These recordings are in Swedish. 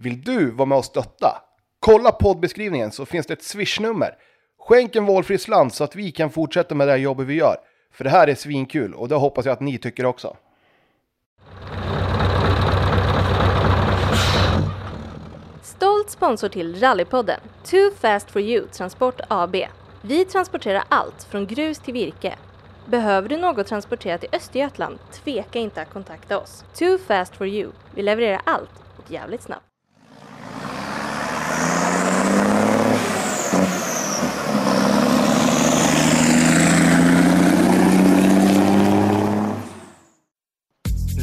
Vill du vara med och stötta? Kolla poddbeskrivningen så finns det ett swishnummer. Skänk en valfri slant så att vi kan fortsätta med det här jobbet vi gör. För det här är svinkul och det hoppas jag att ni tycker också. Stolt sponsor till Rallypodden, Too Fast For You Transport AB. Vi transporterar allt från grus till virke. Behöver du något transporterat i Östergötland? Tveka inte att kontakta oss. Too Fast For You. Vi levererar allt och jävligt snabbt.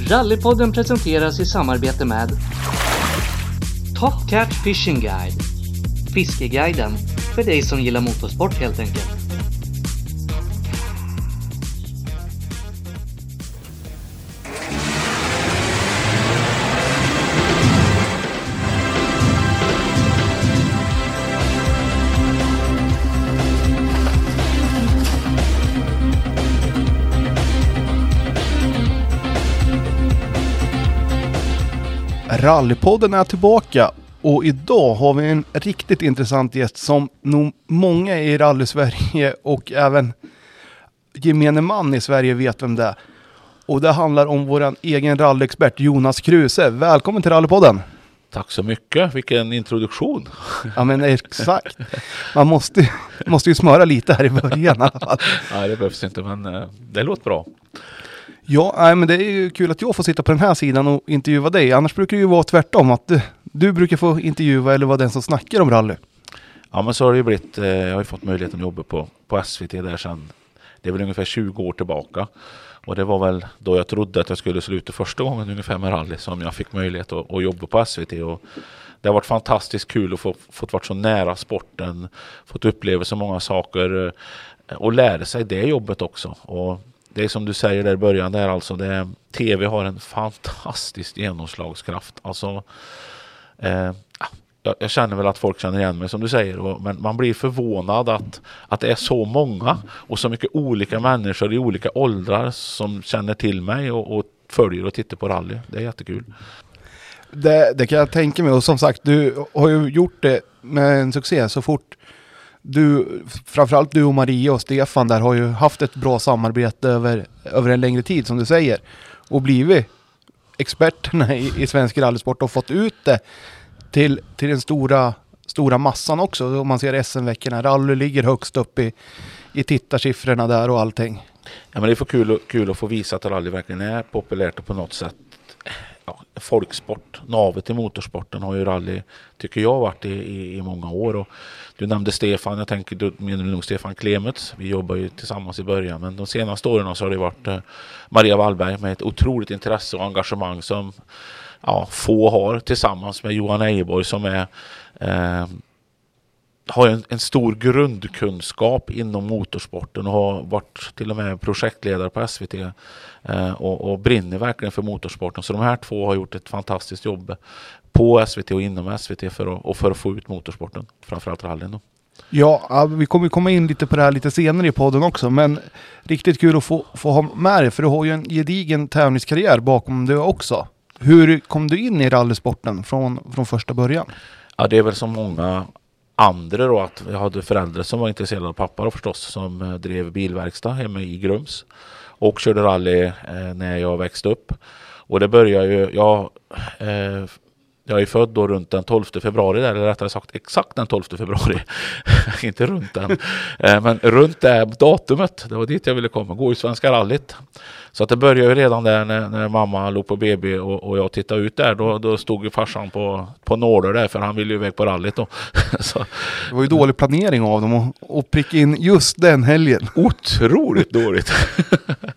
Rallypodden presenteras i samarbete med Top Cat Fishing Guide Fiskeguiden för dig som gillar motorsport helt enkelt. Rallypodden är tillbaka och idag har vi en riktigt intressant gäst som nog många i rally-Sverige och även gemene man i Sverige vet vem det är. Och det handlar om våran egen rallyexpert Jonas Kruse. Välkommen till Rallypodden! Tack så mycket, vilken introduktion. Ja men exakt. Man måste, måste ju smöra lite här i början i alla fall. Nej, det behövs inte, men eh, det låter bra. Ja, nej, men det är ju kul att jag får sitta på den här sidan och intervjua dig. Annars brukar det ju vara tvärtom, att du, du brukar få intervjua eller vara den som snackar om rally. Ja, men så har det ju blivit. Eh, jag har ju fått möjligheten att jobba på, på SVT där sedan, det är väl ungefär 20 år tillbaka. Och det var väl då jag trodde att jag skulle sluta första gången ungefär med rally som jag fick möjlighet att, att jobba på SVT. Och det har varit fantastiskt kul att få fått vara så nära sporten, fått uppleva så många saker eh, och lära sig det jobbet också. Och det är som du säger där i början, där alltså det, tv har en fantastisk genomslagskraft. Alltså, eh, jag, jag, känner väl att folk känner igen mig som du säger, och, men man blir förvånad att, att det är så många och så mycket olika människor i olika åldrar som känner till mig och, och följer och tittar på rally. Det är jättekul. Det, det, kan jag tänka mig och som sagt, du har ju gjort det med en succé så fort du, framförallt du och Maria och Stefan där har ju haft ett bra samarbete över, över en längre tid som du säger. Och blivit experterna i, i svensk rallysport och fått ut det till, till den stora, stora massan också. Om man ser SM-veckorna. Rally ligger högst upp i, i tittarsiffrorna där och allting. Ja, men det är för kul, kul att få visa att rally verkligen är populärt och på något sätt ja, folksport. Navet i motorsporten har ju rally, tycker jag, varit i, i, i många år. Och du nämnde Stefan, jag tänker du menar nog Stefan Klemets. Vi jobbar ju tillsammans i början, men de senaste åren så har det varit eh, Maria Wallberg med ett otroligt intresse och engagemang som ja, få har tillsammans med Johan Ejeborg som är eh, har en, en, stor grundkunskap inom motorsporten och har varit till och med projektledare på SVT eh, och, och, brinner verkligen för motorsporten. Så de här två har gjort ett fantastiskt jobb på SVT och inom SVT för att, och för att få ut motorsporten, framförallt rallyn. Då. Ja, vi kommer komma in lite på det här lite senare i podden också, men riktigt kul att få, få ha med dig, för du har ju en gedigen tävlingskarriär bakom dig också. Hur kom du in i rallysporten från, från första början? Ja, det är väl som många andra då att jag hade föräldrar som var intresserade av pappa då förstås som eh, drev bilverkstad hemma i Grums och körde rally eh, när jag växte upp. Och det började ju, jag, eh, jag är född då runt den 12 februari där, eller rättare sagt exakt den 12 februari. Inte runt den, eh, men runt det datumet. Det var dit jag ville komma, gå i Svenska rallyt. Så att det började ju redan där när, när mamma låg på BB och, och, jag tittade ut där. Då, då stod ju farsan på, på nålar där för han ville ju iväg på rallyt då. Det var ju dålig planering av dem att pricka in just den helgen. Otroligt dåligt.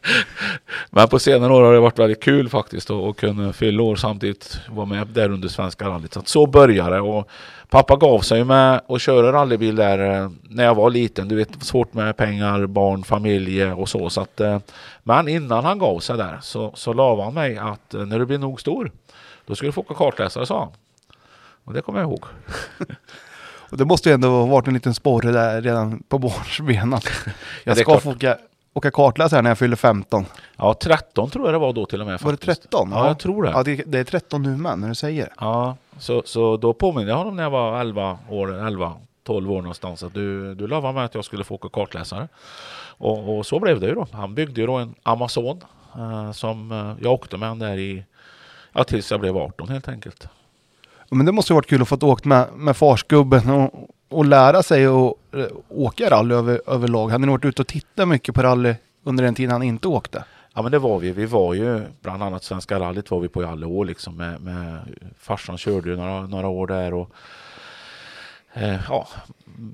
Men på senare år har det varit väldigt kul faktiskt att kunna fylla år samtidigt vara med där under Svenska rallyt. Så, så började det. Och Pappa gav sig med att köra rallybil där eh, när jag var liten. Du vet, svårt med pengar, barn, familj och så. så att, eh, men innan han gav sig där så, så lovade han mig att eh, när du blir nog stor, då ska du få åka kartläsare, sa han. Och det kommer jag ihåg. och det måste ju ändå ha varit en liten sporre där redan på barnsbenen. Jag ska få åka åka kartläsare när jag fyllde 15. Ja, 13 tror jag det var då till och med. Var det faktiskt. 13? Ja, jag tror det. Ja, det, det är 13 nu med när du säger det. Ja, så, så då påminner jag honom när jag var 11 år, 11, 12 år någonstans att du, du lovade mig att jag skulle få åka kartläsare. Och, och så blev det ju då. Han byggde ju då en Amazon eh, som eh, jag åkte med där i, ja tills jag blev 18 helt enkelt. Men det måste ju varit kul att få åkt med, med farsgubben och, och lära sig att eh, åka rally över, överlag. Hade ni varit ute och tittat mycket på rally under den tiden han inte åkte? Ja men det var vi. Vi var ju bland annat Svenska rallyt var vi på i alla år liksom med, med farsan körde ju några, några år där och eh, ja,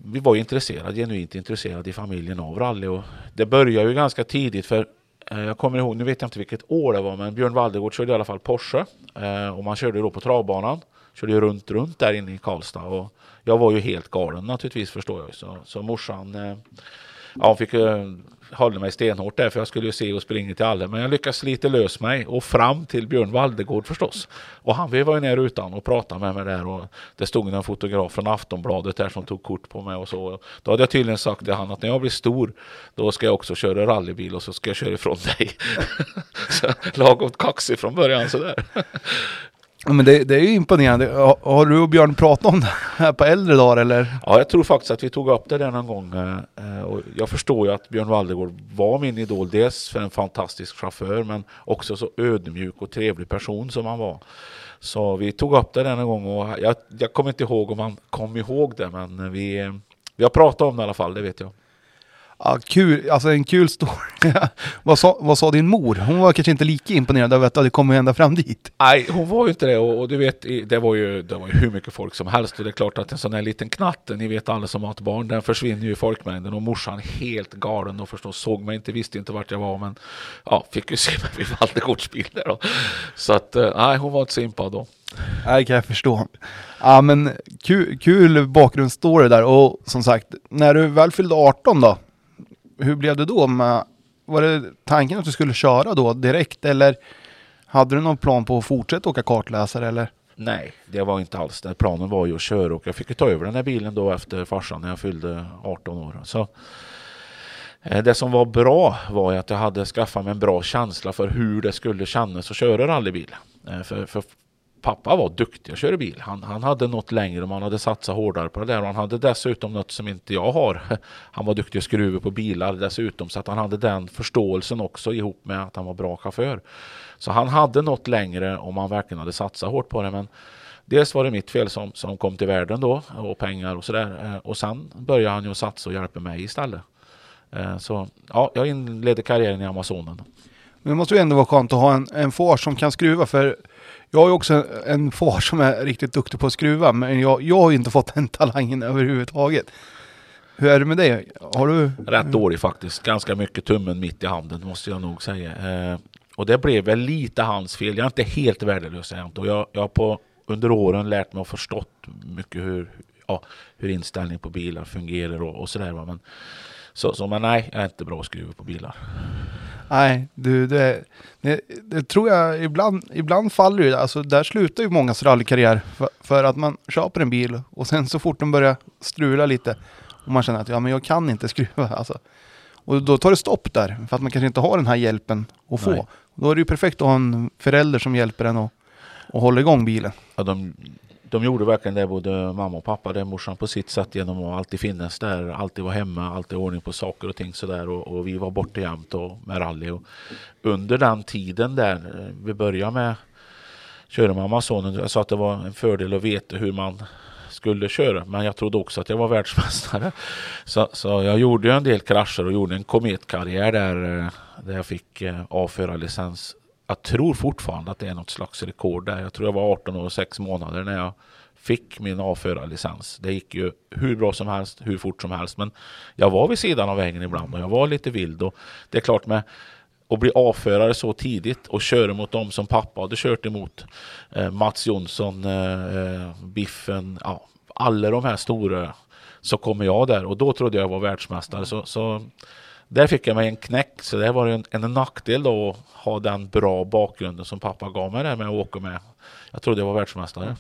vi var ju intresserade, genuint intresserade i familjen av rally och det började ju ganska tidigt för eh, jag kommer ihåg, nu vet jag inte vilket år det var, men Björn Waldegård körde i alla fall Porsche eh, och man körde då på travbanan. Körde ju runt, runt där inne i Karlstad och jag var ju helt galen naturligtvis förstår jag. Så, så morsan eh, Ja, fick eh, hålla mig stenhårt där för jag skulle ju se och springa till alla. Men jag lyckades slita lös mig och fram till Björn Valdegård förstås. Och han vevade ner rutan och pratade med mig där och det stod en fotograf från Aftonbladet där som tog kort på mig och så. Då hade jag tydligen sagt till han att när jag blir stor då ska jag också köra rallybil och så ska jag köra ifrån dig. så lagom kaxig från början sådär. Ja, Men det, det är ju imponerande. Har, har du och Björn pratat om det här på äldre dagar eller? Ja, jag tror faktiskt att vi tog upp det där någon gång. Eh, och jag förstår ju att Björn Waldegård var min idol. Dels för en fantastisk chaufför men också så ödmjuk och trevlig person som han var. Så vi tog upp det där någon gång och jag, jag kommer inte ihåg om han kom ihåg det men vi, vi har pratat om det i alla fall, det vet jag. Ja, kul, alltså en kul story. vad, sa, vad sa din mor? Hon var kanske inte lika imponerad över att det kommer ända fram dit. Nej, hon var ju inte det och, och du vet, det var, ju, det var ju hur mycket folk som helst och det är klart att en sån här liten knatte, ni vet alla som har ett barn, den försvinner ju i folkmängden och morsan helt galen och förstås såg mig inte, visste inte vart jag var men ja, fick ju se mig vid Waldegårds bil där då. Så att, eh, nej, hon var inte så impad då. Nej, kan jag förstå. Ja, men kul, kul bakgrundsstory där och som sagt, när du väl fyllde 18 då, hur blev det då? Med, var det tanken att du skulle köra då direkt eller hade du någon plan på att fortsätta åka kartläsare eller? Nej, det var inte alls det. Planen var ju att köra och jag fick ta över den här bilen då efter farsan när jag fyllde 18 år. Så eh, det som var bra var att jag hade skaffat mig en bra känsla för hur det skulle kännas att köra rallybil. Eh, för, för pappa var duktig att köra bil. Han, han hade något längre och man hade satsat hårdare på det där. Och han hade dessutom något som inte jag har. Han var duktig att skruva på bilar dessutom. Så att han hade den förståelsen också ihop med att han var bra chaufför. Så han hade något längre om han verkligen hade satsat hårt på det. Men dels var det mitt fel som, som kom till världen då och pengar och sådär. Eh, och sen började han ju satsa och hjälpa mig istället. Eh, så ja, jag inledde karriären i Amazonen. Men det måste ju ändå vara skönt att ha en, en far som kan skruva för jag har ju också en, far som är riktigt duktig på att skruva men jag, jag har ju inte fått den talangen överhuvudtaget. Hur är det med dig? Har du? Rätt dålig faktiskt. Ganska mycket tummen mitt i handen måste jag nog säga. Eh, och det blev väl lite hans fel. Jag är inte helt värdelös egentligen. jag. Och jag, jag har på, under åren lärt mig och förstått mycket hur, ja, hur inställning på bilar fungerar och, och sådär. Men, så, så, men nej, jag är inte bra att skruva på bilar. Nej, du, det, det, det tror jag ibland, ibland faller ju. Alltså där slutar ju mångas rallykarriär för, för att man köper en bil och sen så fort den börjar strula lite och man känner att ja, men jag kan inte skruva. Alltså. Och då tar det stopp där för att man kanske inte har den här hjälpen att få. Nej. Då är det ju perfekt att ha en förälder som hjälper en och, och håller igång bilen. Ja, de, de gjorde verkligen det, både mamma och pappa. Det morsan på sitt sätt genom att alltid finnas där, alltid vara hemma, alltid ha ordning på saker och ting sådär. Och, och vi var borta jämt och med rally. Och under den tiden där, eh, vi började med köra med Amazonen. Jag sa att det var en fördel att veta hur man skulle köra. Men jag trodde också att jag var världsmästare. Så, så jag gjorde en del krascher och gjorde en kometkarriär där, eh, där jag fick eh, A-förarlicens jag tror fortfarande att det är något slags rekord där. Jag tror jag var 18 år och 6 månader när jag fick min A-förarlicens. Det gick ju hur bra som helst, hur fort som helst. Men jag var vid sidan av vägen ibland och jag var lite vild. Och det är klart med att bli avförare så tidigt och köra mot dem som pappa hade kört emot. Eh, Mats Jonsson, eh, eh Biffen, ja, alla de här stora. Så kommer jag där och då trodde jag var världsmästare. Så, så där fick jag mig en knäck, så det var ju en, en nackdel då att ha den bra bakgrunden som pappa gav mig där med att åka med. Jag trodde jag var världsmästare.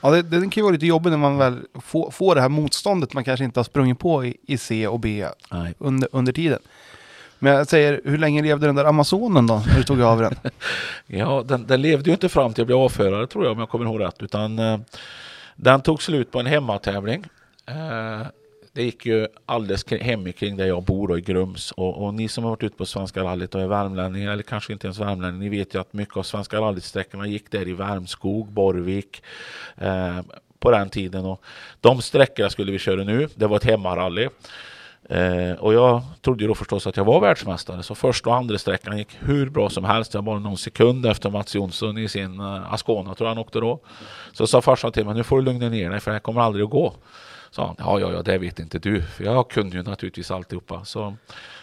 Ja, det, det kan ju vara lite jobbigt när man väl får, får det här motståndet man kanske inte har sprungit på i, i C och B Nej. under, under tiden. Men jag säger, hur länge levde den där Amazonen då, när du tog av den? Ja, den, den levde ju inte fram till att bli avförare tror jag om jag kommer ihåg rätt. Utan eh, den tog slut på en hemmatävling. Eh, det gick ju alldeles hemikring där jag bor då, i Grums. Och, och, ni som har varit ute på Svenska rallyt och är värmlänningar eller kanske inte ens värmlänningar. Ni vet ju att mycket av Svenska rallyt-sträckorna gick där i Värmskog, Borvik. Eh, på den tiden. Och de sträckorna skulle vi köra nu. Det var ett hemmarally. Eh, och jag trodde ju då förstås att jag var världsmästare. Så första och andra sträckan gick hur bra som helst. Jag var någon sekund efter Mats Jonsson i sin uh, Ascona tror jag han åkte då. Så sa farsan till mig, nu får du lugna ner dig för det här kommer aldrig att gå. Sa han, ja, ja, ja, det vet inte du. För jag kunde ju naturligtvis alltihopa. Så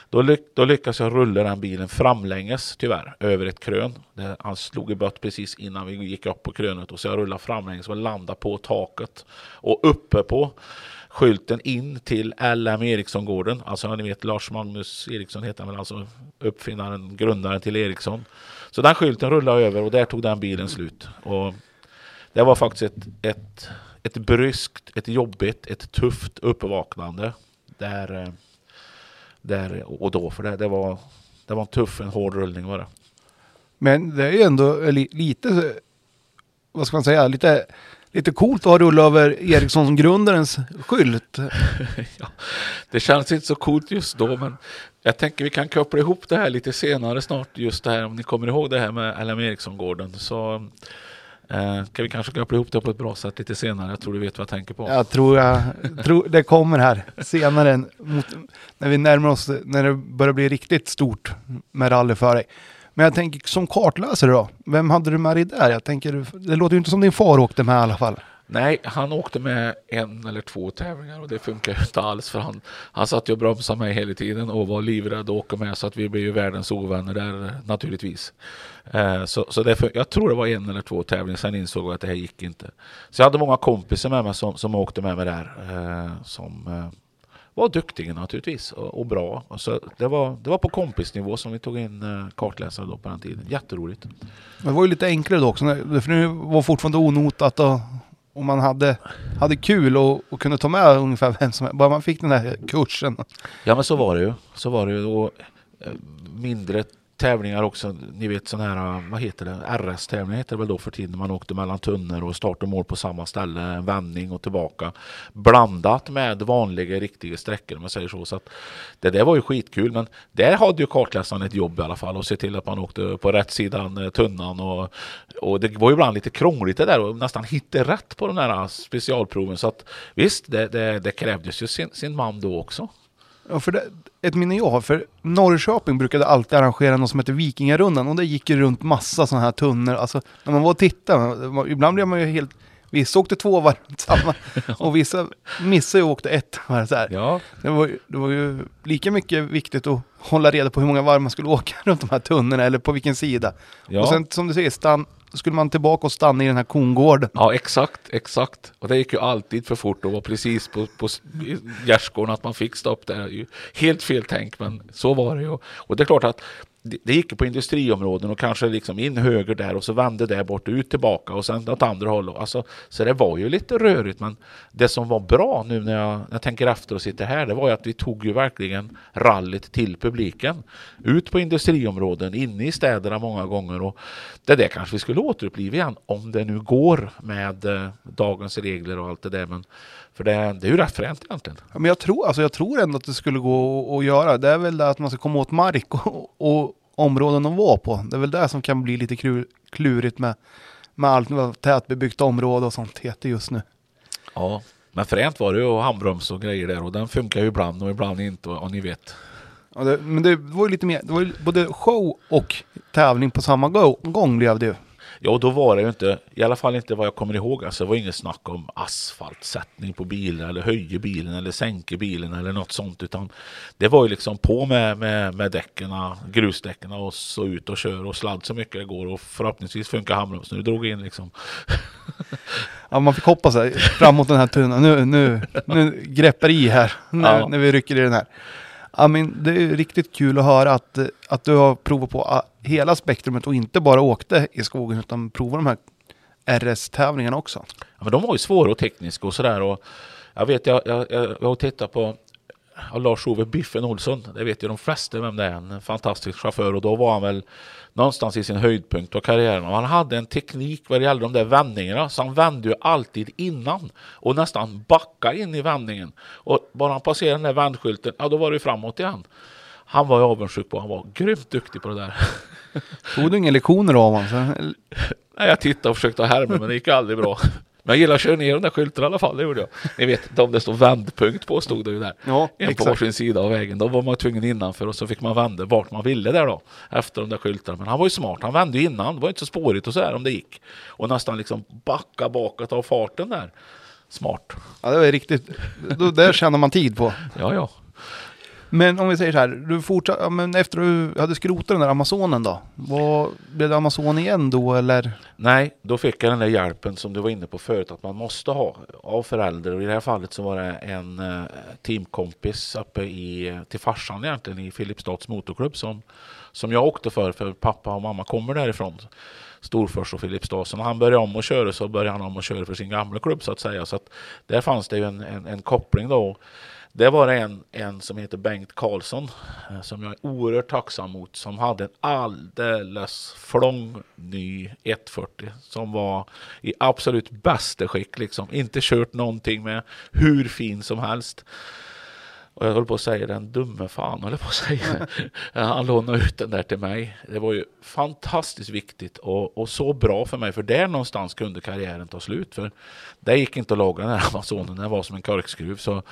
då, lyck då lyckades jag rulla den bilen framlänges tyvärr över ett krön. Det, han slog i bött precis innan vi gick upp på krönet och så jag rullade framlänges och landade på taket. Och uppe på skylten in till LM Ericsson-gården. Alltså ni vet Lars Magnus Eriksson heter han väl, alltså uppfinnaren, grundaren till Ericsson. Så den skylten rullade över och där tog den bilen slut. Och det var faktiskt ett, ett, ett bryskt, ett jobbigt, ett tufft uppvaknande. Där, eh, där och då, för det, det, var, det var en tuff, en hård rullning var det. Men det är ju ändå lite, vad ska man säga, lite lite coolt att ha rullat över Ericsson-grundarens skylt. ja, det känns inte så coolt just då, men jag tänker vi kan koppla ihop det här lite senare snart, just det här om ni kommer ihåg det här med LM Ericsson-gården. Så eh, vi kanske koppla ihop det på ett bra sätt lite senare. Jag tror du vet vad jag tänker på. Jag tror, jag, tror det kommer här senare, mot, när vi närmar oss, när det börjar bli riktigt stort med rally för dig. Men jag tänker som kartläsare då, vem hade du med dig där? Jag tänker, det låter ju inte som din far åkte med i alla fall. Nej, han åkte med en eller två tävlingar och det funkar inte alls för han, han satt ju och bromsade mig hela tiden och var livrädd att åka med så att vi blev ju världens ovänner där naturligtvis. Eh, så så det, jag tror det var en eller två tävlingar, sen insåg jag att det här gick inte. Så jag hade många kompisar med mig som, som åkte med mig där. Eh, som, eh, var duktiga naturligtvis och, och bra. Och så det, var, det var på kompisnivå som vi tog in eh, kartläsare då på den tiden. Jätteroligt. Det var ju lite enklare då också, för nu var fortfarande onotat och, och man hade, hade kul och, och kunde ta med ungefär vem som helst, bara man fick den där kursen. Ja men så var det ju. Så var det ju. Och, eh, mindre tävlingar också. Ni vet sådana här, äh, vad heter det, RS-tävlingar heter det väl då för tiden. Man åkte mellan tunnor och start och mål på samma ställe, en vändning och tillbaka. Blandat med vanliga riktiga sträckor om man säger så. så att det där var ju skitkul. Men där hade ju kartläsaren ett jobb i alla fall och se till att man åkte på rätt sidan äh, tunnan. Och, och det var ju ibland lite krångligt det där och nästan hitta rätt på de där äh, specialproven. Så att visst, det, det, det krävdes ju sin, sin man då också. Ja, för det, ett minne jag har, för Norrköping brukade alltid arrangera något som heter Vikingarundan och det gick ju runt massa sådana här tunnor. Alltså när man var och tittade, ibland blev man ju helt... Vissa åkte två varv samma och vissa missade och åkte ett varv. Så. Ja. Det, var, det var ju lika mycket viktigt att hålla reda på hur många varv man skulle åka runt de här tunnorna eller på vilken sida. Ja. Och sen som du säger, stann, skulle man tillbaka och stanna i den här kongården. Ja, exakt, exakt. Och det gick ju alltid för fort och var precis på, på gärdsgården att man fick stopp där. Helt fel tänk, men så var det ju. Och det är klart att det gick på industriområden och kanske liksom in höger där och så vände där bort ut tillbaka och sen åt andra hållet. Alltså, så det var ju lite rörigt men det som var bra nu när jag, när jag tänker efter och sitter här det var ju att vi tog ju verkligen rallyt till publiken. Ut på industriområden, inne i städerna många gånger och det där kanske vi skulle återuppliva igen om det nu går med eh, dagens regler och allt det där. Men för det, det är ju rätt fränt egentligen. Ja, men jag tror, alltså jag tror ändå att det skulle gå att göra. Det är väl det att man ska komma åt mark och, och områden att vara på. Det är väl det som kan bli lite klurigt med, med allt med tätbebyggt område och sånt heter just nu. Ja, men fränt var det ju och handbroms och grejer där och den funkar ju ibland och ibland inte och, och ni vet. Ja, det, men det var ju lite mer, det var ju både show och tävling på samma gång blev det ju. Ja, då var det ju inte, i alla fall inte vad jag kommer ihåg, alltså det var inget snack om asfaltsättning på bilar eller höjer bilen eller sänker bilen eller något sånt, utan det var ju liksom på med, med, med däcken, grusdäcken och så ut och kör och sladd så mycket det går och förhoppningsvis funkar handbromsen. Nu drog in liksom. ja, man fick hoppas fram mot den här tunnan. Nu, nu, nu greppar i här när, ja. när vi rycker i den här. Ja, men det är riktigt kul att höra att, eh, att du har provat på ah, hela spektrumet och inte bara åkte i skogen utan provat de här RS-tävlingarna också. Ja, men de var ju svåra och tekniska och sådär. Och jag vet, jag, jag, jag har tittat på Lars-Ove Biffen Olsson, det vet ju de flesta vem det är, en fantastisk chaufför och då var han väl någonstans i sin höjdpunkt på karriären. Och han hade en teknik vad det gällde de där vändningarna, så han vände ju alltid innan och nästan backa in i vändningen. Och bara han passerade den där vändskylten, ja då var det framåt igen. Han var ju avundsjuk på, han var grymt duktig på det där. Tog du inga lektioner av honom? Nej, jag tittade och försökte härma men det gick aldrig bra. Men jag gillar att köra ner de där skyltarna i alla fall, det gjorde jag. Ni vet, de det står vändpunkt på stod det ju där. Ja, en exakt. på varsin sida av vägen. Då var man tvungen innanför och så fick man vända vart man ville där då. Efter de där skyltarna. Men han var ju smart, han vände ju innan. Det var inte så spårigt och så här om det gick. Och nästan liksom backa bakåt av farten där. Smart. Ja, det var riktigt. Då, där känner man tid på. Ja, ja. Men om vi säger så här, du fortsatt, ja, men efter du hade skrotat den där Amazonen då? Var, blev det Amazon igen då eller? Nej, då fick jag den där hjälpen som du var inne på förut att man måste ha av föräldrar. Och i det här fallet så var det en eh, teamkompis uppe i, till farsan egentligen i Filipstads motorklubb som, som jag åkte för, för pappa och mamma kommer därifrån. Storfors och Filipstad. Så när han började om att köra så började han om att köra för sin gamla klubb så att säga. Så att där fanns det ju en, en, en koppling då. Det var en, en som heter Bengt Karlsson eh, som jag är oerhört tacksam mot som hade en alldeles flång ny 140 som var i absolut bästa skick liksom. Inte kört någonting med hur fin som helst. Och jag höll på att säga den dumme fan, höll på att säga. Han lånade ut den där till mig. Det var ju fantastiskt viktigt och, och så bra för mig, för där någonstans kunde karriären ta slut. För det gick inte att laga den här Amazonen, den var som en korkskruv. Så,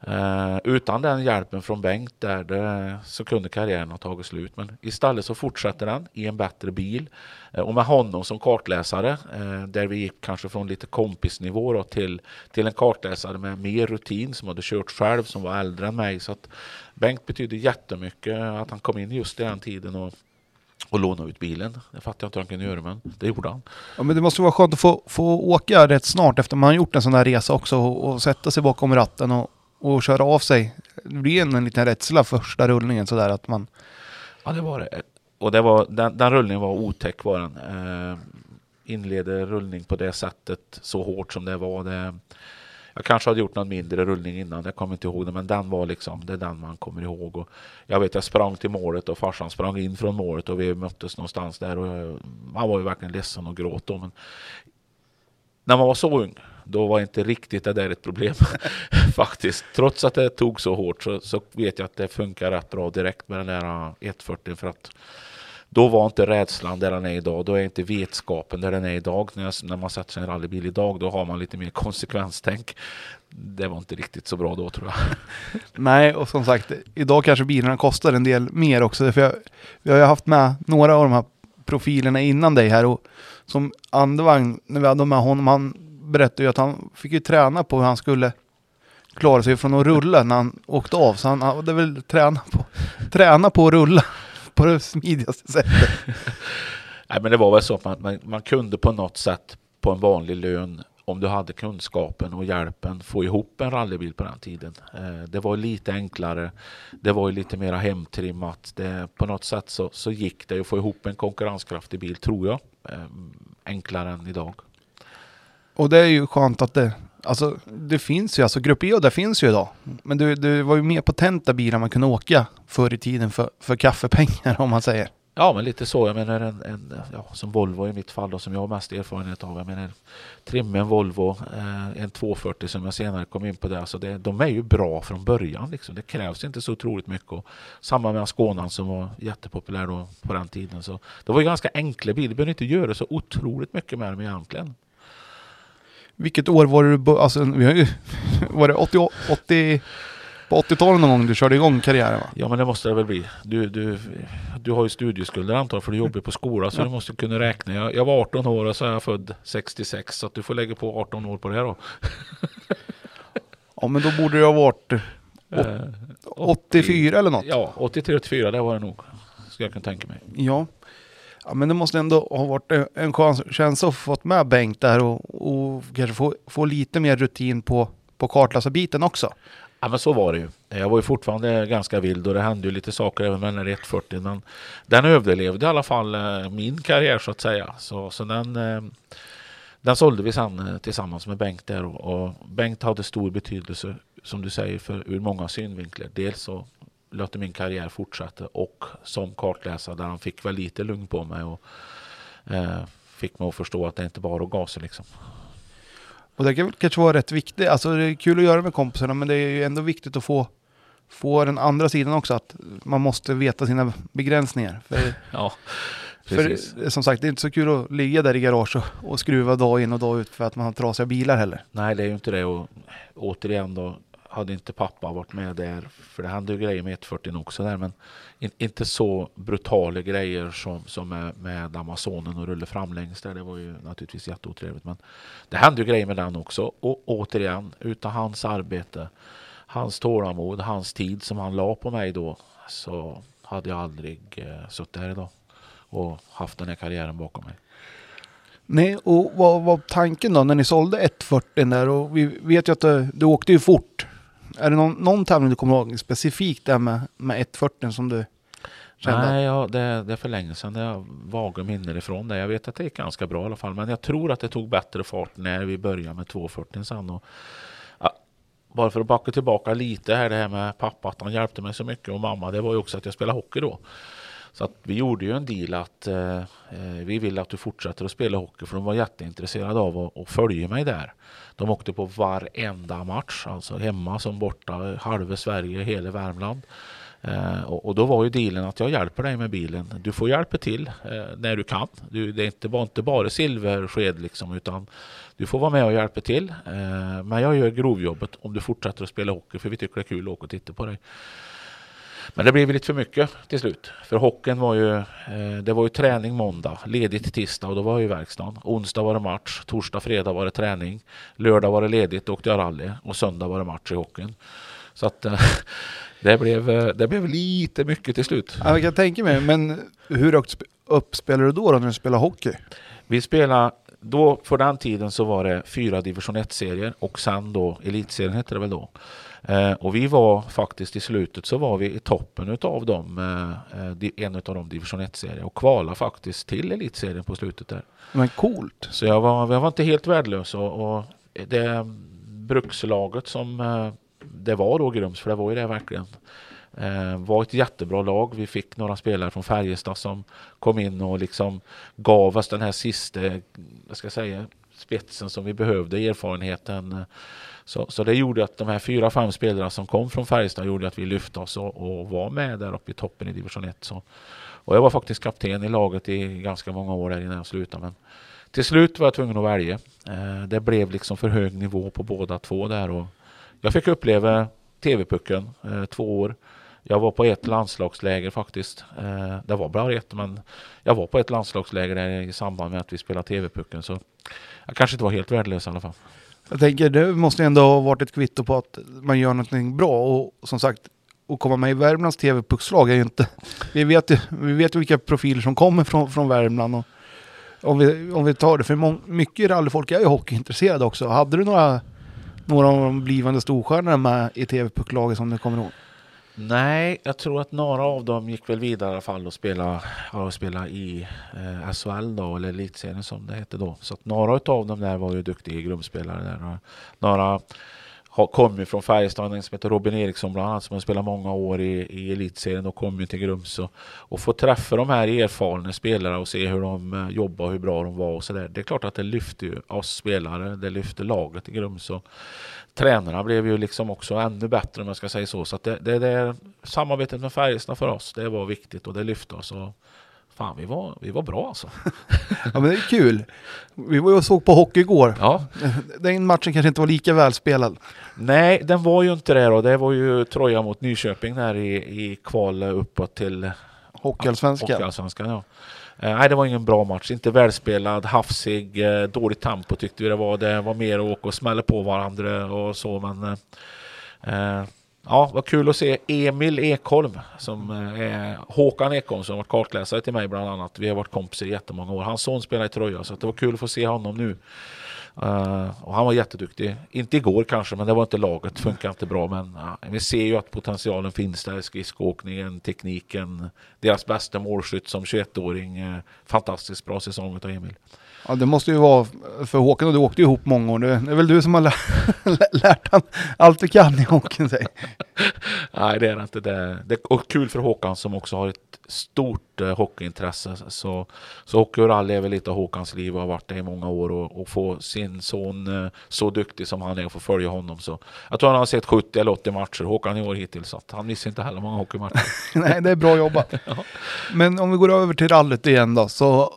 eh, utan den hjälpen från Bengt där, det, så kunde karriären ha tagit slut. Men istället så fortsätter den i en bättre bil. Eh, och med honom som kartläsare, eh, där vi gick kanske från lite kompisnivå då, till, till en kartläsare med mer rutin, som hade kört själv, som var äldre än mig. Så att Bengt betydde jättemycket att han kom in just i den tiden och, och lånade ut bilen. Det fattar jag inte hur han kunde göra, men det gjorde han. Ja men det måste vara skönt att få, få åka rätt snart efter man har gjort en sån där resa också och, och sätta sig bakom ratten och, och köra av sig. Det blir en, en liten rädsla första rullningen sådär att man... Ja, det var det. Och det var, den, den rullningen var otäck var den. Eh, inleder rullning på det sättet så hårt som det var. Det, jag kanske hade gjort någon mindre rullning innan, jag kommer inte ihåg det, men den var liksom, det är den man kommer ihåg. Och jag vet, jag sprang till målet och farsan sprang in från målet och vi möttes någonstans där och jag, man var ju verkligen ledsen och gråt då. Men när man var så ung, då var inte riktigt det där ett problem faktiskt. Trots att det tog så hårt så, så vet jag att det funkar rätt bra direkt med den där eh, 140 för att då var inte rädslan där den är idag. Då är inte vetskapen där den är idag. När, jag, när man sätter sig i en rallybil idag, då har man lite mer konsekvenstänk. Det var inte riktigt så bra då tror jag. Nej, och som sagt, idag kanske bilarna kostar en del mer också. För jag, vi har ju haft med några av de här profilerna innan dig här och som andevagn, när vi hade med honom, han berättade ju att han fick ju träna på hur han skulle klara sig från att rulla när han åkte av. Så han hade väl träna på, träna på att rulla på det smidigaste sättet. Nej, men det var väl så att man, man, man kunde på något sätt på en vanlig lön om du hade kunskapen och hjälpen få ihop en rallybil på den tiden. Eh, det var lite enklare. Det var lite mer hemtrimmat. Det, på något sätt så, så gick det att få ihop en konkurrenskraftig bil, tror jag. Eh, enklare än idag. Och det är ju skönt att det, alltså det finns ju, alltså Grupp E och det finns ju idag. Men det, det var ju mer potenta bilar man kunde åka förr i tiden för, för kaffepengar om man säger. Ja, men lite så. Jag menar en, en ja, som Volvo i mitt fall då, som jag har mest erfarenhet av. Jag menar trimmen en Volvo, eh, en 240 som jag senare kom in på där. Så det. De är ju bra från början liksom. Det krävs inte så otroligt mycket. Och samma med Skånan som var jättepopulär då på den tiden. Så det var ju ganska enkla bilar. Du behöver inte göra så otroligt mycket med dem egentligen. Vilket år var det du alltså vi har ju, var det 80, 80 på 80-talet någon gång du körde igång karriären va? Ja men det måste det väl bli. Du, du, du har ju studieskulder antar jag för du jobbar på skola så Ja. du måste kunna räkna. Jag, jag var 18 år och så är jag född 66 så att du får lägga på 18 år på det här då. Ja men då borde det ha varit Eh, 84 eller något. Ja, 83-84 det var det nog. Ska jag kunna tänka mig. Ja ja. men det måste ändå ha varit en- chans, skön känsla att få fått med Bengt där och, och kanske få, få lite mer rutin på, på kartläsarbiten också. Ja men så var det ju. Jag var ju fortfarande ganska vild och det hände ju lite saker även med den här 140. Men den överlevde i alla fall eh, min karriär så att säga. Så, så den, eh, den sålde vi sen eh, tillsammans med Bengt där och, och Bengt hade stor betydelse som du säger, för, ur många synvinklar. Dels så låter min karriär fortsätta och som kartläsare där han fick väl lite lugn på mig och eh, fick mig att förstå att det inte bara att gasa liksom. Och det kan kanske vara rätt viktigt. Alltså det är kul att göra med kompisarna men det är ju ändå viktigt att få, få den andra sidan också. Att man måste veta sina begränsningar. För, Ja, för som sagt, det är inte så kul att ligga där i garage och, och skruva dag in och dag ut för att man har trasiga bilar heller. Nej, det är ju inte det. Och återigen då, hade inte pappa varit med där, för det hände ju grejer med 140 också där, men in, inte så brutala grejer som, som med, med Amazonen och rulla framlänges där. Det var ju naturligtvis jätteotrevligt, men det hände ju grejer med den också. Och återigen, utan hans arbete, hans tålamod, hans tid som han la på mig då, så hade jag aldrig eh, suttit här idag och haft den här karriären bakom mig. Nej, och vad var tanken då när ni sålde 140 där? Och vi vet ju att du, du åkte ju fort. Är det någon, någon tävling du kommer ihåg specifikt där med, med 140 som du kände? Nej, ja, det, det är för länge sedan. Det har vaga minnen ifrån det. Jag vet att det gick ganska bra i alla fall. Men jag tror att det tog bättre fart när vi började med 240 sen. Och, ja, bara för att backa tillbaka lite här det här med pappa, att han hjälpte mig så mycket och mamma. Det var ju också att jag spelade hockey då. Så att vi gjorde ju en deal att eh, eh, vi vill att du fortsätter att spela hockey för de var jätteintresserade av att, att följa mig där. De åkte på varenda match, alltså hemma som borta, halva Sverige, hela Värmland. Eh, och, och, då var ju dealen att jag hjälper dig med bilen. Du får hjälpa till eh, när du kan. Du, det är inte, var inte bara silversked liksom, utan du får vara med och hjälpa till. Eh, men jag gör grovjobbet om du fortsätter att spela hockey för vi tycker det är kul att åka och titta på dig. Men det blev lite för mycket till slut. För hockeyn var ju, eh, det var ju träning måndag, ledigt tisdag och då var jag i verkstaden. Onsdag var det match, torsdag, fredag var det träning. Lördag var det ledigt, då åkte jag rally och söndag var det match i hockeyn. Så att eh, det blev, eh, det blev lite mycket till slut. Ja, jag kan tänka mig, men hur högt upp spelar du då, då när du spelar hockey? Vi spelade då, för den tiden så var det fyra division 1-serier och sen då elitserien hette det väl då. Eh, och vi var faktiskt i slutet så var vi i toppen utav dem, eh, eh en av de division 1-serier och kvala faktiskt till elitserien på slutet där. Men coolt! Så jag var, jag var inte helt värdelös och, och det brukslaget som det var då Grums, för det var ju det verkligen. Var ett jättebra lag. Vi fick några spelare från Färjestad som kom in och liksom gav oss den här sista, vad ska jag säga, spetsen som vi behövde, erfarenheten. Så, så det gjorde att de här fyra, fem spelarna som kom från Färjestad gjorde att vi lyfte oss och, och var med där uppe i toppen i division 1. Så. Och jag var faktiskt kapten i laget i ganska många år där innan jag slutade. Men till slut var jag tvungen att välja. Eh, det blev liksom för hög nivå på båda två där. Och jag fick uppleva TV-pucken eh, två år. Jag var på ett landslagsläger faktiskt. Eh, det var bara ett, men jag var på ett landslagsläger där i samband med att vi spelade TV-pucken. Så jag kanske inte var helt värdelös i alla fall. Jag tänker, det måste ändå ha varit ett kvitto på att man gör någonting bra. Och som sagt, att komma med i Värmlands TV-puckslag är ju inte... Vi vet ju, vi vet ju vilka profiler som kommer från, från Värmland. Och om, vi, om vi tar det, för mycket rallyfolk är ju hockeyintresserade också. Hade du några, några av de blivande storstjärnorna med i TV-pucklaget som du kommer ihåg? Nej, jag tror att några av dem gick väl vidare i alla fall och spelade och spelade i eh, SHL då, eller elitserien som det hette då. Så att några av dem där var ju duktiga grundspelare där. Några, kom ju från Färjestad, en som heter Robin Eriksson bland annat som har spelat många år i, i elitserien och kom ju till Grums. Och, och få träffa de här erfarna spelarna och se hur de eh, jobbar och hur bra de var och sådär. Det är klart att det lyfter ju oss spelare, det lyfter laget i Grums. Och, tränarna blev ju liksom också ännu bättre om jag ska säga så. Så det, det, det samarbetet med Färjestad för oss, det var viktigt och det lyfte oss. Och fan, vi var, vi var bra alltså. ja men det är kul. Vi var ju och såg på hockey igår. Ja. Den matchen kanske inte var lika välspelad. Nej, den var ju inte det då. Det var ju Troja mot Nyköping där i, i kval uppåt till Hockeyallsvenskan. Hockeyallsvenskan ja. Eh, nej, det var ingen bra match. Inte välspelad, hafsig, eh, dåligt tempo tyckte vi det var. Det var mer att åka och smälla på varandra och så, men eh, Ja, vad kul att se Emil Ekholm som är Håkan Ekholm som har varit kartläsare till mig bland annat. Vi har varit kompisar i jättemånga år. Hans son spelar i Troja så det var kul att få se honom nu. Uh, och han var jätteduktig. Inte igår kanske, men det var inte laget. Funkar inte bra. Men uh, vi ser ju att potentialen finns där. Skridskoåkningen, tekniken. Deras bästa målskytt som 21-åring. Uh, eh, fantastiskt bra säsong av Emil. Ja, det måste ju vara, för Håkan och du åkte ju ihop många år. Det är väl du som har lä- lärt han allt du kan i hockeyn, säg. Nej, det är det inte. Det, det och kul för Håkan som också har ett stort eh, hockeyintresse. Så, så hockey och rally är väl lite av Håkans liv och har varit det i många år. Och, och få sin son eh, så duktig som han är och få följa honom. Så jag tror han har sett 70 eller 80 matcher, Håkan i år hittills. Så han missar inte heller många hockeymatcher. Nej, det är bra jobbat. Men om vi går över till rallyt igen då, så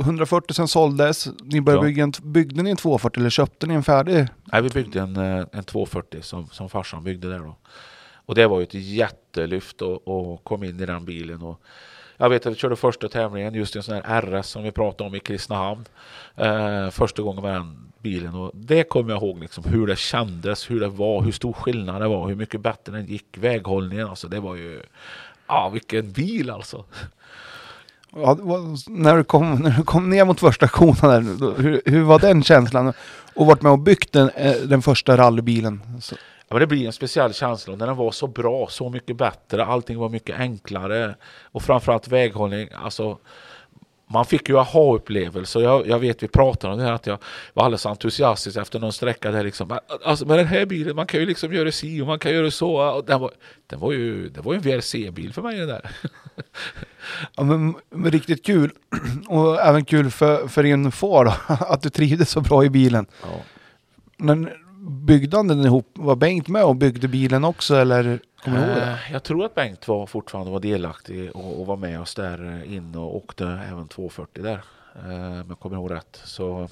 140 sen såldes, ni började Ja. bygga en, byggde ni en 240 eller köpte ni en färdig? Nej, vi byggde en, eh, en 240 som, som farsan byggde där då. Och det var ju ett jättelyft och, och kom in i den bilen. Och jag vet att vi körde första tävlingen just en sån här RS som vi pratade om i Kristinehamn. Eh, första gången med den bilen. Och det kommer jag ihåg liksom, hur det kändes, hur det var, hur stor skillnad det var, hur mycket bättre den gick, väghållningen. Alltså det var ju, ja vilken bil alltså. Ja, när, du kom, när du kom ner mot första konan hur, hur var den känslan? Och varit med och byggt den, eh, den första rallybilen? Så, Ja, men det blir en speciell känsla när den var så bra, så mycket bättre, allting var mycket enklare och framförallt väghållning. Alltså, man fick ju aha-upplevelser. Jag, jag vet vi pratade om det här att jag var alldeles entusiastisk efter någon sträcka där liksom. Alltså med den här bilen, man kan ju liksom göra si och man kan göra så. Och den, var, den var ju, det var ju en VRC-bil för mig den där. ja, men, men riktigt kul. Och även kul för, för din far då, att du trivdes så bra i bilen. Ja. Men byggde han den ihop? Var Bengt med och byggde bilen också eller? Kommer du ihåg det? Eh, jag tror att Bengt var fortfarande var delaktig och, och var med oss där eh, inne in och åkte även 240 där. eh, Om jag kommer ihåg rätt. Så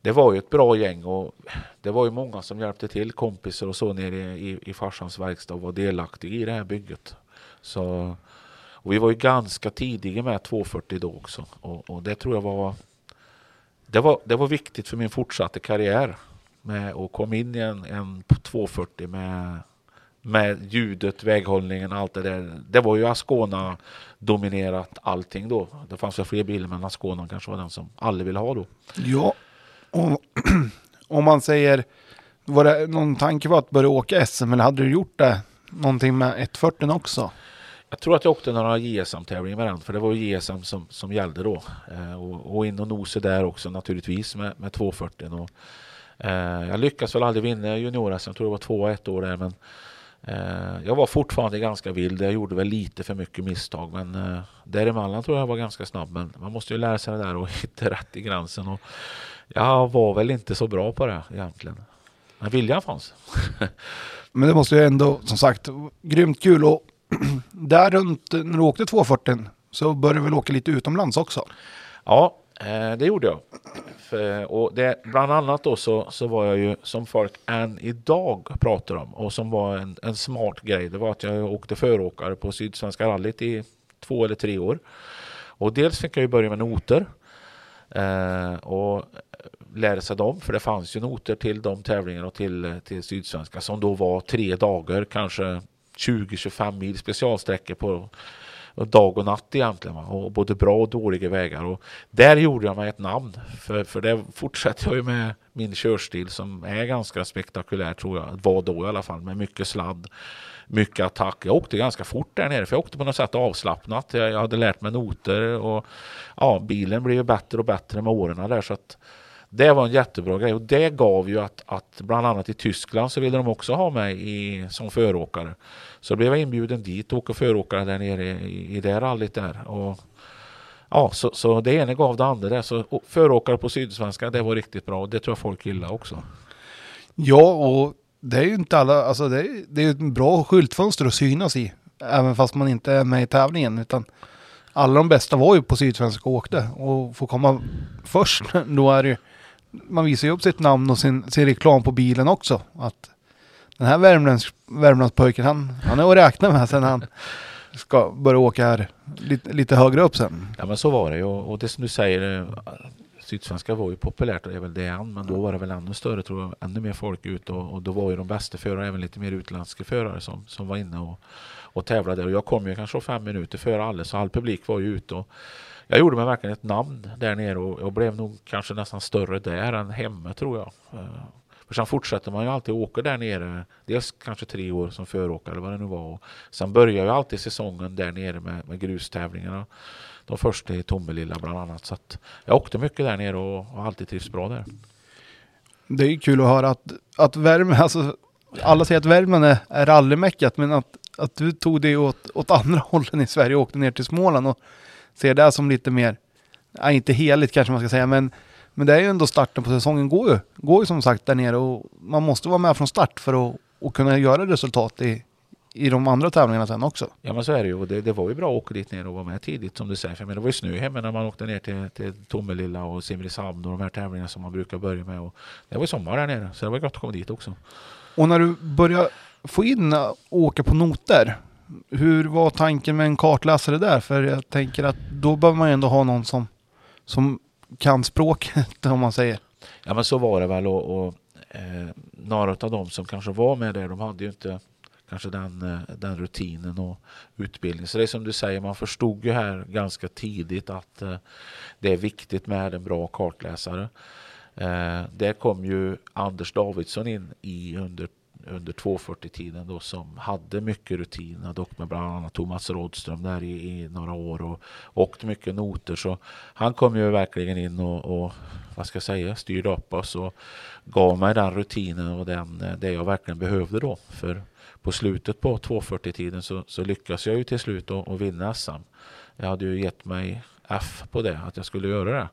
det var ju ett bra gäng och det var ju många som hjälpte till, kompisar och så nere i, i, i farsans verkstad och var delaktiga i det här bygget. Så, och vi var ju ganska tidiga med 240 då också och, och det tror jag var det var, det var viktigt för min fortsatta karriär med att komma in i en, en 240 med med ljudet, väghållningen, allt det där. Det var ju Ascona dominerat allting då. Det fanns väl fler bilar men Ascona kanske var den som alla ville ha då. Ja, och, om man säger, var det någon tanke på att börja åka SM eller hade du gjort det någonting med 140 också? Jag tror att jag åkte några JSM-tävlingar med den för det var ju JSM som, som gällde då. Eh, och, och in och nosa där också naturligtvis med, med 240. Och, eh, jag lyckades väl aldrig vinna junior Jag tror det var två ett år där men jag var fortfarande ganska vild. Jag gjorde väl lite för mycket misstag men eh, däremellan tror jag jag var ganska snabb. Men man måste ju lära sig det där och hitta rätt i gränsen. Och jag var väl inte så bra på det egentligen. Men viljan fanns. Men det måste ju ändå, som sagt, grymt kul. Och där runt, när du åkte 240 så började du väl åka lite utomlands också? Ja, eh, det gjorde jag. För, och det, bland annat då så, så var jag ju som folk än idag pratar om och som var en, en smart grej. Det var att jag åkte föråkare på Sydsvenska rallyt i två eller tre år. Och dels fick jag ju börja med noter eh, och lära sig dem. För det fanns ju noter till de tävlingarna och till, till Sydsvenska som då var tre dagar, kanske 20-25 mil specialsträckor på dag och natt egentligen. Va? Och både bra och dåliga vägar. Och där gjorde jag mig ett namn. För, för det fortsätter jag ju med min körstil som är ganska spektakulär tror jag. Var då i alla fall med mycket sladd. Mycket attack. Jag åkte ganska fort där nere för jag åkte på något sätt avslappnat. Jag, jag hade lärt mig noter och ja, bilen blev ju bättre och bättre med åren där. Så att det var en jättebra grej och det gav ju att, att bland annat i Tyskland så ville de också ha mig i, som föråkare. Så blev jag inbjuden dit och åka föråkare där nere i, i det rallyt där. Och, ja, så, så det ena gav det andra där. Så föråkare på Sydsvenska, det var riktigt bra och det tror jag folk gillar också. Ja, och det är ju inte alla, alltså det är, det är ju ett bra skyltfönster att synas i. Även fast man inte är med i tävlingen. Utan alla de bästa var ju på Sydsvenska och åkte. Och få komma först, då är det ju, man visar ju upp sitt namn och sin, sin reklam på bilen också. Att den här Värmlands, Värmlandspojken, han, han är att räkna med sen han ska börja åka här lite, lite högre upp sen. Ja men så var det ju och, det som du säger eh, Sydsvenska var ju populärt och det är väl det än men då var det väl ännu större tror jag. Ännu mer folk ute och, och då var ju de bästa förare även lite mer utländska förare som, som var inne och, och tävlade. Och jag kom ju kanske fem minuter före alla så all publik var ju ute och jag gjorde mig verkligen ett namn där nere och, och blev nog kanske nästan större där än hemma tror jag. Eh, för sen fortsätter man ju alltid åka där nere. Dels kanske tre år som föråkare eller vad det nu var. Och sen börjar ju alltid säsongen där nere med, med grustävlingarna. De första i Tomelilla bland annat. Så att jag åkte mycket där nere och har alltid trivts bra där. Det är ju kul att höra att, att Värmland, alltså alla säger att Värmland är, är rallymeckat, men att, att du tog det åt, åt andra hållen i Sverige och åkte ner till Småland och ser det som lite mer, ja, inte heligt kanske man ska säga, men, men det är ju ändå starten på säsongen går ju, går ju som sagt där nere och man måste vara med från start för att och kunna göra resultat i, i de andra tävlingarna sen också. Ja men så är det ju och det, det var ju bra att åka dit ner och vara med tidigt som du säger. För men det var ju snö hemma när man åkte ner till, till Tomelilla och Simrishamn och de här tävlingarna som man brukar börja med. Och det var ju sommar där nere så det var gott att komma dit också. Och när du börjar få in och åka på noter, hur var tanken med en kartläsare där? För jag tänker att då behöver man ju ändå ha någon som, som kan språket om man säger. Ja men så var det väl och, och eh, några av dem som kanske var med där de hade ju inte kanske den, eh, den rutinen och utbildningen. Så det är som du säger, man förstod ju här ganska tidigt att eh, det är viktigt med en bra kartläsare. Eh, där kom ju Anders Davidsson in i under under 240-tiden då som hade mycket rutin. dock med bland annat Thomas Rådström där i, i, några år och åkt mycket noter. Så han kom ju verkligen in och, och vad ska jag säga, styrde upp oss och gav mig den rutinen och den, eh, det jag verkligen behövde då. För på slutet på 240-tiden så, så lyckades jag ju till slut att vinna SM. Jag hade ju gett mig F på det, att jag skulle göra det.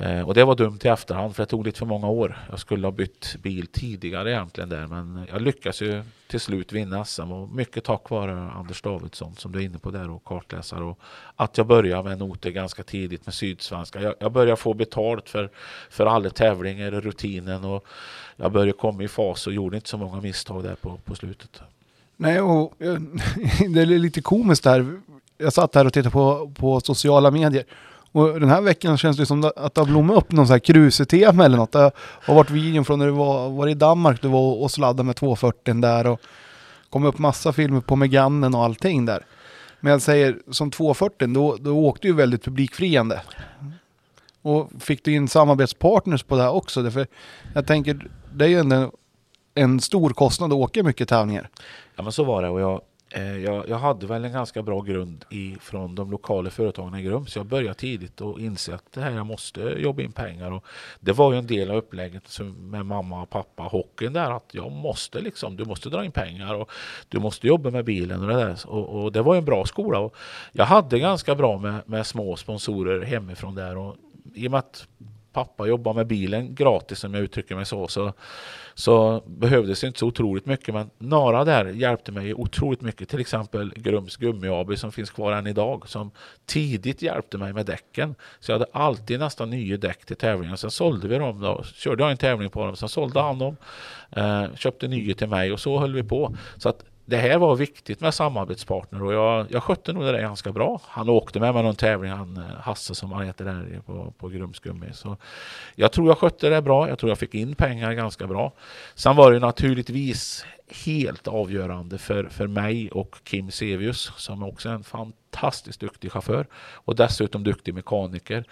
Eh, och det var dumt i efterhand för det tog lite för många år. Jag skulle ha bytt bil tidigare egentligen där men jag lyckades ju till slut vinna SM och mycket tack vare Anders Davidsson som du är inne på där och kartläsare och att jag började med noter ganska tidigt med Sydsvenska. Jag, jag började få betalt för, för alla tävlingar, och rutinen och jag började komma i fas och gjorde inte så många misstag där på, på slutet. Nej, och eh, det är lite komiskt där. Jag satt här och tittade på, på sociala medier och den här veckan känns det som att det har blommat upp någon sån här kruse-tema eller något. Det har varit videon från när du var, var i Danmark, du var och sladdade med 240 där och kom upp massa filmer på Meganen och allting där. Men jag säger som 240, då, då åkte du väldigt publikfriande. Och fick du in samarbetspartners på det här också? Därför jag tänker, det är ju en, en stor kostnad att åka mycket tävlingar. Ja men så var det och jag Eh, jag, jag, hade väl en ganska bra grund i, från de lokala företagen i Grums. så jag började tidigt och inse att det här, jag måste jobba in pengar. Och det var ju en del av upplägget med mamma och pappa, hockeyn där, att jag måste liksom, du måste dra in pengar och du måste jobba med bilen och det där. Och, och det var en bra skola. Och jag hade ganska bra med, med små sponsorer hemifrån där och i och med att pappa jobbar med bilen gratis om jag uttrycker mig så, så, så behövdes inte så otroligt mycket. Men några där hjälpte mig otroligt mycket. Till exempel Grums Gummi AB som finns kvar än idag som tidigt hjälpte mig med däcken. Så jag hade alltid nästan nya däck till tävlingen. Sen sålde vi dem. Då. Körde jag en tävling på dem, sen sålde han dem. Eh, köpte nya till mig och så höll vi på. Så att det här var viktigt med samarbetspartner och jag, jag skötte nog det där ganska bra. Han åkte med mig någon tävling, han eh, Hasse som han heter där på, på Grumsgummi. Så jag tror jag skötte det bra. Jag tror jag fick in pengar ganska bra. Sen var det naturligtvis helt avgörande för, för mig och Kim Sevius som också är en fantastiskt duktig chaufför och dessutom duktig mekaniker.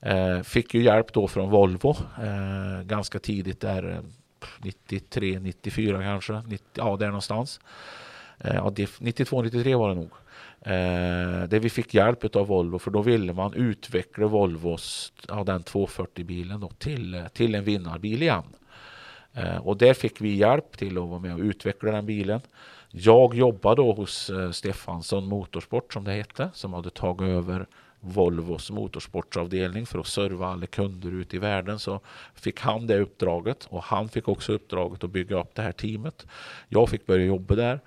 Eh, fick ju hjälp då från Volvo eh, ganska tidigt där eh, 93, 94 kanske. 90, ja, där någonstans. Eh, ja, 92, 93 var det nog. Eh, där vi fick hjälp av Volvo för då ville man utveckla Volvos, ja, den 240-bilen då, till, till en vinnarbil igen. Eh, och där fick vi hjälp till att vara med och utveckla den bilen. Jag jobbade då hos eh, Stefansson Motorsport som det hette, som hade tagit över Volvos motorsportsavdelning för att serva alla kunder ute i världen så fick han det uppdraget och han fick också uppdraget att bygga upp det här teamet. Jag fick börja jobba där.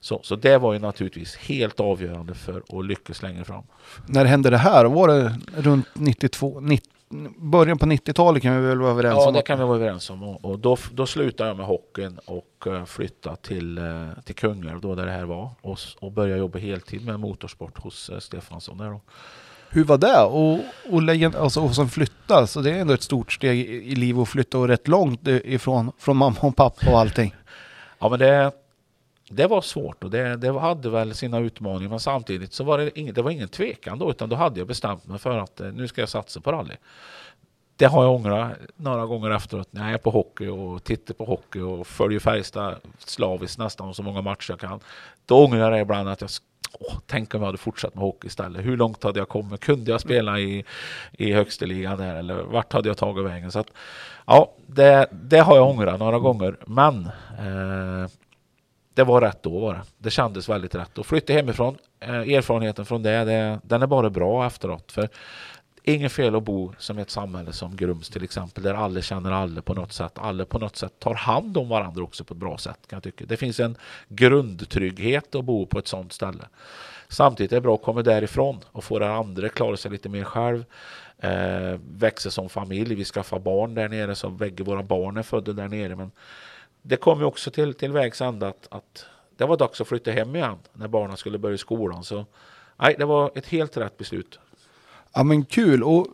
Så, så det var ju naturligtvis helt avgörande för att lyckas längre fram. När hände det här? Var det runt 92, 90, början på 90-talet kan vi väl vara överens ja, om? Ja, det kan vi vara överens om. Och, då, då slutade jag med hockeyn och uh, flyttade till, uh, till Kungälv då där det här var och, och började jobba heltid med motorsport hos uh, Stefansson där då. Hur var det? Och, och, lägga, alltså, och sen flytta, så det är ändå ett stort steg i, livet att flytta och rätt långt ifrån från mamma och pappa och allting. Ja men det, det var svårt och det, det hade väl sina utmaningar men samtidigt så var det, ing, det var ingen tvekan då utan då hade jag bestämt mig för att eh, nu ska jag satsa på rally. det har jag ångrat några gånger efteråt när jag är på hockey och tittar på hockey och följer Färjestad slaviskt nästan så många matcher jag kan. Då ångrar jag ibland att jag Åh, tänk om jag hade fortsatt med hockey istället. Hur långt hade jag kommit? Kunde jag spela i, i högsta ligan där? Eller vart hade jag tagit vägen? Så att, ja, det, det har jag ångrat några gånger. Men eh, det var rätt då var det. Det kändes väldigt rätt. Och flytta hemifrån, eh, erfarenheten från det, det, den är bara bra efteråt. För Inget fel att bo som ett samhälle som Grums till exempel, där alla känner alla på något sätt. Alla på något sätt tar hand om varandra också på ett bra sätt. Kan jag tycka. Det finns en grundtrygghet att bo på ett sådant ställe. Samtidigt är det bra att komma därifrån och få den andra klara sig lite mer själv. Eh, växa som familj. Vi skaffar barn där nere, så bägge våra barn är födda där nere. Men det kom ju också till, till vägs ände att, att det var dags att flytta hem igen när barnen skulle börja skolan. Så nej, det var ett helt rätt beslut. Ja men kul. Och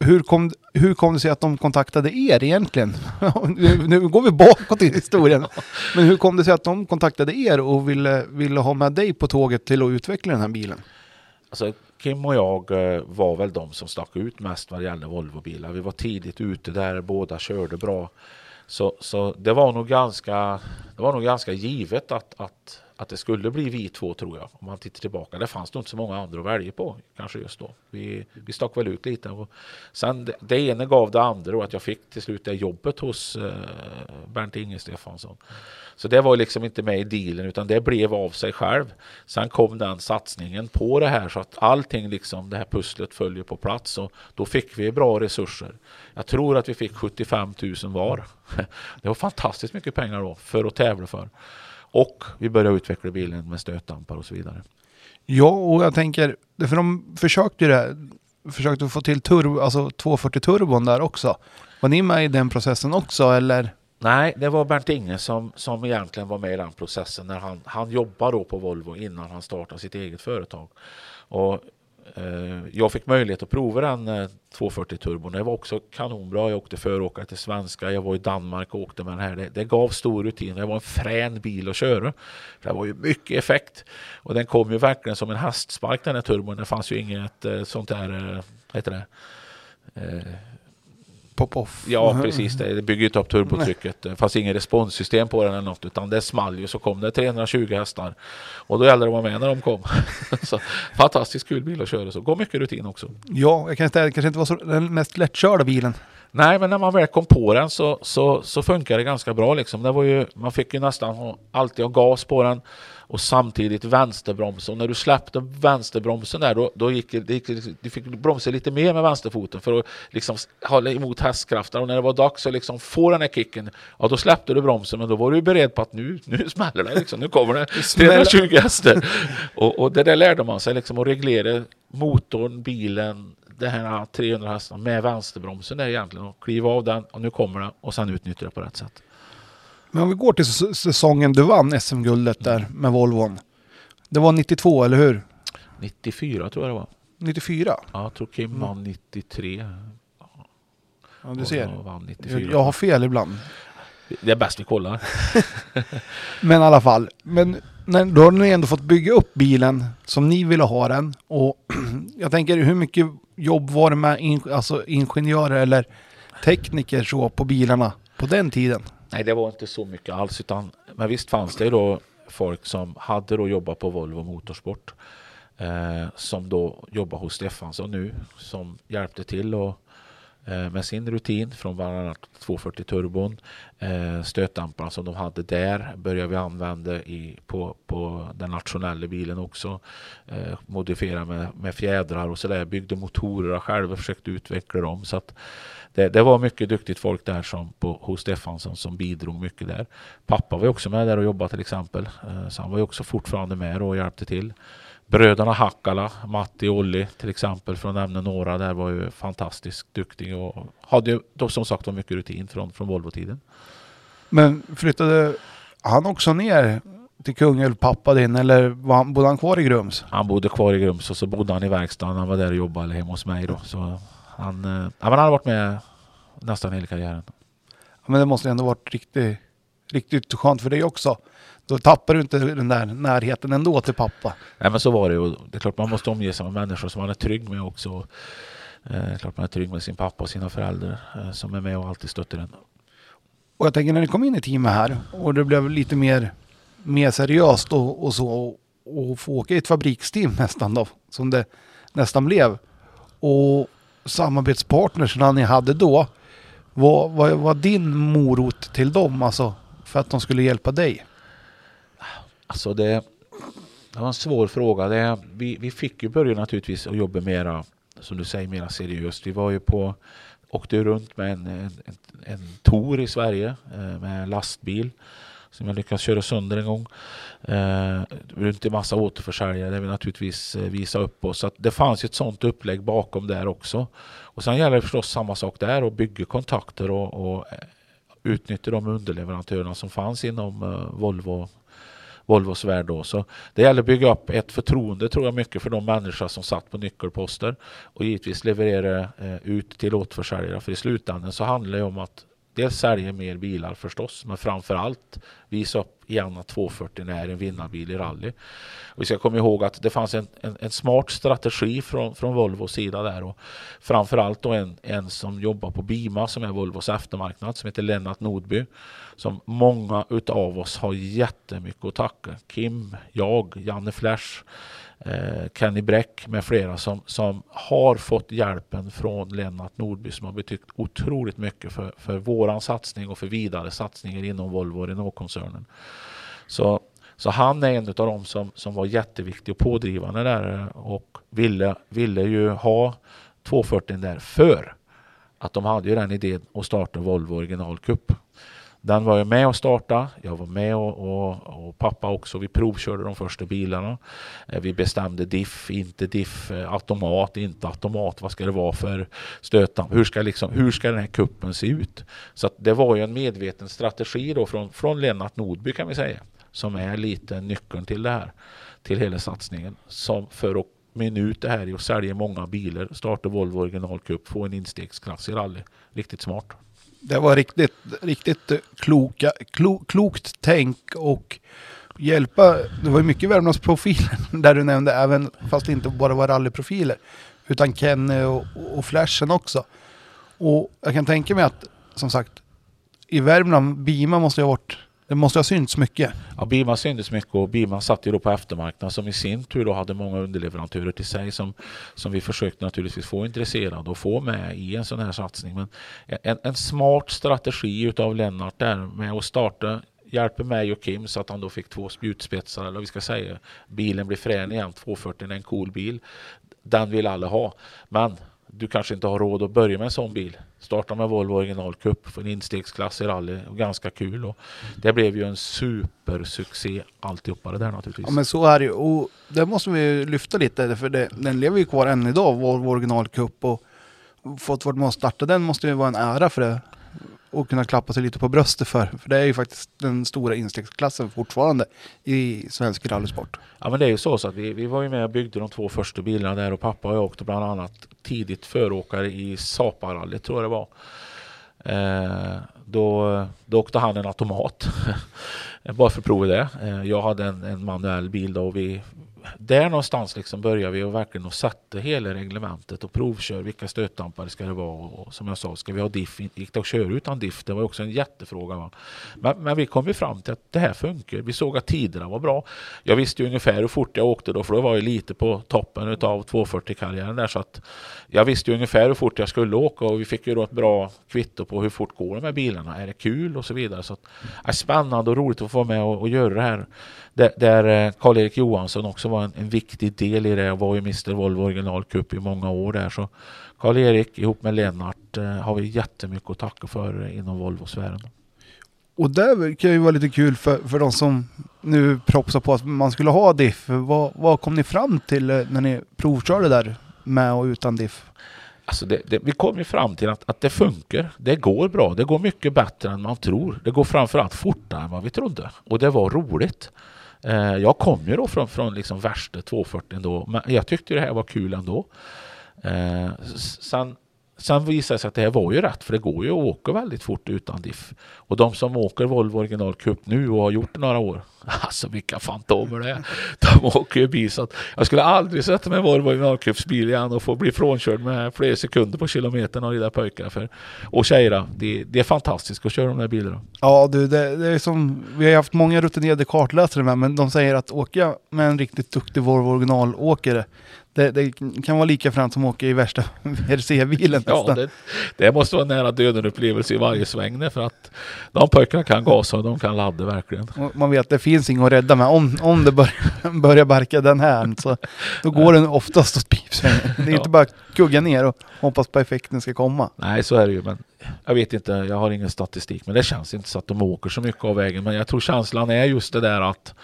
hur kom, hur kom det sig att de kontaktade er egentligen? nu, nu går vi bakåt i historien. Men hur kom det sig att de kontaktade er och ville, ville ha med dig på tåget till att utveckla den här bilen? Alltså, Kim och jag eh, var väl de som stack ut mest vad det gäller Volvobilar. Vi var tidigt ute där, båda körde bra. Så, så det var nog ganska, det var nog ganska givet att, att att det skulle bli vi två tror jag. Om man tittar tillbaka. Det fanns nog inte så många andra att välja på kanske just då. Vi, vi stack väl ut lite. Och sen det, det ena gav det andra och att jag fick till slut det jobbet hos eh, Bernt Inge Stefansson. Så det var liksom inte med i dealen utan det blev av sig själv. Sen kom den satsningen på det här så att allting liksom det här pusslet följer på plats och då fick vi bra resurser. Jag tror att vi fick 75 000 var. Det var fantastiskt mycket pengar då för att tävla för. Och vi börjar utveckla bilen med stötdampar och så vidare. Ja, och jag tänker, för de försökte ju det, försökte få till turbo, alltså 240 turbon där också. Var ni med i den processen också eller? Nej, det var Bernt Inge som, som egentligen var med i den processen när han, han jobbade då på Volvo innan han startade sitt eget företag. Och Eh, jag fick möjlighet att prova den eh, 240 turbon. Det var också kanonbra. Jag åkte föråkare till svenska. Jag var i Danmark och åkte med den här. Det, det gav stor rutin. Det var en frän bil att köra. Det var ju mycket effekt. Och den kom ju verkligen som en hästspark den här turbon. Det fanns ju inget eh, sånt där, heter det? Pop-off. Ja, precis. Det, det bygger inte upp turbotrycket. Det fanns ingen responssystem på den eller något, utan det small ju så kom det 320 hästar. Och då gällde det att vara med när de kom. så, fantastiskt kul bil att köra så. Går mycket rutin också. Ja, jag kan säga, det kanske inte var så, den mest lättkörda bilen. Nej, men när man väl kom på den så, så, så funkar det ganska bra. Liksom. Det var ju, man fick ju nästan alltid ha gas på den och samtidigt vänsterbroms. Och när du släppte vänsterbromsen där, då, då gick det, gick, du fick bromsa lite mer med vänsterfoten för att liksom hålla emot hästkrafterna. Och när det var dags att liksom få den här kicken, ja då släppte du bromsen, men då var du beredd på att nu, nu smäller det, liksom. nu kommer det 320 hästar. och, och det där lärde man sig, liksom, att reglera motorn, bilen, det här 300 hästarna med vänsterbromsen är egentligen att kliva av den och nu kommer den och sen utnyttja det på rätt sätt. Men om vi går till säsongen du vann SM-guldet där med Volvon. Det var 92, eller hur? 94 tror jag det var. 94? Ja, jag tror Kim mm. vann 93. Ja, du ser. Jag, jag har fel ibland. Det är bäst vi kollar. men i alla fall. Men när, då har ni ändå fått bygga upp bilen som ni ville ha den. Och jag tänker hur mycket jobb var det med in, alltså ingenjörer eller tekniker så på bilarna på den tiden? Nej, det var inte så mycket alls. Utan, men visst fanns det då folk som hade då jobbat på Volvo Motorsport. Eh, som då jobbar hos Stefansson nu. Som hjälpte till och, eh, med sin rutin från bland annat 240 turbon. Eh, stötdamparna som de hade där började vi använda i, på, på den nationella bilen också. Eh, modifiera med, med fjädrar och sådär. Byggde motorer själva, försökte utveckla dem. Så att, det, det, var mycket duktigt folk där som på, hos Stefansson som bidrog mycket där. Pappa var också med där och jobbade till exempel. Eh, så han var ju också fortfarande med och hjälpte till. Bröderna Hackala, Matti och Olli till exempel, för att nämna några, där var ju fantastiskt duktiga och hade då som sagt var mycket rutin från, från Volvo-tiden. Men flyttade han också ner till Kungälv, pappa din, eller var han, bodde han kvar i Grums? Han bodde kvar i Grums och så bodde han i verkstaden. Han var där och jobbade hemma hos mig då. Så han, eh, ja, han har varit med nästan hela karriären. men det måste ändå varit riktigt, riktigt skönt för dig också. Då tappar du inte den där närheten ändå till pappa. Nej men så var det ju. Det är klart man måste omge sig med människor som man är trygg med också. Eh, klart man är trygg med sin pappa och sina föräldrar eh, som är med och alltid stöttar en. Och jag tänker när ni kom in i teamet här och det blev lite mer, mer seriöst och, och så och, och få åka i ett fabriksteam nästan då, som det nästan blev. Och samarbetspartnerserna ni hade då, vad var, var din morot till dem alltså för att de skulle hjälpa dig? Alltså det, det var en svår fråga. Det, vi, vi fick ju börja naturligtvis att jobba mera, som du säger, mera seriöst. Vi var ju på, åkte runt med en, en, en, en tour i Sverige eh, med lastbil som jag lyckades köra sönder en gång. Eh, runt en massa återförsäljare där vi naturligtvis eh, visade upp oss. Så att det fanns ett sådant upplägg bakom där också. Och sen gäller det förstås samma sak där och bygga kontakter och, och eh, utnyttja de underleverantörerna som fanns inom eh, Volvo Volvos värld då. Så det gäller att bygga upp ett förtroende tror jag mycket för de människor som satt på nyckelposter och givetvis leverera eh, ut till återförsäljare. För i slutändan så handlar det om att dels sälja mer bilar förstås, men framför allt visa upp i att 240 är en vinnarbil i rally. Och vi ska komma ihåg att det fanns en, en, en, smart strategi från, från Volvos sida där och framförallt då en, en som jobbar på Bima som är Volvos eftermarknad som heter Lennart Nordby som många utav oss har jättemycket att tacka. Kim, jag, Janne Flash Eh, Kenny Bräck med flera som, som har fått hjälpen från Lennart Nordby som har betytt otroligt mycket för, för våran satsning och för vidare satsningar inom Volvo och Renault-koncernen. Så, så han är en av dem som, som var jätteviktig och pådrivande där eh, och ville, ville ju ha 240 där för att de hade ju den idén att starta Volvo Original Cup. Den var jag med och starta. Jag var med och, och, och, pappa också. Vi provkörde de första bilarna. Eh, vi bestämde diff, inte diff, eh, automat, inte automat. Vad ska det vara för stötdamp? Hur ska, liksom, hur ska den här kuppen se ut? Så det var ju en medveten strategi då från, från Lennart Nordby kan vi säga. Som är lite nyckeln till det här. Till hela satsningen. Som för att minut ut det här i att sälja många bilar, starta Volvo Original Cup, få en instegsklass i rally. Riktigt smart. Det var riktigt, riktigt kloka, klo, klokt tänk och hjälpa. Det var ju mycket Värmlandsprofiler där du nämnde, även fast det inte bara var rallyprofiler. Utan Kenny och, och Flashen också. Och jag kan tänka mig att, som sagt, i Värmland, Bima måste ju ha varit det måste ha synts mycket. Ja, Bima syntes mycket och Bima satt ju då på eftermarknaden som i sin tur då hade många underleverantörer till sig som, som vi försökte naturligtvis få intresserade och få med i en sån här satsning. Men en, en smart strategi utav Lennart där med att starta hjälper mig och Kim så att han då fick två spjutspetsar eller vi ska säga bilen blir frän igen, 240 är en cool bil. Den vill alla ha. Men du kanske inte har råd att börja med en sån bil. Starta med Volvo Original Cup få en instegsklass i rally och ganska kul. Och det blev ju en supersuccé alltihopa det där naturligtvis. Ja men så är det ju och det måste vi lyfta lite för det, den lever ju kvar än idag, Volvo Original Cup och fått vara med och starta den måste ju vara en ära för det och kunna klappa sig lite på bröstet för. För det är ju faktiskt den stora instegsklassen fortfarande i svensk rallysport. Ja men det är ju så, så att vi, vi var ju med och byggde de två första bilarna där och pappa och jag åkte bland annat tidigt föråkare i Saparallyt tror jag det var. Eh, då, då åkte han en automat. Bara för att prova det. Eh, jag hade en, en manuell bil då och vi, där någonstans liksom börjar vi och verkligen och sätta hela reglementet och provkör vilka stötdampare ska det vara och som jag sa, ska vi ha diff? Gick det att köra utan diff? Det var också en jättefråga. Va? Men, men vi kom ju fram till att det här funkar. Vi såg att tiderna var bra. Jag visste ju ungefär hur fort jag åkte då, för då var jag lite på toppen av 240-karriären där så att jag visste ju ungefär hur fort jag skulle åka och vi fick ju då ett bra kvitto på hur fort går de här bilarna? Är det kul och så vidare. Så att, är spännande och roligt att få vara med och, och göra det här där, eh, Karl-Erik Johansson också var en, en, viktig del i det och var ju Mr Volvo Original Cup i många år där. Så Karl-Erik ihop med Lennart eh, har vi jättemycket att tacka för inom Volvo-sfären. Och det kan ju vara lite kul för, för de som nu propsar på att man skulle ha diff. Vad, vad kom ni fram till eh, när ni provkörde där med och utan diff? Alltså det, det, vi kom ju fram till att, att det funkar. Det går bra. Det går mycket bättre än man tror. Det går framförallt fortare än vad vi trodde. Och det var roligt. Eh, jag kom ju då från, från liksom värsta 240 ändå, men jag tyckte det här var kul ändå. Eh, sen sen visade det sig att det här var ju rätt för det går ju att åka väldigt fort utan diff. Och de som åker Volvo Original Cup nu och har gjort det några år, alltså vilka fantomer det är. De åker ju bil så att jag skulle aldrig sätta mig i Volvo Original Cups bil igen och få bli frånkörd med flera sekunder på kilometern av de där pojkarna. För, och tjejerna, det, det är fantastiskt att köra de där bilarna. Ja du, det, det är som, vi har haft många rutinerade kartläsare med, men de säger att åka med en riktigt duktig Volvo originalåkare, det, det kan vara lika fränt som att åka i värsta RC-bilen Ja, nästan. det, det måste vara en nära döden upplevelse i varje sväng för att de pojkarna kan gasa och de kan ladda verkligen. Och Man vet att det finns inget att rädda med. Om, om det börjar, börjar barka den här så då går den oftast åt pipsvängen. Det är Ja. inte bara att kugga ner och hoppas på effekten ska komma. Nej, så är det ju. Men jag vet inte, jag har ingen statistik. Men det känns inte så att de åker så mycket av vägen. Men jag tror känslan är just det där att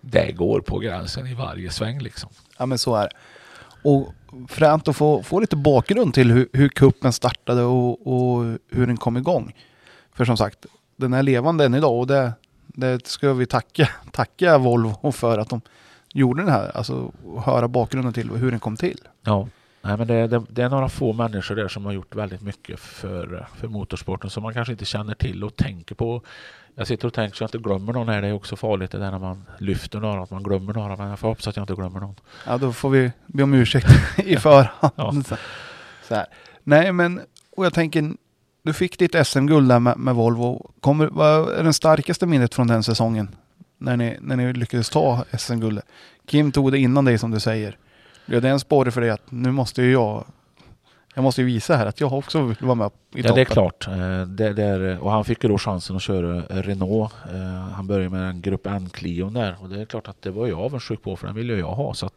det går på gränsen i varje sväng liksom. Ja men så är det. Och fränt att få, få lite bakgrund till hur, hur kuppen startade och, och hur den kom igång. För som sagt, den är levande än idag och det, det ska vi tacka, tacka Volvo för att de gjorde den här. Alltså höra bakgrunden till hur den kom till. Ja. Nej, men det, det, det är några få människor där som har gjort väldigt mycket för, för motorsporten som man kanske inte känner till och tänker på. Jag sitter och tänker så jag inte glömmer någon här. Det är också farligt det där när man lyfter några, att man glömmer några. Men jag får hoppas att jag inte glömmer någon. Ja, då får vi be om ursäkt i förhand. Ja. Så, här. Nej, men och jag tänker, du fick ditt SM-guld där med, med Volvo. Kommer, vad är den starkaste minnet från den säsongen? När ni, när ni lyckades ta SM-guldet. Kim tog det innan dig som du säger. Blev det en sporre för dig att nu måste ju jag, jag måste ju visa här att jag också vill vara med i Ja, det är klart. Eh, Det, det är, och han fick ju då chansen att köra Renault. Eh, Han började med en Grupp N-Clion där. Och det är klart att det var jag avundsjuk på för den ville jag ha. Så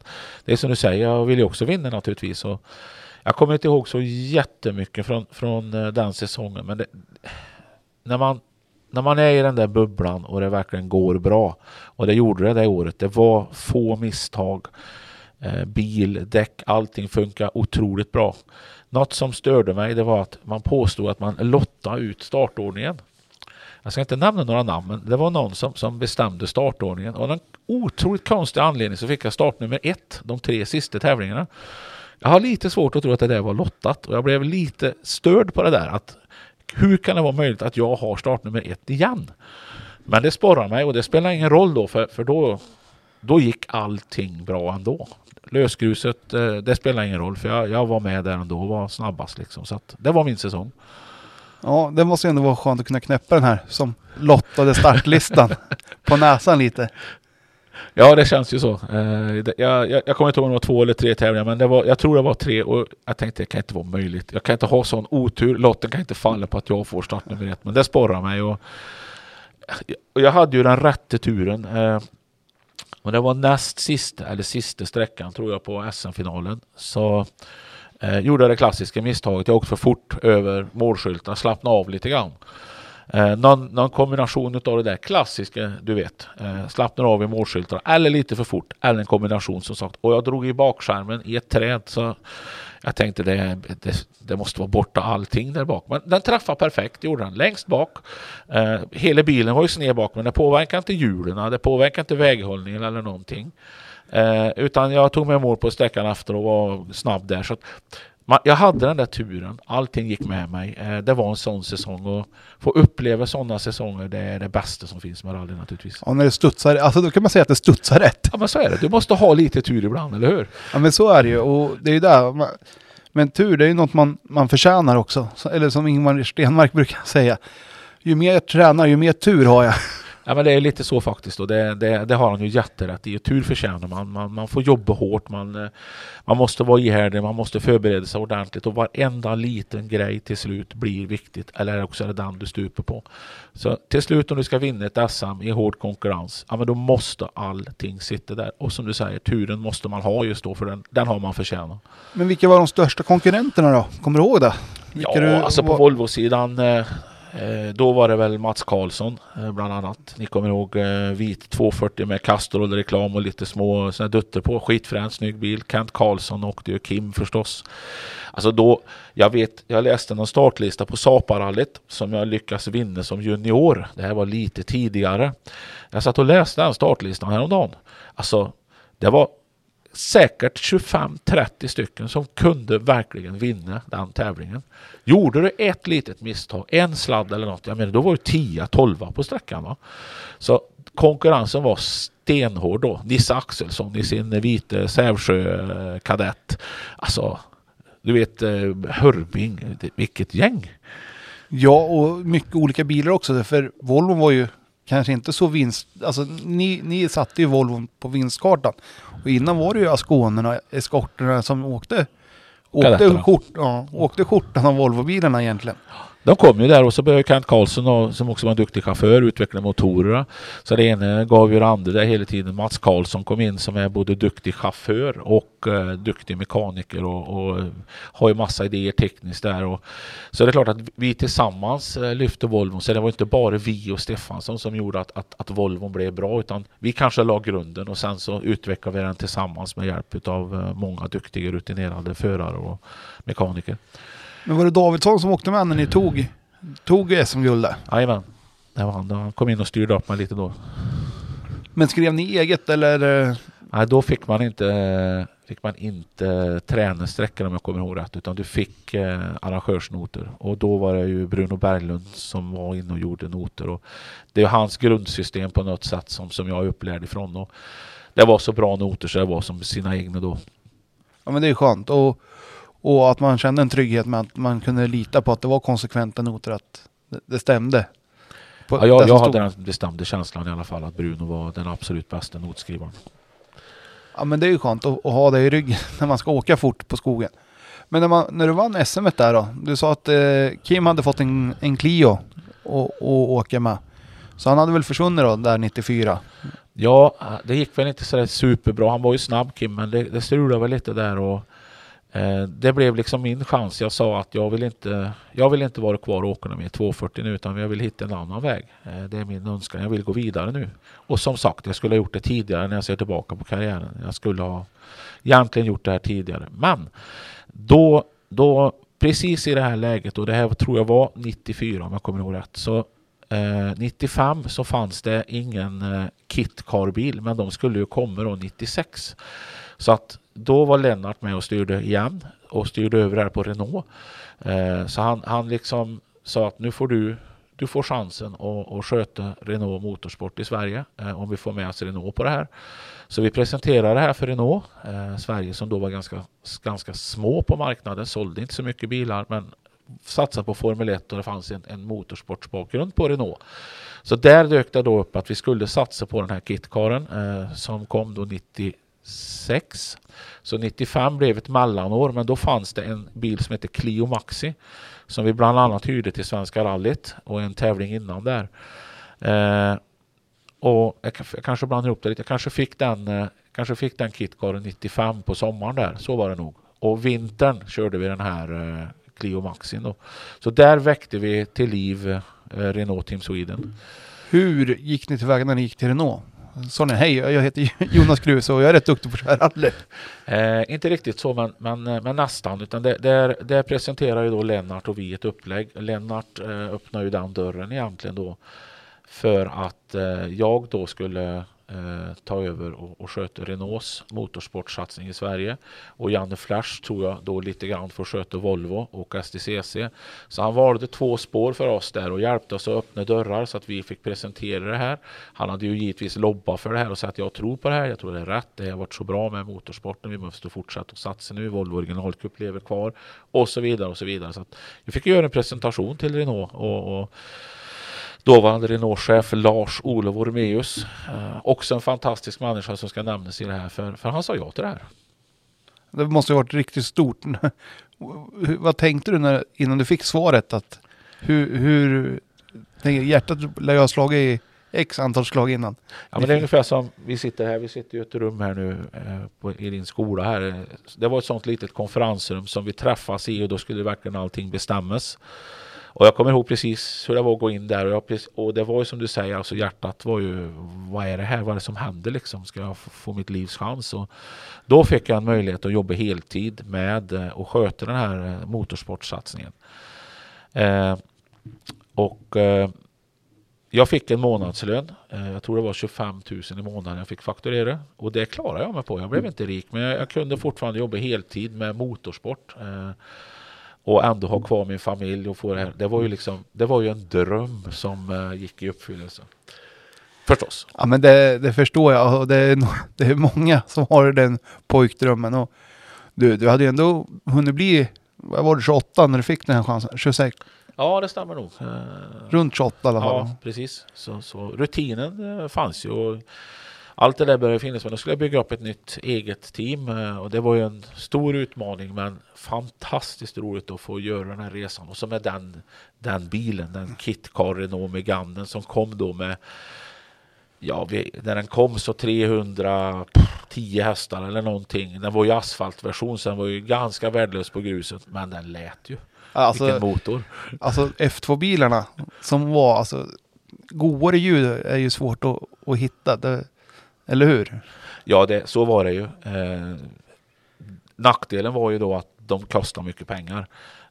det är som du säger, jag vill ju också vinna naturligtvis. Och jag kommer inte ihåg så jättemycket från, från eh, den säsongen. Men det, när, man, när man är i den där bubblan och det verkligen går bra. Och det gjorde det det året. Det var få misstag. Bil, däck, allting funkar otroligt bra. Något som störde mig det var att man påstod att man lottade ut startordningen. Jag ska inte nämna några namn, men det var någon som, som bestämde startordningen. Av en otroligt konstig anledning så fick jag startnummer ett de tre sista tävlingarna. Jag har lite svårt att tro att det där var lottat och jag blev lite störd på det där. att Hur kan det vara möjligt att jag har startnummer ett igen? Men det sporrar mig och det spelar ingen roll då för, för då, då gick allting bra ändå. Lösgruset, eh, det spelar ingen roll för jag, jag var med där ändå och var snabbast liksom. Så att det var min säsong. Ja, det måste ju ändå vara skönt att kunna knäppa den här som lottade startlistan på näsan lite. Ja, det känns ju så. Eh, jag, jag, jag kommer inte ihåg om det var två eller tre tävlingar, men det var, jag tror det var tre och jag tänkte det kan inte vara möjligt. Jag kan inte ha sån otur. Lotten kan inte falla på att jag får startnummer ett, men det sporrar mig. Och, och jag hade ju den rätte turen. Men och det var näst sista, eller sista sträckan tror jag på SM-finalen. Så eh, gjorde jag det klassiska misstaget. Jag åkte för fort över målskyltarna, slappnade av lite grann. Eh, någon, någon kombination av det där klassiska, du vet, eh, slappnar av i målskyltarna eller lite för fort, eller en kombination som sagt. Och jag drog i bakskärmen i ett träd så jag tänkte det, det, det måste vara borta allting där bak. Men den träffade perfekt, gjorde den. Längst bak. Eh, hela bilen var ju sned bak, men det påverkar inte hjulen, det påverkar inte väghållningen eller någonting. Eh, utan jag tog mig mål på sträckan efter och var snabb där. Så att, jag hade den där turen, allting gick med mig. Eh, det var en sån säsong och få uppleva sådana säsonger, det är det bästa som finns med rally naturligtvis. Ja, när det studsar, alltså då kan man säga att det studsar rätt. Ja men så är det, du måste ha lite tur ibland, eller hur? Ja men så är det ju och det är ju där. Men tur det är ju något man, man förtjänar också. Så- Eller som Ingmar Stenmark brukar säga. Ju mer jag tränar ju mer tur har jag. Ja men det är lite så faktiskt och det, det, det har han ju jätterätt i. Tur förtjänar man. man. Man får jobba hårt, man, eh, man måste vara ihärdig, man måste förbereda sig ordentligt och varenda liten grej till slut blir viktigt. Eller också är det den du stupar på. Så till slut om du ska vinna ett SM i hård konkurrens, ja men då måste allting sitta där. Och som du säger, turen måste man ha just då för den, den har man förtjänat. Men vilka var de största konkurrenterna då? Kommer du ihåg det? Vilka Ja, du alltså på Volvo-sidan eh, Eh, då var det väl Mats Karlsson eh, bland annat. Ni kommer ihåg eh, vit 240 med Castrol-reklam och lite små såna dutter på. Skitfrän, snygg bil. Kent Karlsson åkte ju Kim förstås. Alltså då, jag vet, jag läste någon startlista på Saparallet som jag lyckas vinna som junior. Det här var lite tidigare. Jag satt och läste den startlistan häromdagen. Alltså, det var säkert 25-30 stycken som kunde verkligen vinna den tävlingen. Gjorde du ett litet misstag, en sladd eller något, jag menar då var du 10-12 på sträckan. Va? Så konkurrensen var stenhård då. Nisse Axelsson i sin vita Sävsjö kadett. Alltså, du vet eh, Hörbing, vilket gäng. Ja, och mycket olika bilar också. För Volvo var ju kanske inte så vinst... Alltså ni, ni satte ju Volvo på vinstkartan. Och innan var det ju Asconerna, eskorterna som åkte... Åkte, skjort, ja, åkte skjortan av Volvobilarna egentligen. De kom ju där och så började Kent Karlsson och, som också var en duktig chaufför utveckla motorerna. Så det ena gav ju det andra där hela tiden. Mats Karlsson kom in som är både duktig chaufför och eh, duktig mekaniker och, och eh, har ju massa idéer tekniskt där. Och, så det är klart att vi tillsammans eh, lyfte Volvo. Så det var inte bara vi och Stefansson som gjorde att, att, att Volvo blev bra utan vi kanske la grunden och sen så utvecklade vi den tillsammans med hjälp av eh, många duktiga rutinerade förare och mekaniker. Men var det Davidsson som åkte med när ni tog, tog SM-guldet? Jajamän, det var han. Han kom in och styrde upp mig lite då. Men skrev ni eget eller? eh, Nej, då fick man inte, fick man inte träningssträckor om jag kommer ihåg rätt, utan du fick eh, arrangörsnoter. Och då var det ju Bruno Berglund som var inne och gjorde noter. Och det är hans grundsystem på något sätt som, som jag är upplärd ifrån. Och det var så bra noter så det var som sina egna då. Ja men det är skönt. Och, och att man kände en trygghet med att man kunde lita på att det var konsekventa noter, att det, stämde. På Ja, jag jag hade den bestämda känslan i alla fall att Bruno var den absolut bästa notskrivaren. Ja men det är ju skönt att, att ha det i ryggen när man ska åka fort på skogen. Men när, man, när du vann SM där då? Du sa att eh, Kim hade fått en, en Clio att åka med. Så han hade väl försvunnit då där 94? Ja, det gick väl inte sådär superbra. Han var ju snabb Kim, men det, det strulade väl lite där och Eh, det blev liksom min chans. Jag sa att jag vill inte, jag vill inte vara kvar och åka med 240 nu utan jag vill hitta en annan väg. Eh, det är min önskan. Jag vill gå vidare nu. Och som sagt, jag skulle ha gjort det tidigare när jag ser tillbaka på karriären. Jag skulle ha egentligen gjort det här tidigare. Men då, då precis i det här läget och det här tror jag var 94 om jag kommer ihåg rätt. Så Eh, 95 så fanns det ingen eh, kitcarbil men de skulle ju komma då 96. Så att då var Lennart med och styrde igen och styrde över det här på Renault. Eh, så han, han liksom sa att nu får du, du får chansen att, att sköta Renault Motorsport i Sverige eh, om vi får med oss Renault på det här. Så vi presenterade det här för Renault, eh, Sverige som då var ganska, ganska små på marknaden, sålde inte så mycket bilar men satsa på Formel 1 och det fanns en, en motorsportsbakgrund på Renault. Så där dök det då upp att vi skulle satsa på den här KitKaren eh, som kom då 96. Så 95 blev ett mellanår men då fanns det en bil som hette Clio Maxi som vi bland annat hyrde till Svenska rallyt och en tävling innan där. Eh, och jag, jag kanske blandar ihop det lite. Jag kanske fick den, eh, kanske fick den kitcaren 95 på sommaren där. Så var det nog. Och vintern körde vi den här eh, Clio Maxin då. Så där väckte vi till liv eh, Renault Team Sweden. Hur gick ni tillväga när ni gick till Renault? Sa ni hej, jag heter Jonas Kruse och jag är rätt duktig på att köra rally. Eh, inte riktigt så, men, men, eh, men nästan. Utan det, där, där presenterar ju då Lennart och vi ett upplägg. Lennart eh, öppnar ju den dörren egentligen då för att eh, jag då skulle eh, ta över och, och sköta Renaults motorsportsatsning i Sverige. Och Janne Flash tror jag då lite grann får sköta Volvo och STCC. Så han valde två spår för oss där och hjälpte oss att öppna dörrar så att vi fick presentera det här. Han hade ju givetvis lobbat för det här och sagt att jag tror på det här, jag tror det är rätt, det har varit så bra med motorsporten, vi måste fortsätta att satsa nu, Volvo originalcup lever kvar och så vidare och så vidare. Så att vi fick göra en presentation till Renault och, och dåvarande Renault-chef Lars-Olof Ormeus. Eh, också en fantastisk människa som ska nämnas i det här, för, för han sa ja till det här. Det måste ha varit riktigt stort. Vad tänkte du när, innan du fick svaret? Att hur, hur tänker, hjärtat lär ju ha slagit i x antal slag innan. Ja, men det är ungefär som vi sitter här, vi sitter i ett rum här nu eh, på, i din skola här. Det var ett sånt litet konferensrum som vi träffas i och då skulle verkligen allting bestämmas. Och jag kommer ihåg precis hur det var att gå in där och, jag, precis- och det var ju som du säger, alltså hjärtat var ju, vad är det här, vad är det som händer liksom? Ska jag få, mitt livs chans? Och då fick jag en möjlighet att jobba heltid med eh, och sköta den här eh, motorsportsatsningen. Eh, och eh, Jag fick en månadslön. Eh, jag tror det var 25 000 i månaden jag fick fakturera. Och det klarade jag mig på. Jag blev inte rik men jag, jag kunde fortfarande jobba heltid med motorsport. Eh, och ändå ha kvar min familj och få det här. Det var ju liksom, det var ju en dröm som uh, gick i uppfyllelse. Förstås. Ja men det, det förstår jag och det är, det är många som har den pojkdrömmen. Och du, du hade ju ändå hunnit bli, vad var det, 28 när du fick den här chansen? 26? Ja det stämmer nog. Uh, Runt 28 i alla fall. Ja precis. Så, så rutinen uh, fanns ju. Och, allt det där började finnas men då skulle jag bygga upp ett nytt eget team och det var ju en stor utmaning men fantastiskt roligt att få göra den här resan och så med den, den bilen, den Kitcar Renault Megane som kom då med Ja, vi, när den kom så 310 hästar eller någonting. Den var ju asfaltversion så den var ju ganska värdelös på gruset men den lät ju. Alltså, Vilken motor. Alltså F2-bilarna som var alltså godare ljud är ju svårt att, att hitta. Det, eller hur? Ja, det, så var det ju. Eh, nackdelen var ju då att de kostar mycket pengar.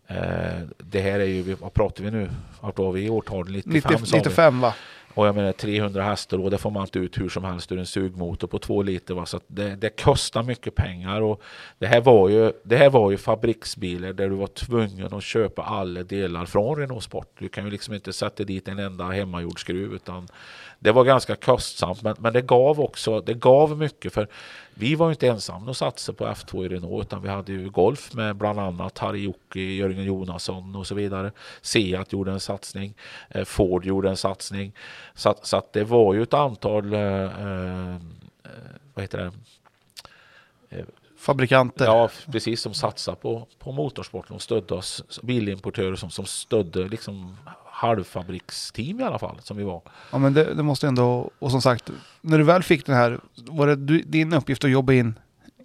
Eh, det här är ju, vad pratar vi nu? Vart var vi i årtal? 95 90, 95 va? Och jag menar 300 hästar och det får man inte ut hur som helst ur en sugmotor på två liter. Va? Så det, det, kostar mycket pengar. Och det, här var ju, det här var ju fabriksbilar där du var tvungen att köpa alla delar från Renault Sport. Du kan ju liksom inte sätta dit en enda hemmagjord skruv utan det var ganska kostsamt men, men det gav också det gav mycket för vi var inte ensamma att satsa på F2 i Renault utan vi hade ju Golf med bland annat Harry Jocke, Jörgen Jonasson och så vidare. Seat gjorde en satsning, eh, Ford gjorde en satsning. Så, att, så att det var ju ett antal eh, eh, vad heter det? Fabrikanter. Ja, precis som satsar på, på motorsporten och stödde oss. Bilimportörer som, som stödde liksom halvfabriksteam i alla fall som vi var. Ja men det, det måste ändå, och som sagt, när du väl fick den här, var det du, din uppgift att jobba in,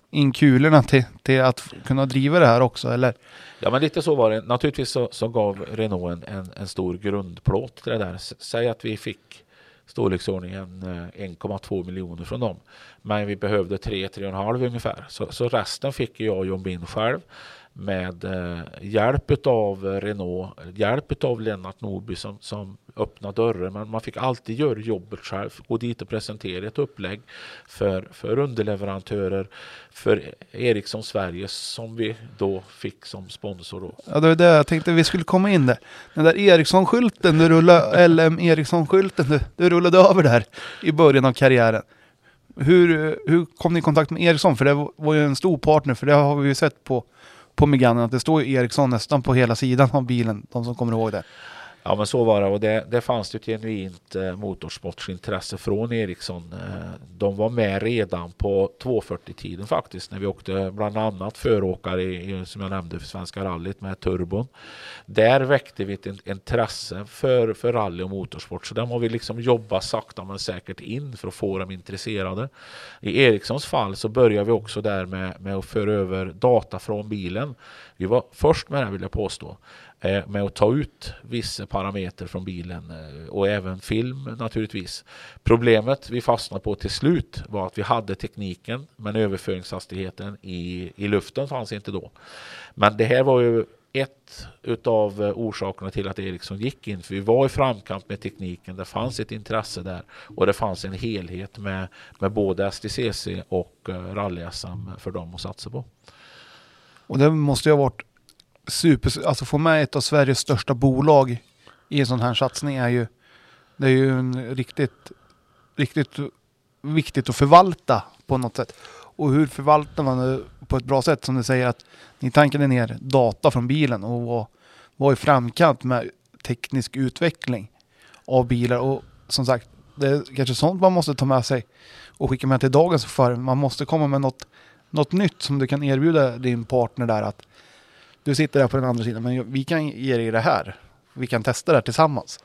in kulorna till, till att kunna driva det här också eller? Ja men lite så var det. Naturligtvis så, så gav Renault en, en, en, stor grundplåt till det där. Säg att vi fick storleksordningen 1,2 eh, miljoner från dem. Men vi behövde 3-3,5 ungefär. Så, så resten fick jag jobba in själv med eh, hjälp av eh, Renault, hjälp av Lennart Norby som, som öppnade dörren. Men man fick alltid göra jobbet själv, gå dit och presentera ett upplägg för, för underleverantörer, för Ericsson Sverige som vi då fick som sponsor. Då. Ja, det var det jag tänkte vi skulle komma in där. Den där Ericsson-skylten, du rullade, LM Ericsson-skylten, du, du rullade över där i början av karriären. Hur, hur kom ni i kontakt med Ericsson? För det var ju en stor partner, för det har vi ju sett på på Meganen att det står Ericsson nästan på hela sidan av bilen, de som kommer ihåg det. Ja men så var det och det, det fanns ju ett genuint eh, motorsportsintresse från Ericsson. Eh, de var med redan på 240-tiden faktiskt när vi åkte bland annat föråkare i, som jag nämnde för Svenska rallyt med turbon. Där väckte vi ett intresse för, för rally och motorsport så där har vi liksom jobbat sakta men säkert in för att få dem intresserade. I Ericssons fall så började vi också där med, med att föra över data från bilen. Vi var först med det vill jag påstå. Eh, med att ta ut vissa parametrar från bilen eh, och även film naturligtvis. Problemet vi fastnade på till slut var att vi hade tekniken men överföringshastigheten i, i luften fanns inte då. Men det här var ju ett utav eh, orsakerna till att Ericsson liksom gick in. För vi var i framkant med tekniken. Det fanns ett intresse där och det fanns en helhet med, med både STCC och rally-SM för dem att satsa på. Och det måste ju ha varit super, alltså få med ett av Sveriges största bolag i en sån här satsning är ju, det är ju en riktigt, riktigt viktigt att förvalta på något sätt. Och hur förvaltar man det på ett bra sätt? Som du säger att ni tankade ner data från bilen och var, var i framkant med teknisk utveckling av bilar. Och som sagt, det är kanske sånt man måste ta med sig och skicka med till dagens förare. Man måste komma med något, något nytt som du kan erbjuda din partner där. att du sitter där på den andra sidan, men vi kan ge dig det här. Vi kan testa det här tillsammans.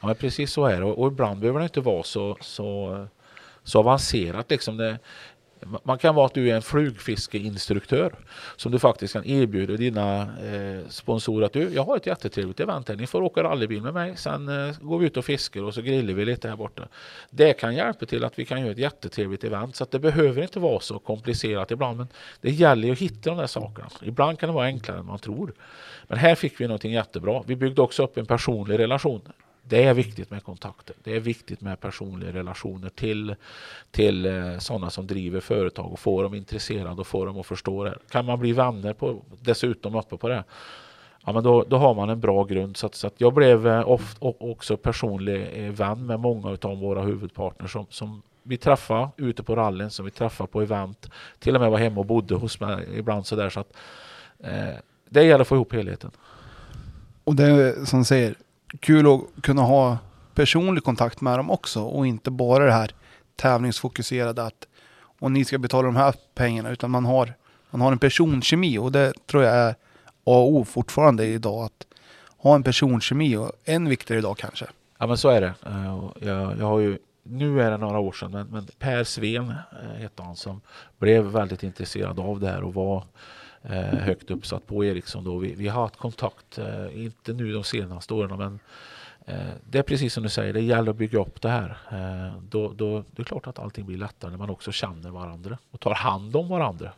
Ja, precis så är det. Och, och ibland behöver det inte vara så, så, så avancerat. Liksom det, man kan vara att du är en flugfiskeinstruktör som du faktiskt kan erbjuda dina eh, sponsorer att du, jag har ett jättetrevligt event här, ni får åka rallybil med mig, sen eh, går vi ut och fiskar och så grillar vi lite här borta. Det kan hjälpa till att vi kan göra ett jättetrevligt event så att det behöver inte vara så komplicerat ibland men det gäller att hitta de där sakerna. Ibland kan det vara enklare än man tror. Men här fick vi någonting jättebra. Vi byggde också upp en personlig relation det är viktigt med kontakter. Det är viktigt med personliga relationer till, till eh, sådana som driver företag och få dem intresserade och få dem att förstå det. Kan man bli vänner på, dessutom uppe på det, ja, men då, då har man en bra grund. Så att, så att jag blev eh, oft, också personlig eh, vän med många av våra huvudpartners som, som vi träffade ute på rallyn, som vi träffade på event, till och med var hemma och bodde hos mig ibland sådär. Så att, eh, det gäller att få ihop helheten. Och det är som säger, kul att kunna ha personlig kontakt med dem också och inte bara det här tävlingsfokuserade att och ni ska betala de här pengarna utan man har, man har en personkemi och det tror jag är A och O fortfarande idag att ha en personkemi och än viktigare idag kanske. Ja men så är det. Eh, jag, jag har ju, nu är det några år sedan men, men Per Sven eh, hette han som blev väldigt intresserad av det här och var högt uppsatt på Ericsson då. Vi, vi har haft kontakt, eh, inte nu de senaste åren men eh, det är precis som du säger, det gäller att bygga upp det här. Eh, då, då, det är klart att allting blir lättare när man också känner varandra och tar hand om varandra.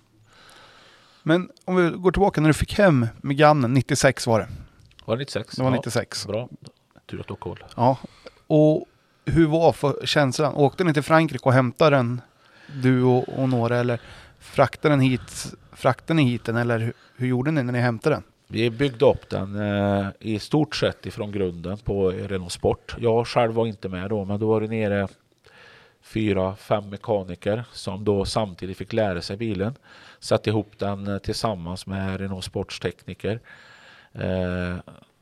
Men om vi går tillbaka när du fick hem Meganen, 96 var det. Var det 96? Det var 96. bra, tur att du har koll. Ja, och hur var för känslan? Åkte ni till Frankrike och hämtade den, du och, och några, eller fraktade den hit Fraktade ni hit den eller hur, hur gjorde ni när ni hämtade den? Vi byggde upp den eh, i stort sett ifrån grunden på Renault Sport. Jag själv var inte med då, men då var det nere fyra, fem mekaniker som då samtidigt fick lära sig bilen. Satte ihop den eh, tillsammans med Renault Sports tekniker. Eh,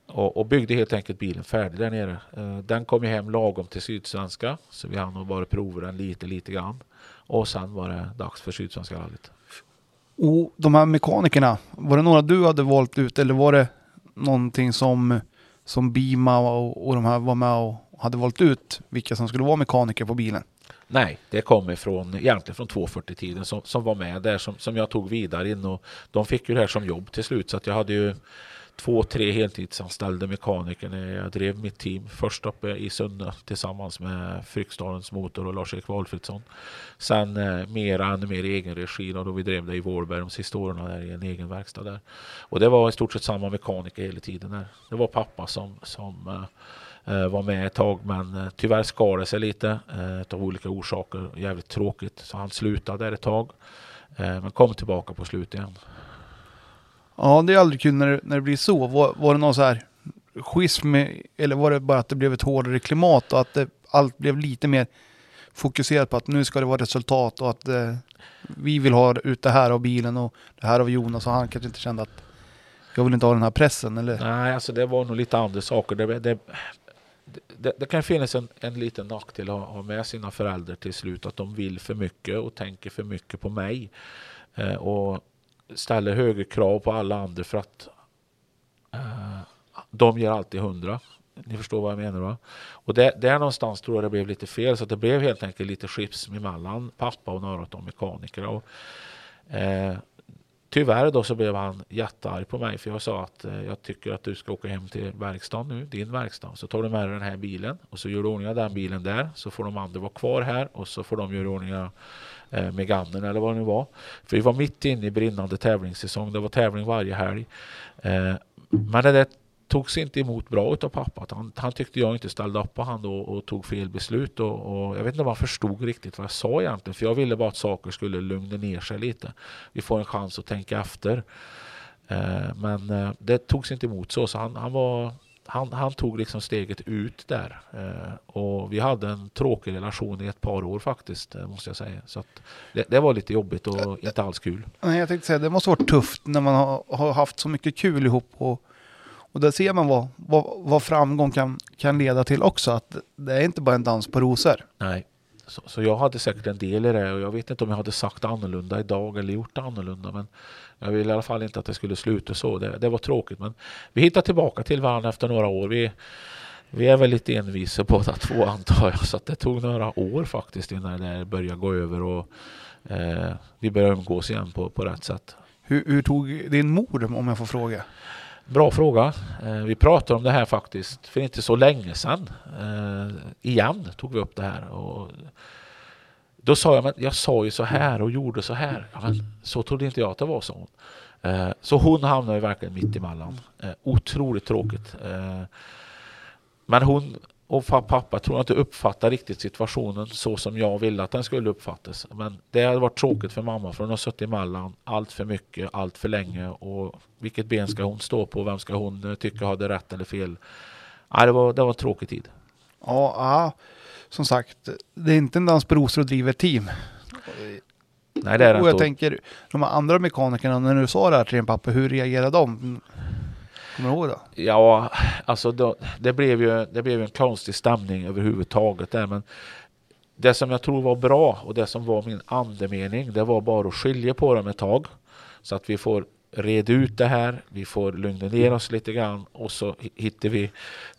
och, och, byggde helt enkelt bilen färdig där nere. Eh, den kom ju hem lagom till Sydsvenska, så vi hann bara prova den lite, lite grann. Och sen var det dags för Sydsvenska rallyt. Och de här mekanikerna, var det några du hade valt ut eller var det någonting som, som Bima och, och de här var med och hade valt ut vilka som skulle vara mekaniker på bilen? Nej, det kom ifrån, egentligen från 240-tiden som, som var med där som, som jag tog vidare in och de fick ju det här som jobb till slut så att jag hade ju två, tre heltidsanställda mekaniker när jag drev mitt team. Först uppe i Sunne tillsammans med Fryksdalens Motor och Lars-Erik Walfridsson. Sen eh, mer ännu mer i egen regi då, då vi drev det i Vårberg de sista åren där i en egen verkstad där. Och det var i stort sett samma mekaniker hela tiden. Där. Det var pappa som, som eh, eh var med ett tag men eh, tyvärr skar det sig lite eh, av olika orsaker. Jävligt tråkigt så han slutade där ett tag. Eh, men kom tillbaka på slutet igen. Ja, det är aldrig kul när det, när det blir så. Var, var det någon så här schism, eller var det bara att det blev ett hårdare klimat och att det, allt blev lite mer fokuserat på att nu ska det vara resultat och att eh, vi vill ha ut det här av bilen och det här av Jonas och han kanske inte kände att jag vill inte ha den här pressen eller? Nej, alltså det var nog lite andra saker. Det, det, det, det kan finnas en, en liten nackdel att ha med sina föräldrar till slut, att de vill för mycket och tänker för mycket på mig. Eh, och ställer högre krav på alla andra för att uh, de ger alltid hundra. Ni förstår vad jag menar va? Och det, där någonstans tror jag det blev lite fel så det blev helt enkelt lite skips mellan pappa och några av de mekanikerna. Och, uh, tyvärr då så blev han jättearg på mig för jag sa att eh, jag tycker att du ska åka hem till verkstaden nu, din verkstad. Så tar du med dig den här bilen och så gör du ordning den bilen där så får de andra vara kvar här och så får de göra ordning Eh, med Gannen eller vad det nu var. För vi var mitt inne i brinnande tävlingssäsong. Det var tävling varje helg. Eh, men det där togs inte emot bra av pappa. Han, han tyckte jag inte ställde upp på han då och tog fel beslut. Och, och, jag vet inte om han förstod riktigt vad jag sa egentligen. För jag ville bara att saker skulle lugna ner sig lite. Vi får en chans att tänka efter. Eh, men eh, det togs inte emot så. Så han, han var han, han, tog liksom steget ut där. Eh, och vi hade en tråkig relation i ett par år faktiskt, eh, måste jag säga. Så det, det, var lite jobbigt och inte alls kul. Nej, jag tänkte säga, det måste varit tufft när man har, har haft så mycket kul ihop. Och, och där ser man vad, vad, vad, framgång kan, kan leda till också. Att det är inte bara en dans på rosor. Nej, så, så jag hade säkert en del i det och jag vet inte om jag hade sagt annorlunda idag eller gjort annorlunda. Men jag ville i alla fall inte att det skulle sluta så. Det, det var tråkigt men vi hittade tillbaka till varandra efter några år. Vi, vi är väl lite envisa båda två antar jag. Så det tog några år faktiskt innan det började gå över och eh, vi började umgås igen på, på rätt sätt. Hur, hur tog din mor om jag får fråga? Bra fråga. Eh, vi pratade om det här faktiskt för inte så länge sedan. Eh, igen tog vi upp det här. Och då sa jag, men jag sa ju så här och gjorde så här. Ja, men så trodde inte jag att det var, så hon. Eh, så hon hamnade verkligen mitt emellan. Otroligt tråkigt. Men hon och pappa tror jag inte uppfattar riktigt situationen så som jag ville att den skulle uppfattas. Men det hade varit tråkigt för mamma för hon har suttit emellan allt för mycket, allt för länge och vilket ben ska hon stå på? Vem ska hon eh, tycka hade rätt eller fel? Nej, det var, det var en tråkig tid. Ja, ja, som sagt, det är inte en dans på rosor och driver team. Nej, det är det och jag inte. tänker, de andra mekanikerna, när du sa det här till din pappa, hur reagerade de? Kommer du ihåg det? Ja, alltså då, det, blev ju, det blev ju en konstig stämning överhuvudtaget där. Men det som jag tror var bra och det som var min andemening, det var bara att skilja på dem ett tag. Så att vi får reda ut det här, vi får lugna ner oss lite grann och så hi- hittar vi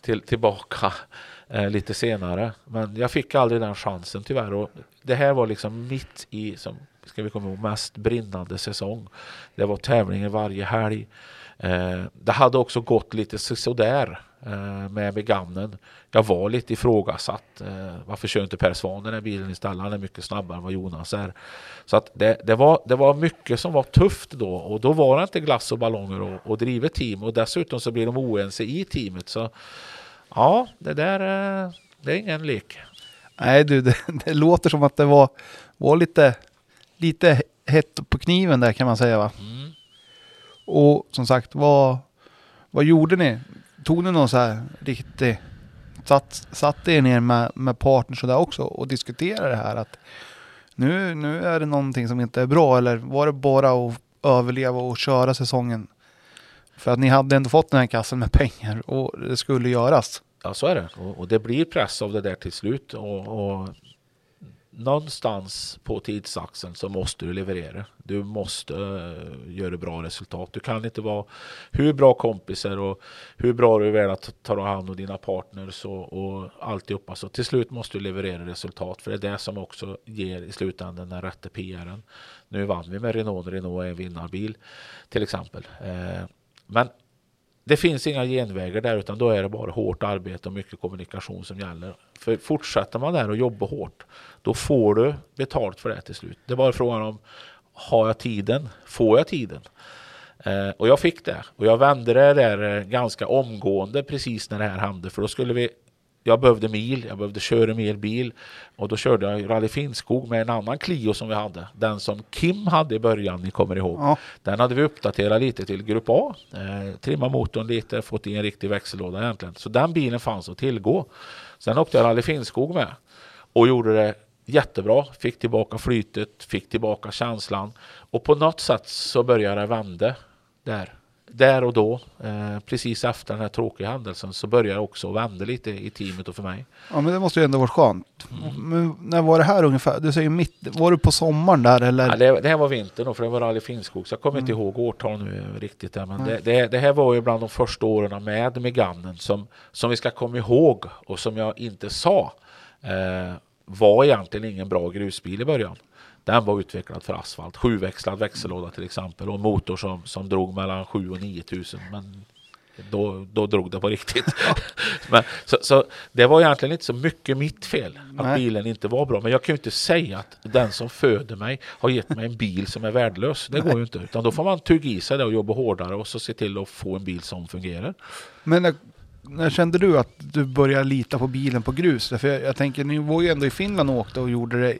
till, tillbaka eh, lite senare. Men jag fick aldrig den chansen tyvärr. Och det här var liksom mitt i, som ska vi komma ihåg, mest brinnande säsong. Det var tävlingar varje helg. Eh, det hade också gått lite sådär eh, med begannen. Jag var lite ifrågasatt. Eh, varför kör inte Per Svan den här bilen istället? Han är mycket snabbare än vad Jonas är. Så att det, det, var, det var mycket som var tufft då och då var det inte glass och ballonger och, och drivet team och dessutom så blir de oense i teamet. Så ja, det där det är ingen lek. Nej du, det, det låter som att det var, var lite, lite hett på kniven där kan man säga va? Mm. Och som sagt, vad, vad gjorde ni? Tog ni någon så här riktig... Satt, satt er ner med, med partners och där också och diskuterade det här att nu, nu är det någonting som inte är bra eller var det bara att överleva och köra säsongen? För att ni hade ändå fått den här kassen med pengar och det skulle göras. Ja, så är det. Och, och det blir press av det där till slut. Och, och någonstans på tidsaxeln så måste du leverera. Du måste uh, göra bra resultat. Du kan inte vara hur bra kompisar och hur bra du är att ta hand om dina partners och, och alltihopa. Så till slut måste du leverera resultat. För det är det som också ger i slutändan den rätta PRen. Nu vann vi med Renault. Renault är en vinnarbil till exempel. Uh, men det finns inga genvägar där utan då är det bara hårt arbete och mycket kommunikation som gäller. För fortsätter man där och jobbar hårt då får du betalt för det till slut. Det bara frågan om har jag tiden? Får jag tiden? Eh, och jag fick det. Och jag vände det där eh, ganska omgående precis när det här hände. För då skulle vi jag behövde mil, jag behövde köra mer bil och då körde jag Rally Finnskog med en annan Clio som vi hade. Den som Kim hade i början, ni kommer ihåg. Ja. Den hade vi uppdaterat lite till Grupp A. Eh, trimma motorn lite, fått i en riktig växellåda egentligen. Så den bilen fanns att tillgå. Sen åkte jag Rally Finnskog med och gjorde det jättebra. Fick tillbaka flytet, fick tillbaka känslan och på något sätt så började det vända där. Där och då, eh, precis efter den här tråkiga händelsen, så började också vända lite i teamet och för mig. Ja men det måste ju ändå varit skönt. Men när var det här ungefär? Du säger mitt, var du på sommaren där eller? Ja, det, det här var vintern då, för det var Rally Finnskog, så jag kommer inte ihåg årtal nu riktigt. Där, men det, det, det här var ju bland de första åren med Meganen som, som vi ska komma ihåg och som jag inte sa eh, var egentligen ingen bra grusbil i början. Den var utvecklad för asfalt, sjuväxlad växellåda till exempel och en motor som, som drog mellan 7 och 9 tusen. Men då, då drog det på riktigt. men, så, så det var egentligen inte så mycket mitt fel att Nej. bilen inte var bra. Men jag kan ju inte säga att den som föder mig har gett mig en bil som är värdelös. Det går ju inte. Utan då får man tugga i sig det och jobba hårdare och så se till att få en bil som fungerar. Men när, kände du att du började lita på bilen på grus? För jag, jag tänker, ni var ju ändå i Finland och åkte och gjorde det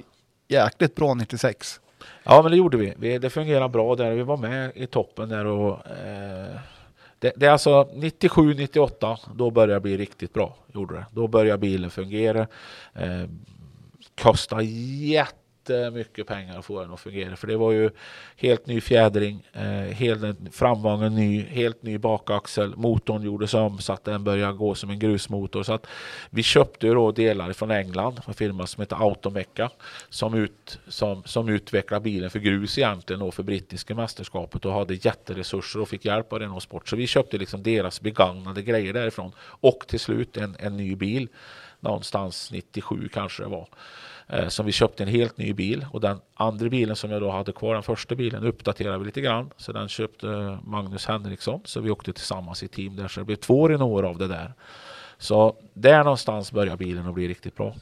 jäkligt bra 96. Ja, men det gjorde vi. vi det fungerade bra där. Vi var med i toppen där och eh, det, det är alltså 97, 98. Då började det bli riktigt bra. Gjorde det. Då började bilen fungera. Eh, kostade mycket pengar att få den att fungera. För det var ju helt ny fjädring, eh, helt framvagnen ny, helt ny bakaxel. Motorn gjordes om så att den började gå som en grusmotor. Så att vi köpte ju då delar från England, en firma som heter Automecca som, ut, som, som utvecklade bilen för grus egentligen och för brittiska mästerskapet och hade jätteresurser och fick hjälp av Renault Sport. Så vi köpte liksom deras begagnade grejer därifrån och till slut en, en ny bil någonstans 97 kanske det var. Eh, som vi köpte en helt ny bil och den andra bilen som jag då hade kvar, den första bilen, uppdaterade vi lite grann. Så den köpte Magnus Henriksson. Så vi åkte tillsammans i team där. Så det blev två Renault av det där. Så där någonstans börjar bilen att bli riktigt bra.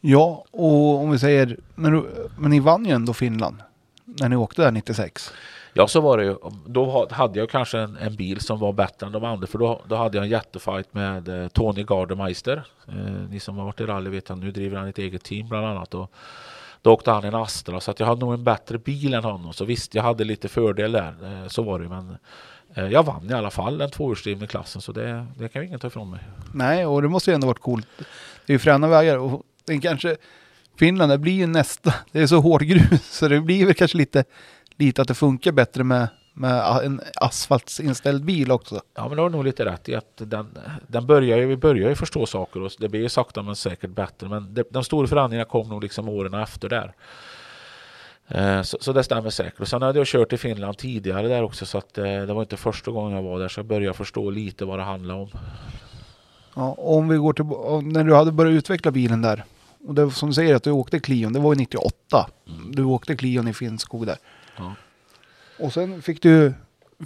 Ja, och om vi säger, men, men ni vann ju ändå Finland. när ni åkte där 96? Ja, så var det ju. Då hade jag kanske en, en bil som var bättre än de andra. För då, då hade jag en jättefight med eh, Tony Gardemeister. Eh, ni som har varit i rally vet att nu driver han ett eget team bland annat. Och då åkte han en Astra. Så att jag hade nog en bättre bil än honom. Så visst, jag hade lite fördel där. Eh, så var det ju. Men eh, jag vann i alla fall den tvåhjulsdrivna klassen. Så det, det kan ju ingen ta ifrån mig. Nej, och det måste ju ändå varit coolt. Det är ju fräna vägar och den kanske Finland, det blir ju nästa, det är så hård grus så det blir väl kanske lite, lite att det funkar bättre med, med en asfaltsinställd bil också. Ja men du har nog lite rätt i att den, den börjar ju, vi börjar ju förstå saker och det blir ju sakta men säkert bättre. Men det, de stora förändringarna kom nog liksom åren efter där. Eh, Så, så det stämmer säkert. Och sen hade jag kört i Finland tidigare där också så att eh, det var inte första gången jag var där så jag började förstå lite vad det handlar om. Ja, om vi går till, när du hade börjat utveckla bilen där, och det som du säger att du åkte Clion, det var ju 98. Du åkte Clion i Finnskog där. Och sen fick du,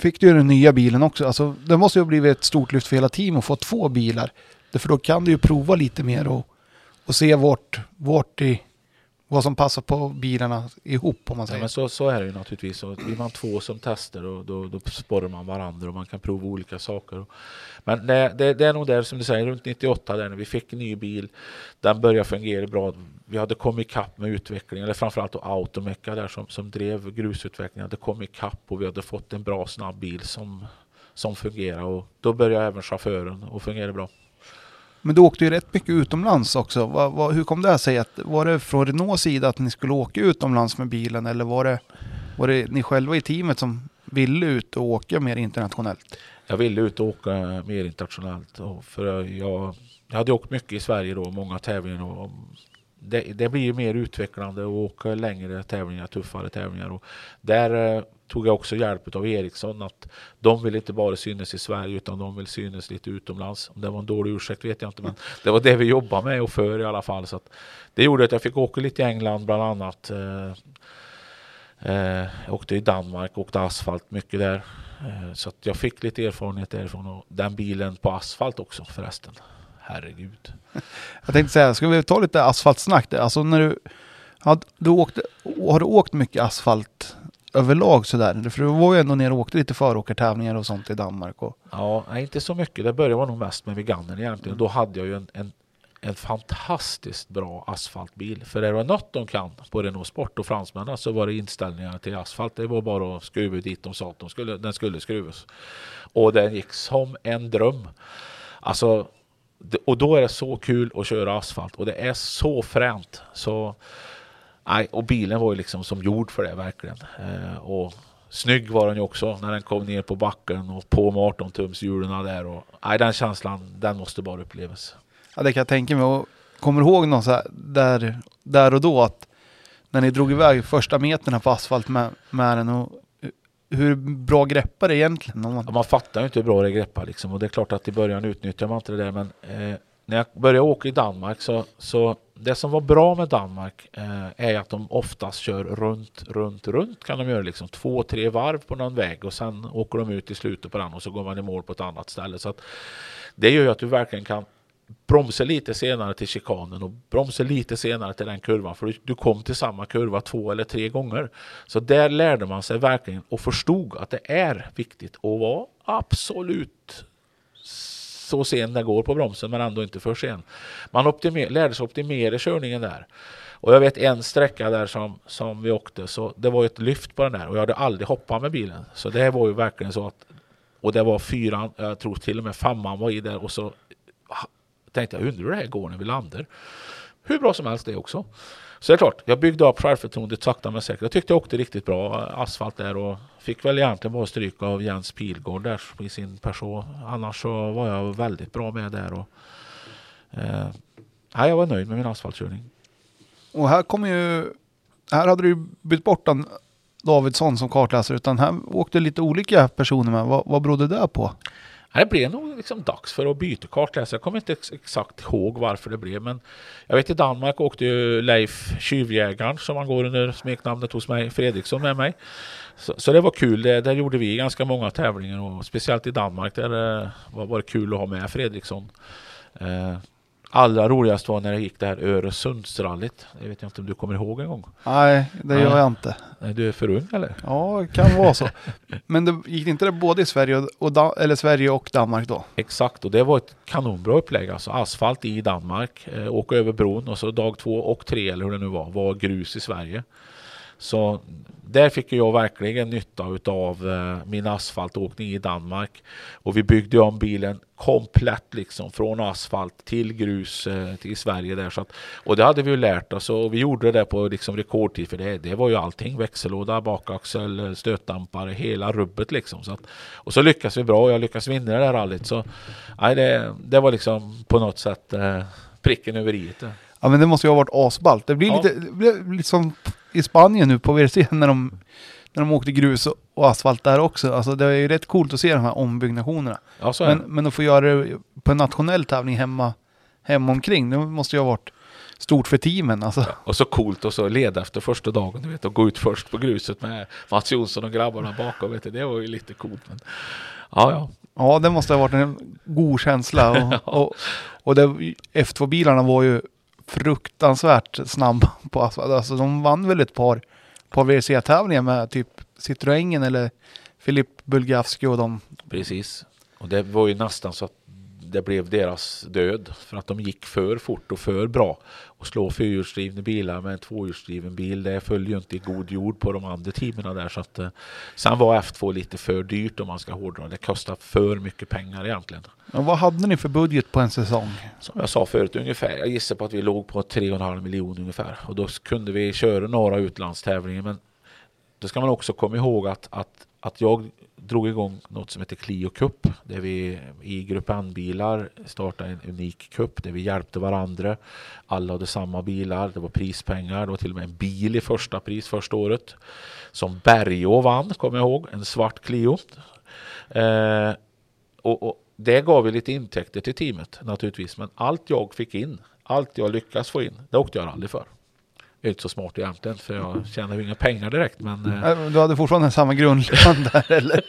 fick du ju den nya bilen också. Alltså, det måste ju ha blivit ett stort lyft för hela teamet att få två bilar. Därför då kan du ju prova lite mer och, och se vart, vart i, vad som passar på bilarna ihop om man Ja, säger. men så, så är det ju naturligtvis. Och blir man två som testar och då, då sporrar man varandra och man kan prova olika saker. Men det, det, det är nog där som du säger, runt 98 där när vi fick en ny bil. Den började fungera bra. Vi hade kommit ikapp med utvecklingen, eller framförallt då Automeca där som, som drev grusutvecklingen. hade kommit ikapp och vi hade fått en bra snabb bil som, som fungerar. Och då började även chauffören och fungera bra. Men du åkte ju rätt mycket utomlands också. Va, va, hur kom det sig? Att, var det från Renaults sida att ni skulle åka utomlands med bilen eller var det, var det ni själva i teamet som ville ut och åka mer internationellt? Jag ville ut och åka mer internationellt. Och för jag, jag hade åkt mycket i Sverige då, många tävlingar. Och det, det blir ju mer utvecklande att åka längre tävlingar, tuffare tävlingar. Och där eh, tog jag också hjälp av Ericsson. att De vill inte bara synas i Sverige utan de vill synas lite utomlands. Om det var en dålig ursäkt vet jag inte men det var det vi jobbade med och för i alla fall. Så det gjorde att jag fick åka lite i England bland annat. Eh, eh, åkte i Danmark, åkte asfalt mycket där. Eh, Så jag fick lite erfarenhet därifrån och den bilen på asfalt också förresten. Herregud. Jag tänkte säga, ska vi ta lite asfaltsnack där? Alltså när du, har du, åkt, har du åkt mycket asfalt överlag sådär? För du var ju ändå nere och åkte lite föråkartävlingar och sånt i Danmark. Och, Ja, nej, inte så mycket. Det började vara nog mest med Veganen egentligen. Då hade jag ju en, en, en fantastiskt bra asfaltbil. För det var något de kan på Renault Sport och fransmännen så var det inställningar till asfalt. Det var bara att skruva dit de sa att de skulle, den skulle skruvas. Och den gick som en dröm. Alltså, det- och då är det så kul att köra asfalt och det är så fränt. Så, nej, och bilen var ju liksom som gjord för det verkligen. Eh, och snygg var den ju också när den kom ner på backen och på med 18 tums hjulen där. Och, nej, den känslan, den måste bara upplevas. ja, det kan jag tänka mig. Och kommer du ihåg något så här, där, där och då att när ni drog iväg första meterna på asfalt med, med den och hur bra greppar det egentligen? Om Ja, man, Man fattar ju inte hur bra det greppar liksom. Och det är klart att i början utnyttjar man inte det där. Men eh, när jag började åka i Danmark så, så det som var bra med Danmark eh, är att de oftast kör runt, runt, runt kan de göra liksom två, tre varv på någon väg och sen åker de ut i slutet på den och så går man i mål på ett annat ställe. Så att det gör ju att du verkligen kan bromsa lite senare till chikanen och bromsa lite senare till den kurvan för du, du kom till samma kurva två eller tre gånger. Så där lärde man sig verkligen och förstod att det är viktigt att vara absolut så sen det går på bromsen men ändå inte för sen. Man optimer, lärde sig optimera körningen där. Och jag vet en sträcka där som, som vi åkte så det var ett lyft på den där och jag hade aldrig hoppat med bilen. Så det var ju verkligen så att och det var fyran, jag tror till och med femman var i där och så tänkte jag undrar hur det här går när vi landar. Hur bra som helst det också. Så det är klart, jag byggde upp självförtroendet sakta men säkert. Jag tyckte jag åkte riktigt bra asfalt där och fick väl egentligen bara stryk av Jens Pilgård där i sin Peugeot. Annars så var jag väldigt bra med där och eh, jag var nöjd med min asfaltkörning. och här kommer ju, här hade du bytt bort den Davidsson som kartläsare utan här åkte lite olika personer med. Vad, vad berodde det på? Nej, Det blev nog liksom dags för att byta kartläsare. Jag kommer inte ex- exakt ihåg varför det blev, men jag vet i Danmark åkte ju Leif Tjuvjägaren som han går under smeknamnet hos mig, Fredriksson med mig. Så, så det var kul. Det, där gjorde vi ganska många tävlingar och speciellt i Danmark där eh, var, var det kul att ha med Fredriksson. Eh, allra roligast var när jag gick det här Öresundsrallyt. Jag vet inte om du kommer ihåg en gång? Nej, det Nej. gör jag inte. Nej, Du är för ung eller? Ja, det kan vara så. Men det gick inte det både i Sverige och, och eller Sverige och Danmark då? Exakt, och det var ett kanonbra upplägg. Alltså asfalt i Danmark, eh, åka över bron och så dag två och tre eller hur det nu var, var grus i Sverige. Så där fick jag verkligen nytta av eh, min asfaltåkning i Danmark. Och vi byggde om bilen komplett liksom från asfalt till grus eh, till Sverige där. Så att, och det hade vi ju lärt oss och vi gjorde det på liksom rekordtid för det, det var ju allting. Växellåda, bakaxel, eh, stötdämpare, hela rubbet liksom. Så att, och så lyckas vi bra och jag lyckas vinna det här rallyt. Så nej, det, det var liksom på något sätt eh, pricken över i det. Ja men det måste ju ha varit asballt. Det blir Ja. lite, det blir lite som i Spanien nu på WRC när de, när de åkte grus och, asfalt där också. Alltså det är ju rätt coolt att se de här ombyggnationerna. Ja, så är Men, det. men att få göra det på en nationell tävling hemma, hemma omkring, det måste ju ha varit stort för teamen alltså. Och så coolt och så leda efter första dagen, du vet, och gå ut först på gruset med Mats Jonsson och grabbarna bakom, vet du, det var ju lite coolt. Men, ja, ja. Ja, det måste ha varit en god känsla. Och, och, och det, F2-bilarna var ju fruktansvärt snabba på asfalt. Alltså de vann väl ett par, par WRC-tävlingar med typ Citroengen eller Filip Bulgavski och de. Precis. Och det var ju nästan så att det blev deras död för att de gick för fort och för bra. Och slå fyrhjulsdrivna bilar med en tvåhjulsdriven bil, det föll ju inte i god jord på de andra teamen där. Så att, eh, sen var F2 lite för dyrt om man ska hårdra. Det kostar för mycket pengar egentligen. Ja, vad hade ni för budget på en säsong? Som jag sa förut ungefär, jag gissar på att vi låg på 3,5 miljoner ungefär. Och då kunde vi köra några utlandstävlingar. Men då ska man också komma ihåg att, att, att jag drog igång något som heter Clio Cup. Där vi i Grupp N-bilar startade en unik cup där vi hjälpte varandra. Alla hade samma bilar, det var prispengar, det var till och med en bil i första pris första året. Som Bergå vann, kommer jag ihåg, en svart Clio. Eh, och, och det gav ju lite intäkter till teamet naturligtvis. Men allt jag fick in, allt jag lyckas få in, det åkte jag aldrig för. Är inte så smart egentligen för jag tjänar ju inga pengar direkt. Men eh, Du hade fortfarande samma grundlön där eller?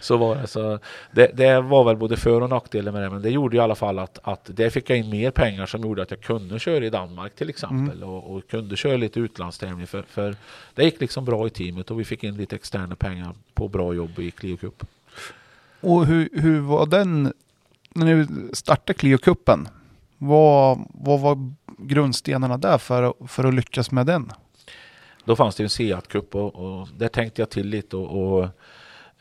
så var det. Så det, det var väl både för och nackdelar med det. Men det gjorde i alla fall att, att det fick jag in mer pengar som gjorde att jag kunde köra i Danmark till exempel. Och, och kunde köra lite utlandstävling. För, för det gick liksom bra i teamet och vi fick in lite externa pengar på bra jobb i Clio Cup. Och hur, hur var den, när ni startade Clio-cupen, vad, vad var grundstenarna där för, att- för att lyckas med den? Då fanns det en Seat Cup och, och där tänkte jag till lite och, och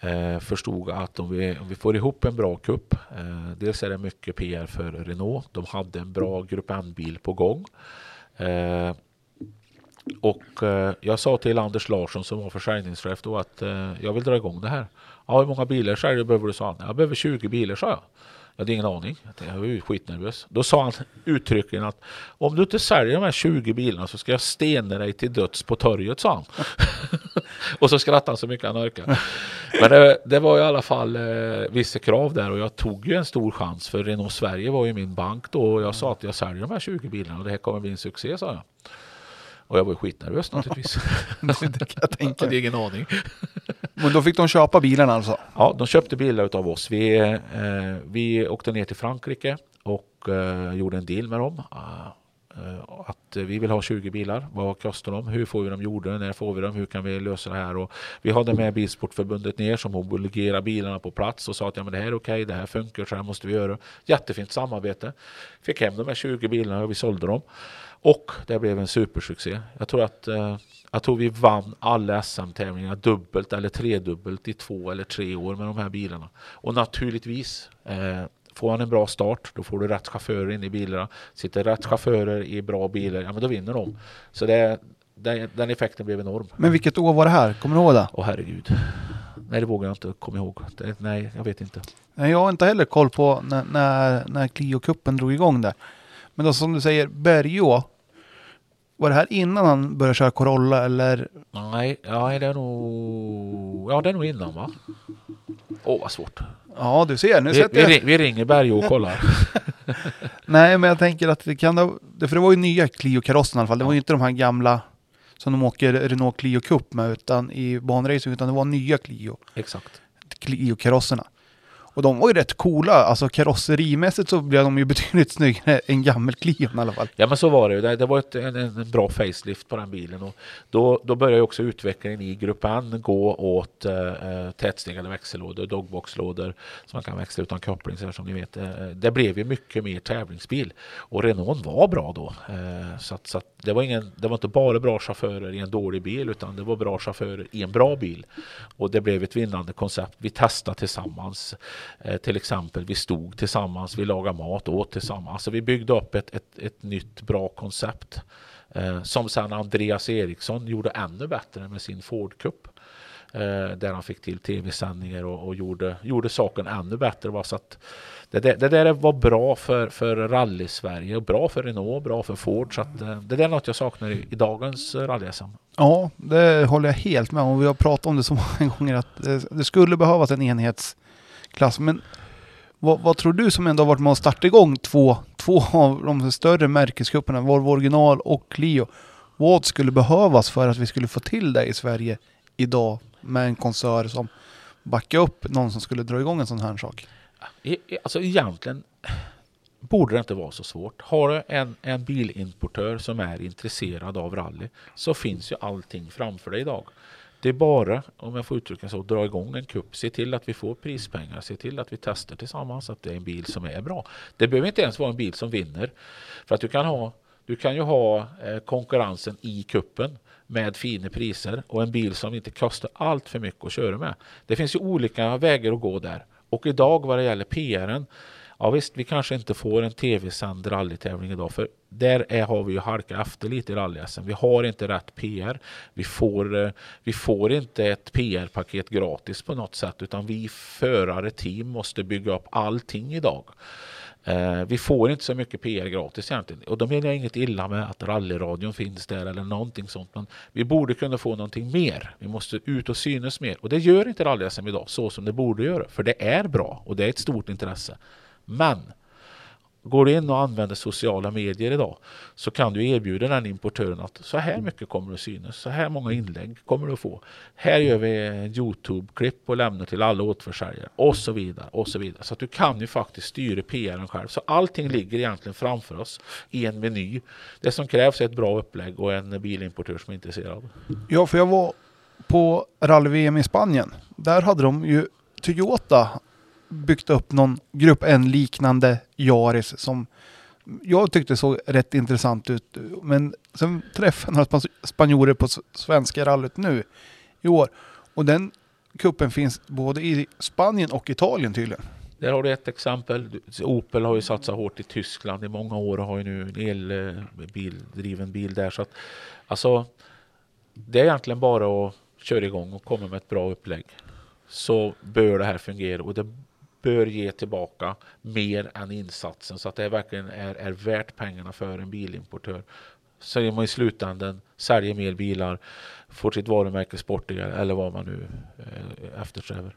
eh, förstod att om vi, om vi får ihop en bra cup, eh, dels är det mycket PR för Renault. De hade en bra Grupp N-bil på gång. Eh, och eh, jag sa till Anders Larsson som var försäljningschef då att eh, jag vill dra igång det här. Ja, hur många bilar säljer behöver du? sa han. Jag behöver 20 bilar, sa jag. Jag hade ingen aning. Jag var ju skitnervös. Då sa han uttryckligen att om du inte säljer de här 20 bilarna så ska jag stena dig till döds på torget, sa han. och så skrattade han så mycket han orkade. Men det, det var i alla fall eh, vissa krav där och jag tog ju en stor chans för Renault Sverige var ju min bank då och jag sa att jag säljer de här 20 bilarna och det här kommer bli en succé, sa jag. Och jag var skitnervös naturligtvis. det kan jag Jag tänka hade mig. ingen aning. Men då fick de köpa bilarna alltså? Ja, de köpte bilar utav oss. Vi, eh, vi åkte ner till Frankrike och eh, gjorde en deal med dem. Eh, att vi vill ha 20 bilar. Vad kostar de? Hur får vi dem gjorda? När får vi dem? Hur kan vi lösa det här? Och vi hade med Bilsportförbundet ner som homologerade bilarna på plats och sa att ja, men det här är okej, det här funkar, så här måste vi göra. Jättefint samarbete. Fick hem de här 20 bilarna och vi sålde dem. Och det blev en supersuccé. Jag tror att eh, jag tror vi vann alla SM-tävlingar dubbelt eller tredubbelt i två eller tre år med de här bilarna. Och naturligtvis, eh, får man en bra start, då får du rätt chaufförer in i bilarna. Sitter rätt chaufförer i bra bilar, ja men då vinner de. Så det, det, den effekten blev enorm. Men vilket år var det här? Kommer du ihåg det? Åh herregud. Nej, det vågar jag inte komma ihåg. Det, nej, jag vet inte. Jag har inte heller koll på när, när, när Clio-cupen drog igång där. Men då som du säger, Bergå. Var det här innan han började köra Corolla eller? Nej, ja, det är nog... Ja, det är nog innan va? Åh, vad svårt. Ja, du ser. Nu Vi, sätter vi, jag... ring- vi ringer Berg och kollar. Nej, men jag tänker att det kan ha... det- För det var ju nya Clio-karossen i alla fall. Det var ju inte de här gamla som de åker Renault Clio Cup med utan i banracing, utan det var nya Clio. Exakt. Clio-karosserna. Och de var ju rätt coola, alltså karosserimässigt så blev de ju betydligt snyggare än gammelklion i alla fall. Ja men så var det ju. Det, det var ett, en, en bra facelift på den bilen. Och då, då började ju också utvecklingen i gruppen gå åt eh, eh tätstegade växellådor, dogboxlådor som man kan växla utan koppling så här, som ni vet. Eh, det blev ju mycket mer tävlingsbil. Och Renault var bra då. Eh, så att, så att det, var ingen, det var inte bara bra chaufförer i en dålig bil utan det var bra chaufförer i en bra bil. Och det blev ett vinnande koncept. Vi testade tillsammans. Eh, till exempel, vi stod tillsammans, vi lagade mat, åt tillsammans. Alltså vi byggde upp ett, ett, ett nytt bra koncept. Eh, som sen Andreas Eriksson gjorde ännu bättre med sin Ford Cup. Eh, där han fick till tv-sändningar och, och, gjorde, gjorde saken ännu bättre. Va? så att det, det, det där var bra för, för rally-Sverige och bra för Renault, bra för Ford. Så att, eh, det där är något jag saknar i, i dagens eh, rally-SM. Ja, det håller jag helt med om. Vi har pratat om det så många gånger att det, det skulle behövas en enhetsklass. Men vad, vad, tror du som ändå har varit med och startat igång två, två av de större märkescuperna, Volvo original och Clio. Vad skulle behövas för att vi skulle få till det i Sverige idag med en koncern som backar upp någon som skulle dra igång en sån här sak? Alltså egentligen borde det inte vara så svårt. Har du en, en bilimportör som är intresserad av rally så finns ju allting framför dig idag. Det är bara, om jag får uttrycka så, dra igång en kupp. Se till att vi får prispengar. Se till att vi testar tillsammans att det är en bil som är bra. Det behöver inte ens vara en bil som vinner. För att du kan ha du kan ju ha eh, konkurrensen i kuppen med fina priser och en bil som inte kostar allt för mycket att köra med. Det finns ju olika vägar att gå där. Och idag vad det gäller PRen Ja visst, vi kanske inte får en tv-sänd rallytävling idag för där är, har vi ju halkat efter lite i rally -SM. Vi har inte rätt PR. Vi får, eh, vi får inte ett PR-paket gratis på något sätt utan vi förare, team måste bygga upp allting idag. Eh, vi får inte så mycket PR gratis egentligen. Och då menar jag inget illa med att rallyradion finns där eller någonting sånt. Men vi borde kunna få någonting mer. Vi måste ut och synas mer. Och det gör inte rally-SM idag så som det borde göra. För det är bra och det är ett stort intresse. Men Går du in och använder sociala medier idag så kan du erbjuda den importören att så här mycket kommer att synas, så här många inlägg kommer du att få. Här gör vi en Youtube-klipp och lämnar till alla återförsäljare och så vidare och så vidare. Så att du kan ju faktiskt styra PRn själv. Så allting ligger egentligen framför oss i en meny. Det som krävs är ett bra upplägg och en bilimportör som är intresserad. Ja, för jag var på rally-VM i Spanien. Där hade de ju Toyota byggt upp någon grupp en liknande Jaris som jag tyckte såg rätt intressant ut. Men sen träffade jag några spanjorer på svenska rallyt nu i år. Och den kuppen finns både i Spanien och Italien tydligen. Där har du ett exempel. Opel har ju satsat hårt i Tyskland i många år och har ju nu en eldriven eh, bil där. Så att, alltså, det är egentligen bara att köra igång och komma med ett bra upplägg. Så bör det här fungera och det bör ge tillbaka mer än insatsen så att det verkligen är, är värt pengarna för en bilimportör. Så man i slutändan säljer mer bilar, får sitt varumärke sportigare eller vad man nu eh, eftersträvar.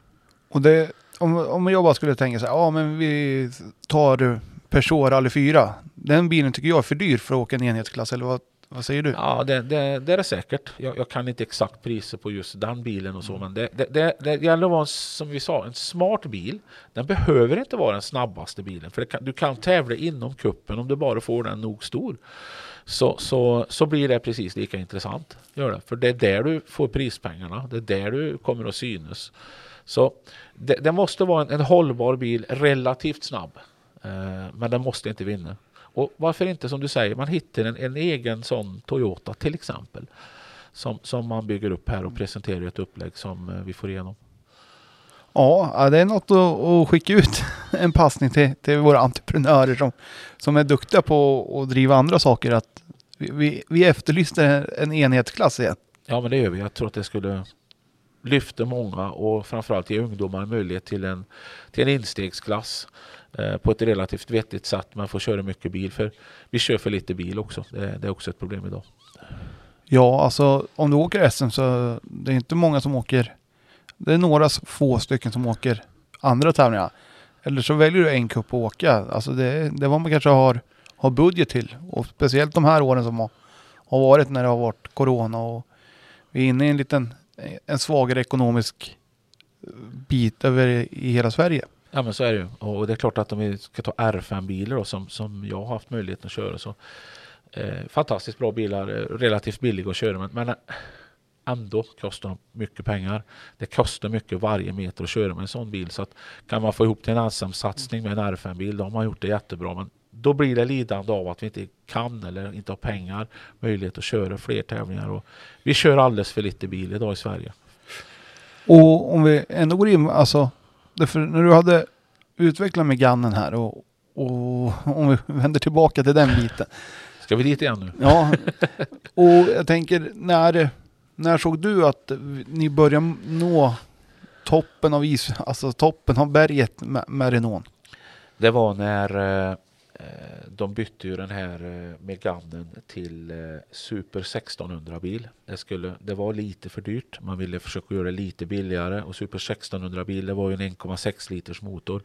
Och det, om, om jag bara skulle tänka så här, ja men vi tar Peugeot Rally 4. Den bilen tycker jag är för dyr för att åka en enhetsklass, eller vad vad säger du? Ja, det, det, det är det säkert. Jag, jag, kan inte exakt priset på just den bilen och så, mm. men det, det, det, det gäller att vara, som vi sa, en smart bil. Den behöver inte vara den snabbaste bilen, för kan, du kan tävla inom kuppen om du bara får den nog stor. Så, så, så blir det precis lika intressant. Gör det. För det är där du får prispengarna, det är där du kommer att synas. Så det, det måste vara en, en hållbar bil, relativt snabb. Eh, men den måste inte vinna. Och varför inte som du säger, man hittar en, en egen sån Toyota till exempel. Som, som man bygger upp här och presenterar ett upplägg som eh, vi får igenom. Ja, det är något att, skicka ut en passning till, till våra entreprenörer som, som är duktiga på att driva andra saker. Att vi, vi efterlyste en enhetsklass igen. Ja, men det gör vi. Jag tror att det skulle lyfta många och framförallt ge ungdomar möjlighet till en, till en instegsklass Eh, på ett relativt vettigt sätt. Man får köra mycket bil för vi kör för lite bil också. Det, det är också ett problem idag. Ja, alltså om du åker SM så det är inte många som åker. Det är några få stycken som åker andra tävlingar. Eller så väljer du en cup att åka. Alltså det, det är vad man kanske har, har budget till. Och speciellt de här åren som har, har varit när det har varit corona och vi är inne i en liten en svagare ekonomisk bit över i hela Sverige. Ja men så är det ju. Och det är klart att om vi ska ta R5-bilar som, som jag har haft möjlighet att köra så eh, fantastiskt bra bilar, eh, relativt billiga att köra men, men eh, ändå kostar de mycket pengar. Det kostar mycket varje meter att köra med en sån bil så att kan man få ihop till en SM-satsning med en R5-bil då har man gjort det jättebra men då blir det lidande av att vi inte kan eller inte har pengar, möjlighet att köra fler tävlingar. Och vi kör alldeles för lite bil idag i Sverige. Och om vi ändå går in, alltså, därför när du hade utvecklat Meganen här och, och om vi vänder tillbaka till den biten. Ska vi dit igen nu? Ja, och jag tänker när, när såg du att ni började nå toppen av is, alltså toppen av berget med, med Renault? Det var när Eh, Eh, de bytte ju den här eh, Meganen till eh, Super 1600 bil. Det, skulle, det var lite för dyrt. Man ville försöka göra det lite billigare och Super 1600 bil det var ju en 1,6 liters motor.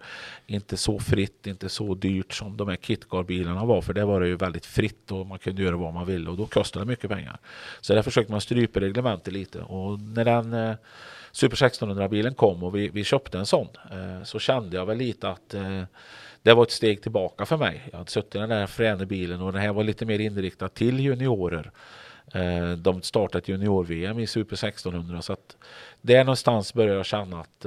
Inte så fritt, inte så dyrt som de här KitKar bilarna var för det var det ju väldigt fritt och man kunde göra vad man ville och då kostade det mycket pengar. Så där försökte man strypa reglementet lite och när den Super 1600 bilen kom och vi, vi köpte en sån eh, så kände jag väl lite att eh, det var ett steg tillbaka för mig. Jag hade suttit i den där fräna bilen och den här var lite mer inriktad till juniorer. Eh, de startade ett junior-VM i Super 1600 så att där någonstans började jag känna att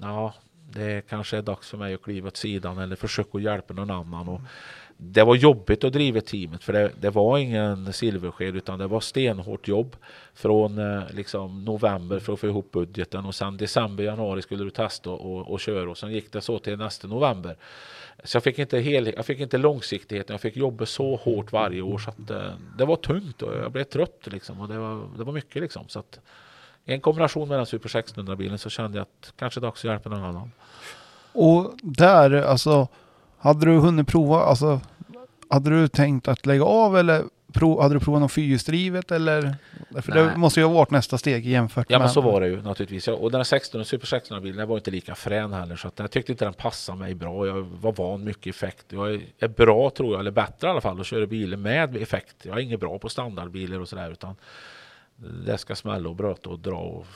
ja, det kanske är dags för mig att kliva åt sidan eller försöka hjälpa någon annan. Och det var jobbigt att driva teamet för det, det var ingen silversked utan det var stenhårt jobb från eh, liksom november för att få ihop budgeten och sen december, januari skulle du testa och, och köra och sen gick det så till nästa november. Så jag fick inte, hel, jag fick inte långsiktigheten, jag fick jobba så hårt varje år så att eh, det var tungt och jag blev trött liksom och det var, det var mycket liksom. Så att, i en kombination med den Super 1600 bilen så kände jag att kanske dags att hjälpa någon annan. Och där, alltså hade du hunnit prova, alltså hade du tänkt att lägga av eller prov, hade du provat något fyrhjulsdrivet eller? För Nej. det måste ju ha varit nästa steg jämfört ja, med... Ja men så var det ju naturligtvis. Och den här 16, Super 16 bilen var inte lika frän heller så att jag tyckte inte den passade mig bra. Jag var van mycket effekt. Jag är bra tror jag, eller bättre i alla fall att köra bilar med effekt. Jag är inget bra på standardbilar och sådär utan det ska smälla och bröta och dra och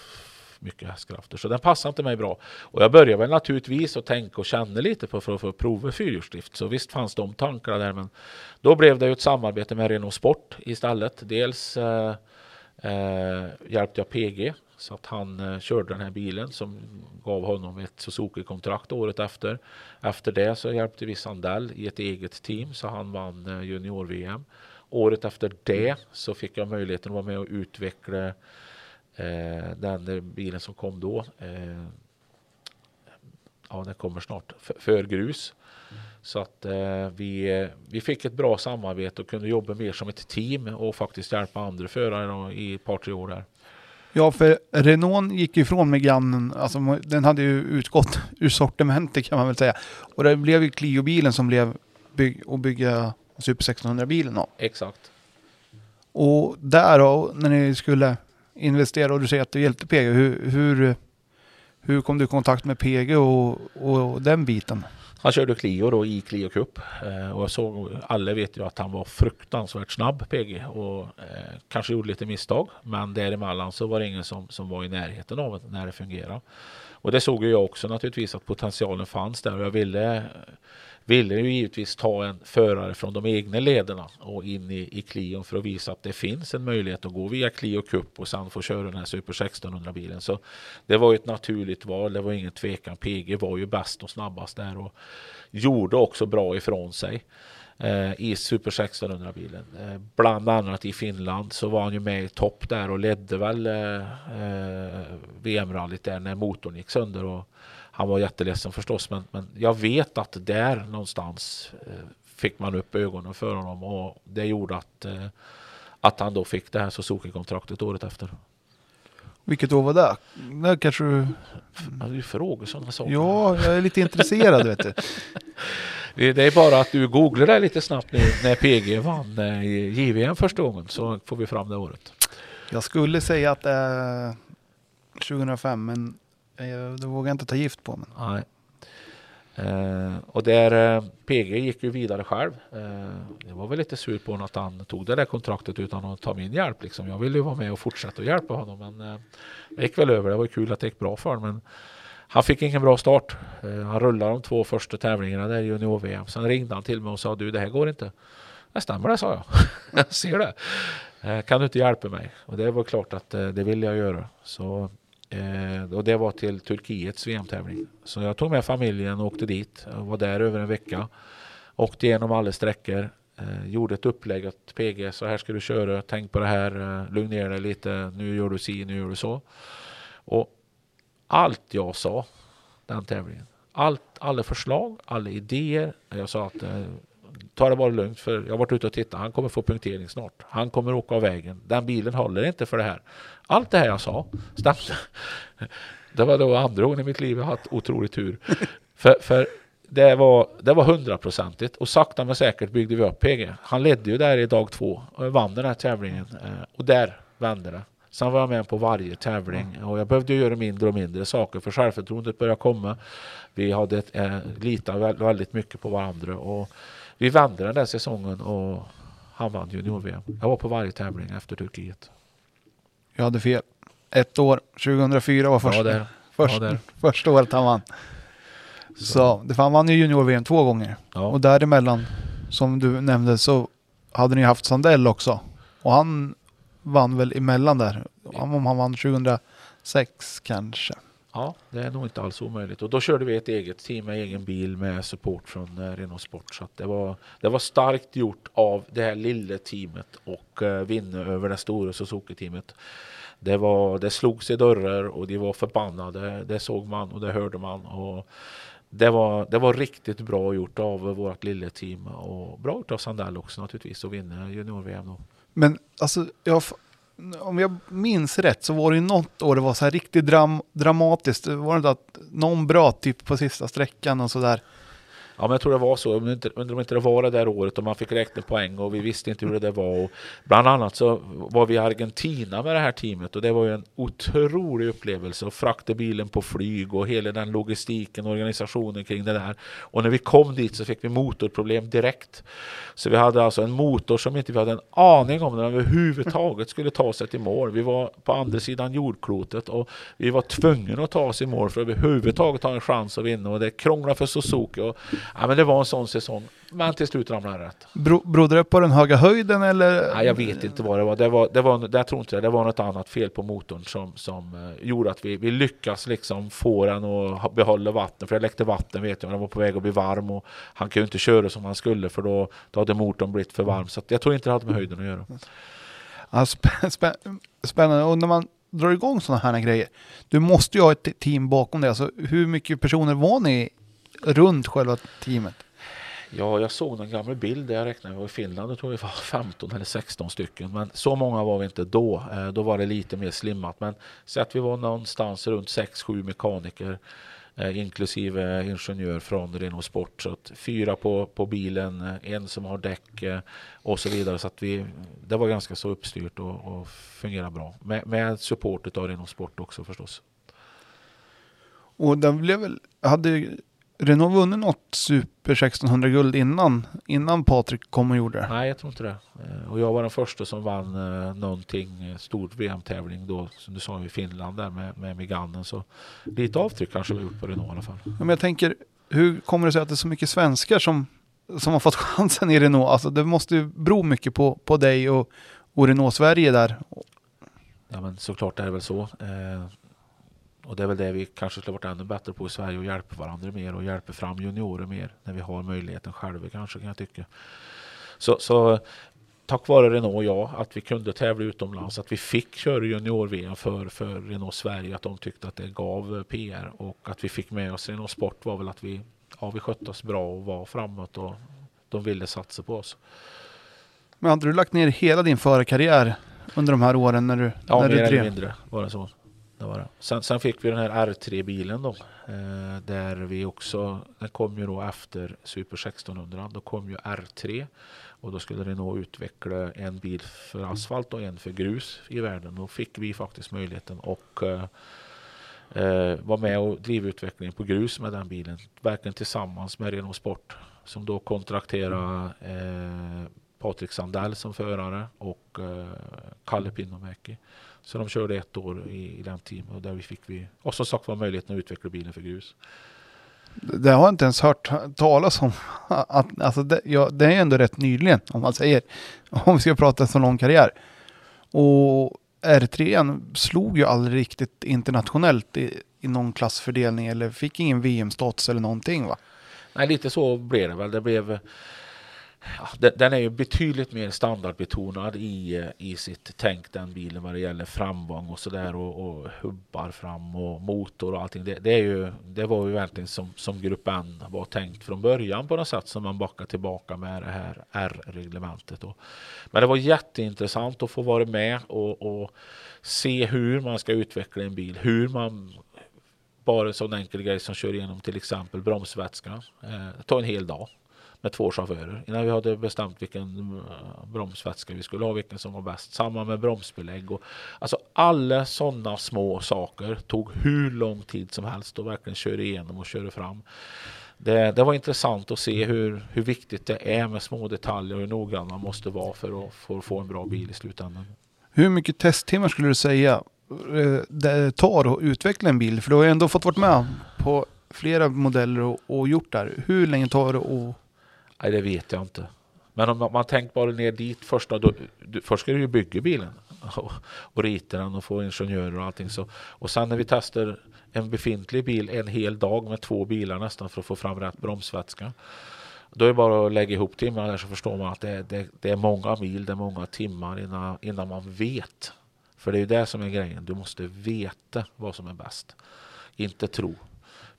mycket hästkrafter. Så den passade inte mig bra. Och jag började väl naturligtvis att tänka och känna lite på för att få prova fyrhjulsdrift. Så visst fanns de tankarna där. Men då blev det ju ett samarbete med Renault Sport istället. Dels eh, eh, hjälpte jag PG så att han eh, körde den här bilen som gav honom ett Suzuki-kontrakt året efter. Efter det så hjälpte vi Sandell i ett eget team så han vann eh, junior-VM. Året efter det så fick jag möjligheten att vara med och utveckla Eh, den bilen som kom då, eh, ja den kommer snart, för, för grus. Mm. Så att eh, vi, vi fick ett bra samarbete och kunde jobba mer som ett team och faktiskt hjälpa andra förare i ett par tre år där. Ja, för Renault gick ifrån Meganen, alltså den hade ju utgått ur sortimentet kan man väl säga. Och det blev ju Clio-bilen som blev bygg och bygga Super 1600-bilen av. Exakt. Och där då, när ni skulle investera och du säger att du hjälpte PG. Hur, hur, hur kom du i kontakt med PG och, och den biten? Han körde Clio då i Clio Cup eh, och jag såg, alla vet ju att han var fruktansvärt snabb PG och eh, kanske gjorde lite misstag. Men däremellan så var det ingen som, som var i närheten av det när det fungerade. Och det såg jag också naturligtvis att potentialen fanns där och jag ville ville ju givetvis ta en förare från de egna lederna och in i, i Clio för att visa att det finns en möjlighet att gå via Clio Cup och sen få köra den här Super 1600 bilen. Så det var ju ett naturligt val. Det var ingen tvekan. PG var ju bäst och snabbast där och gjorde också bra ifrån sig eh, i Super 1600 bilen. Eh, bland annat i Finland så var han ju med i topp där och ledde väl eh, eh VM-rallyt där när motorn gick sönder. Och han var jätteledsen förstås, men, men jag vet att där någonstans eh, fick man upp ögonen för honom och det gjorde att, eh, att han då fick det här Suzuki-kontraktet året efter. Vilket år var det? Det kanske du... Ja, du frågar sådana saker. Ja, jag är lite intresserad vet du. Det är bara att du googlar det lite snabbt nu när PG vann eh, JVM första gången så får vi fram det året. Jag skulle säga att det är 2005 men Eh, det vågar jag inte ta gift på. Men. Nej. Eh, och där eh, PG gick ju vidare själv. Eh, jag var väl lite sur på honom att han tog det där kontraktet utan att ta min hjälp. Liksom. Jag ville ju vara med och fortsätta att hjälpa honom men eh, det gick väl över. Det var kul att det gick bra för honom. Men han fick ingen bra start. Eh, han rullade de två första tävlingarna där i junior-VM. Sen ringde han till mig och sa du det här går inte. Det stämmer det, sa jag. jag ser det. Eh, kan du inte hjälpa mig? Och det var klart att eh, det ville jag göra. Så, Eh, och det var till Turkiets VM-tävling. Så jag tog med familjen och åkte dit. Jag var där över en vecka. Åkte igenom alla sträckor. Eh, gjorde ett upplägg att PG, så här ska du köra. Tänk på det här. Eh, lugn ner dig lite. Nu gör du si, nu gör du så. Och allt jag sa den tävlingen. Allt, alla förslag, alla idéer. Jag sa att eh, ta det bara lugnt för jag har varit ute och tittat. Han kommer få punktering snart. Han kommer åka av vägen. Den bilen håller inte för det här. Allt det här jag sa stämde. Det var då andra gången i mitt liv jag haft otrolig tur. För, för det var, det var hundraprocentigt och sakta men säkert byggde vi upp PG. Han ledde ju där i dag två och vann den här tävlingen eh, och där vände det. Sen var jag med på varje tävling och jag behövde göra mindre och mindre saker för självförtroendet började komma. Vi hade eh, litat väldigt mycket på varandra och vi vände den där säsongen och han vann junior-VM. Jag var på varje tävling efter Turkiet. Jag hade fel. Ett år, 2004 var första, ja, först, ja, första året han vann. Så, så det, han vann ju junior-VM två gånger. Ja. Och däremellan, som du nämnde, så hade ni haft Sandell också. Och han vann väl emellan där. Om han vann 2006 kanske. Ja, det är nog inte alls omöjligt. Och då körde vi ett eget team med egen bil med support från eh, Renault Sport. Så det, var, det var starkt gjort av det här lilla teamet och uh, vinna över det stora Suzuki-teamet. Det, var, det slogs i dörrar och de var förbannade. Det såg man och det hörde man. Och det, var, det var riktigt bra gjort av vårt lilla team och bra gjort av Sandell också naturligtvis att vinna junior-VM. Men alltså, jag, om jag minns rätt så var det ju något år det var så här riktigt dram, dramatiskt. Det inte att någon bröt typ på sista sträckan och sådär. Ja, men jag tror det var så. Undrar om inte det var det där året och man fick räkna poäng och vi visste inte hur det var. Och bland annat så var vi i Argentina med det här teamet och det var ju en otrolig upplevelse att frakta bilen på flyg och hela den logistiken och organisationen kring det där. Och när vi kom dit så fick vi motorproblem direkt. Så vi hade alltså en motor som inte vi hade en aning om när den överhuvudtaget skulle ta sig till mål. Vi var på andra sidan jordklotet och vi var tvungna att ta oss i mål för att överhuvudtaget ha en chans att vinna och det krånglade för Suzuki. Och Ja, men det var en sån säsong. Men till slut ramlade det rätt. Bro, berodde det på den höga höjden eller? Nej, jag vet inte vad det var. Det var, det var, det, jag tror inte det. Det var något annat fel på motorn som, som uh, gjorde att vi, vi lyckas liksom få den att behålla vatten. För det läckte vatten vet jag. Den var på väg att bli varm och han kunde inte köra som han skulle för då, då hade motorn blivit för varm. Så jag tror inte det hade med höjden att göra. Ja, spä, spä, spännande. Och när man drar igång sådana här grejer. Du måste ju ha ett team bakom det. Alltså, hur mycket personer var ni runt själva teamet? Ja, jag såg en gammal bild där jag räknade med i Finland. Jag tror vi var 15 eller 16 stycken. Men så många var vi inte då. Eh, då var det lite mer slimmat. Men så att vi var någonstans runt 6-7 mekaniker. Eh, inklusive ingenjör från Renault Sport. Så att fyra på, på bilen, eh, en som har däck och så vidare. Så att vi, det var ganska så uppstyrt och, och fungerade bra. Med, med support av Renault Sport också förstås. Och den blev väl, hade Renault vunnit något Super 1600-guld innan, innan Patrik kom och gjorde det? Nej, jag tror inte det. Eh, och jag var den första som vann eh, någonting, eh, stor VM-tävling då, som du sa i Finland där med, med Meganen. Så lite avtryck kanske vi gjort på Renault i alla fall. Ja, men jag tänker, hur kommer det sig att det är så mycket svenskar som, som har fått chansen i Renault? Alltså det måste ju bero mycket på, på dig och, och Renault Sverige där. Ja men såklart är det väl så. Eh, och det är väl det vi kanske skulle varit ännu bättre på i Sverige och hjälpa varandra mer och hjälpa fram juniorer mer när vi har möjligheten själva kanske kan jag tycka. Så, så tack vare Renault och jag att vi kunde tävla utomlands, att vi fick köra junior-VM för, för Renault Sverige, att de tyckte att det gav PR och att vi fick med oss Renault Sport var väl att vi, ja, vi skötte oss bra och var framåt och de ville satsa på oss. Men hade du lagt ner hela din förarkarriär under de här åren när du Ja, när mer du eller mindre var det så det var det. Sen, sen fick vi den här R3-bilen då. Eh, där vi också, den kom ju då efter Super 1600. Då kom ju R3. Och då skulle Renault utveckla en bil för asfalt och en för grus i världen. Då fick vi faktiskt möjligheten och eh, eh, vara med och driva utvecklingen på grus med den bilen. Verkligen tillsammans med Renault Sport. Som då kontrakterade eh, Patrik Sandell som förare och eh, Kalle Pinnomäki. Så de körde ett år i, i den teamet och där vi fick vi, och som sagt var möjligheten att utveckla bilen för grus. Det har jag inte ens hört talas om. Att, alltså det, ja, det är ändå rätt nyligen om man säger. Om vi ska prata så lång karriär. Och R3 slog ju aldrig riktigt internationellt i, i någon klassfördelning eller fick ingen VM-status eller någonting va? Nej, lite så blev det väl. Det blev Ja, den är ju betydligt mer standardbetonad i, eh, i sitt tänk den bilen vad det gäller framgång och sådär och, och hubbar fram och motor och allting. Det, det, är ju, det var ju verkligen som, som Grupp N var tänkt från början på något sätt som man backar tillbaka med det här R-reglementet. Men det var jätteintressant att få vara med och, och se hur man ska utveckla en bil, hur man bara en sån enkel grej som kör igenom till exempel bromsvätska. Eh, det tar en hel dag med två chaufförer innan vi hade bestämt vilken eh, bromsvätska vi skulle ha, vilken som var bäst. Samma med bromsbelägg och alltså alla sådana små saker tog hur lång tid som helst att verkligen köra igenom och köra fram. Det, det, var intressant att se hur, hur viktigt det är med små detaljer och hur noggrann man måste vara för att, för att få en bra bil i slutändan. Hur mycket testtimmar skulle du säga eh, det tar att utveckla en bil? För du har ju ändå fått vara med på flera modeller och, och gjort det här. Hur länge tar det att Nej, det vet jag inte. Men om man, tänker bara ner dit första, då, du, först ska du ju bygga bilen och, och rita den och få ingenjörer och allting. Så, och sen när vi testar en befintlig bil en hel dag med två bilar nästan för att få fram rätt bromsvätska. Då är det bara att lägga ihop timmarna där så förstår man att det, det, det, är många mil, det är många timmar innan, innan man vet. För det är ju det som är grejen. Du måste veta vad som är bäst. Inte tro.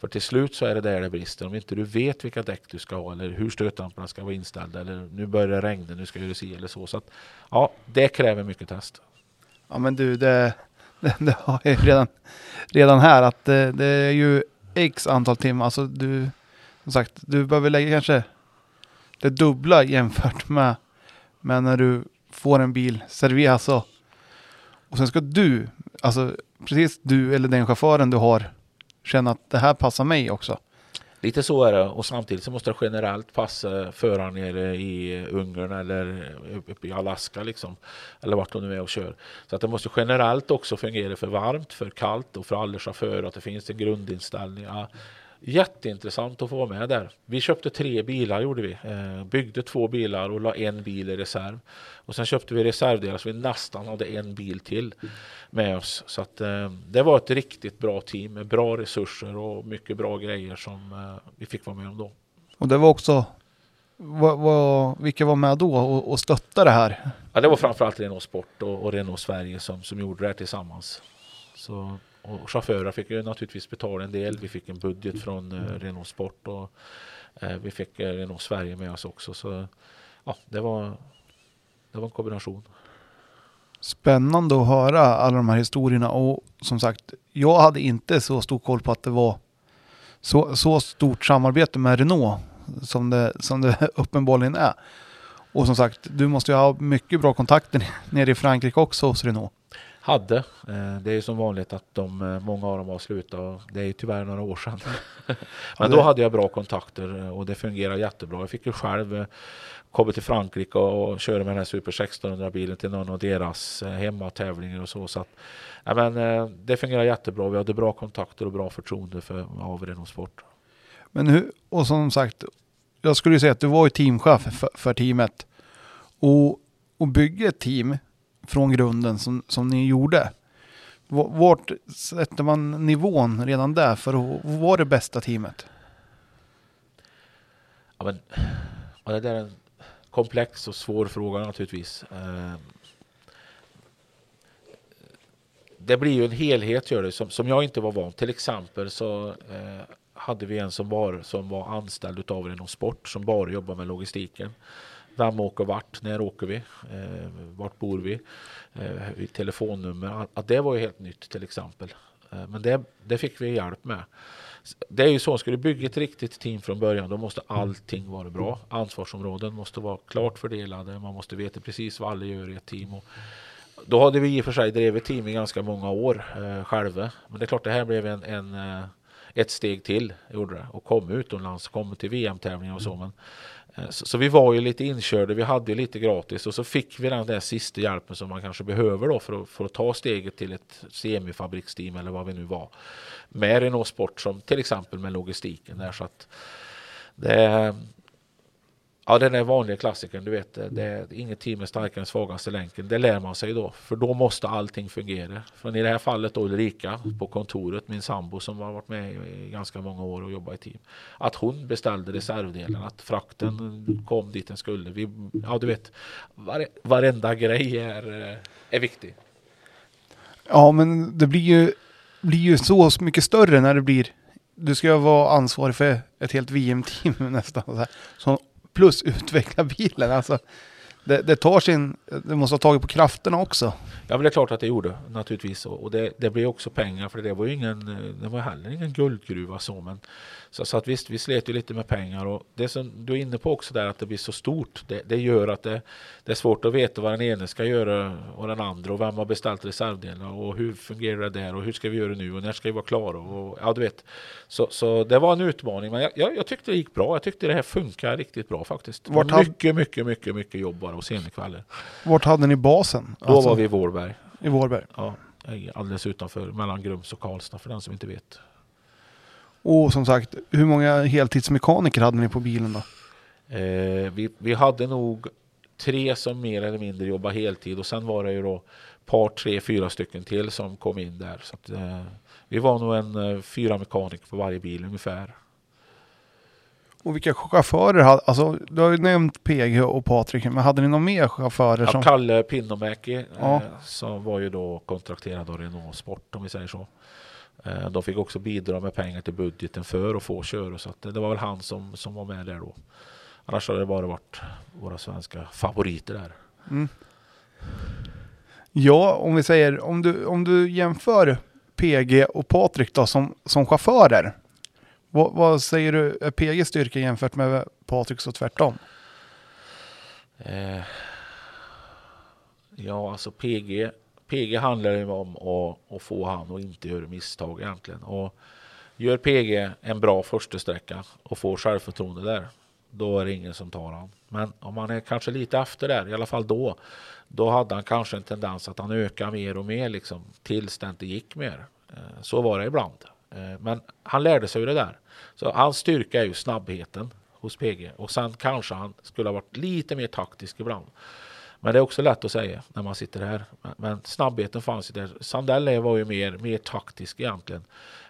För till slut så är det där det brister. Om inte du vet vilka däck du ska ha eller hur stötdämparna ska vara inställda eller nu börjar det regna, nu ska jag göra si eller så. Så att, ja, det kräver mycket test. Ja men du, det, det, det har jag redan, redan här att det, det, är ju x antal timmar. Alltså du, som sagt, du behöver lägga kanske det dubbla jämfört med, med när du får en bil serverad så. Och sen ska du, alltså precis du eller den chauffören du har känna att det här passar mig också. Lite så är det och samtidigt så måste det generellt passa föraren nere i Ungern eller uppe i Alaska liksom. Eller vart de nu är och kör. Så att det måste generellt också fungera för varmt, för kallt och för alla chaufförer att det finns en grundinställning. Ja, Jätteintressant att få vara med där. Vi köpte tre bilar gjorde vi. Eh, byggde två bilar och la en bil i reserv. Och sen köpte vi reservdelar så vi nästan hade en bil till med oss. Så att, eh, det var ett riktigt bra team med bra resurser och mycket bra grejer som eh, vi fick vara med om då. Och det var också vad, vad, vilka var med då och, och stöttade det här? Ja, det var framförallt Renault Sport och, och Renault Sverige som, som gjorde det här tillsammans. Så och chaufförer fick ju naturligtvis betala en del. Vi fick en budget från eh, Renault Sport och eh, vi fick eh, Renault Sverige med oss också. Så ja, det var, det var en kombination. Spännande att höra alla de här historierna och som sagt, jag hade inte så stor koll på att det var så, så stort samarbete med Renault som det, som det uppenbarligen är. Och som sagt, du måste ju ha mycket bra kontakter nere i Frankrike också hos Renault hade. Eh, det är som vanligt att de, eh, många av dem har slutat. Det är ju tyvärr några år sedan. Men då hade jag bra kontakter eh, och det fungerar jättebra. Jag fick ju själv komma till Frankrike och köra med den här Super 1600 bilen till någon av deras hemmatävlingar och så. så att, ja, men, det fungerar jättebra. Vi hade bra kontakter och bra förtroende för, av Renault Sport. Men hur, och som sagt, jag skulle säga att du var ju teamchef för, för teamet. Och, och bygga ett team från grunden som, som ni gjorde. Vart sätter man nivån redan där för att vara det bästa teamet? Ja, men, ja, det är en komplex och svår fråga naturligtvis. Eh, det blir ju en helhet gör det, som, som jag inte var van. Till exempel så eh, hade vi en som var, som var anställd av Renault Sport som bara jobbar med logistiken. Vem åker vart? När åker vi? Eh, vart bor vi? Eh, telefonnummer. Att det var ju helt nytt till exempel. Eh, men det, det fick vi hjälp med. Det är ju så, ska du bygga ett riktigt team från början då måste allting vara bra. Ansvarsområden måste vara klart fördelade. Man måste veta precis vad alla gör i ett team. Och då hade vi i och för sig drivit team i ganska många år eh, själva. Men det är klart det här blev en, en eh, ett steg till gjorde det och kom utomlands, kom till VM-tävlingar och så. Men Eh, så, så vi var ju lite inkörda, vi hade ju lite gratis och så fick vi den där sista hjälpen som man kanske behöver då för att, för att ta steget till ett semifabriksteam eller vad vi nu var. Med Renault Sport som till exempel med logistiken där så att det Ja, den är vanliga klassikern, du vet. Det är inget team är starkare än svagaste länken. Det lär man sig då, för då måste allting fungera. För i det här fallet då Ulrika på kontoret, min sambo som har varit med i ganska många år och jobbat i team. Att hon beställde reservdelen, att frakten kom dit den skulle. Vi, ja, du vet, vare, varenda grej är, eh, är viktig. Ja, men det blir ju, blir ju så mycket större när det blir... Du ska ju vara ansvarig för ett helt VM-team nästan. Så här. Så, plus utveckla bilen. Alltså, det, det tar sin... Det måste ha tagit på krafterna också. Ja, men det är klart att det gjorde naturligtvis. Och det, det blir också pengar för det var ju ingen, det var heller ingen guldgruva så. Men, så, så att visst, vi slet ju lite med pengar och det som du är inne på också där att det blir så stort. Det, det gör att det, det är svårt att veta vad den ene ska göra och den andra och vem har beställt reservdelarna och hur fungerar det där och hur ska vi göra nu och när ska vi vara klara och ja, du vet. Så, så det var en utmaning, men jag, jag, jag tyckte det gick bra. Jag tyckte det här funkar riktigt bra faktiskt. Vart mycket, mycket, mycket, mycket jobb bara och semikvällar. Vart hade ni basen? Då Alltså, var vi i Vårberg. I Vårberg. Ja, alldeles utanför, mellan Grums och Karlstad för den som inte vet. Och som sagt, hur många heltidsmekaniker hade ni på bilen då? Eh, vi, vi hade nog tre som mer eller mindre jobbade heltid och sen var det ju då par, tre, fyra stycken till som kom in där. Så att, eh, vi var nog en eh, fyra mekaniker på varje bil ungefär. Och vilka chaufförer hade... Alltså, du har ju nämnt PG och Patrik, men hade ni någon mer chaufförer Ja, som... Kalle Pinnomäki Ja. eh, som var ju då kontrakterad av Renault Sport om vi säger så. Eh, de fick också bidra med pengar till budgeten för att få köra så att det, var väl han som, som var med där då. Annars har det bara varit våra svenska favoriter där. Mm. Ja, om vi säger, om du, om du jämför PG och Patrik då som, som chaufförer. Vad, vad säger du är PGs styrka jämfört med Patriks och tvärtom? Eh, ja, alltså PG, PG handlar ju om att, att få han att inte göra misstag egentligen. Och gör PG en bra första sträcka och får självförtroende där, då är det ingen som tar han. Men om han är kanske lite efter där, i alla fall då, då hade han kanske en tendens att han ökar mer och mer liksom, tills det inte gick mer. Eh, så var det ibland. Eh, men han lärde sig ju det där. Så hans styrka är ju snabbheten hos PG och sen kanske han skulle ha varit lite mer taktisk ibland. Men det är också lätt att säga när man sitter här. Men- snabbheten fanns ju där. Sandell var ju mer, mer taktisk egentligen.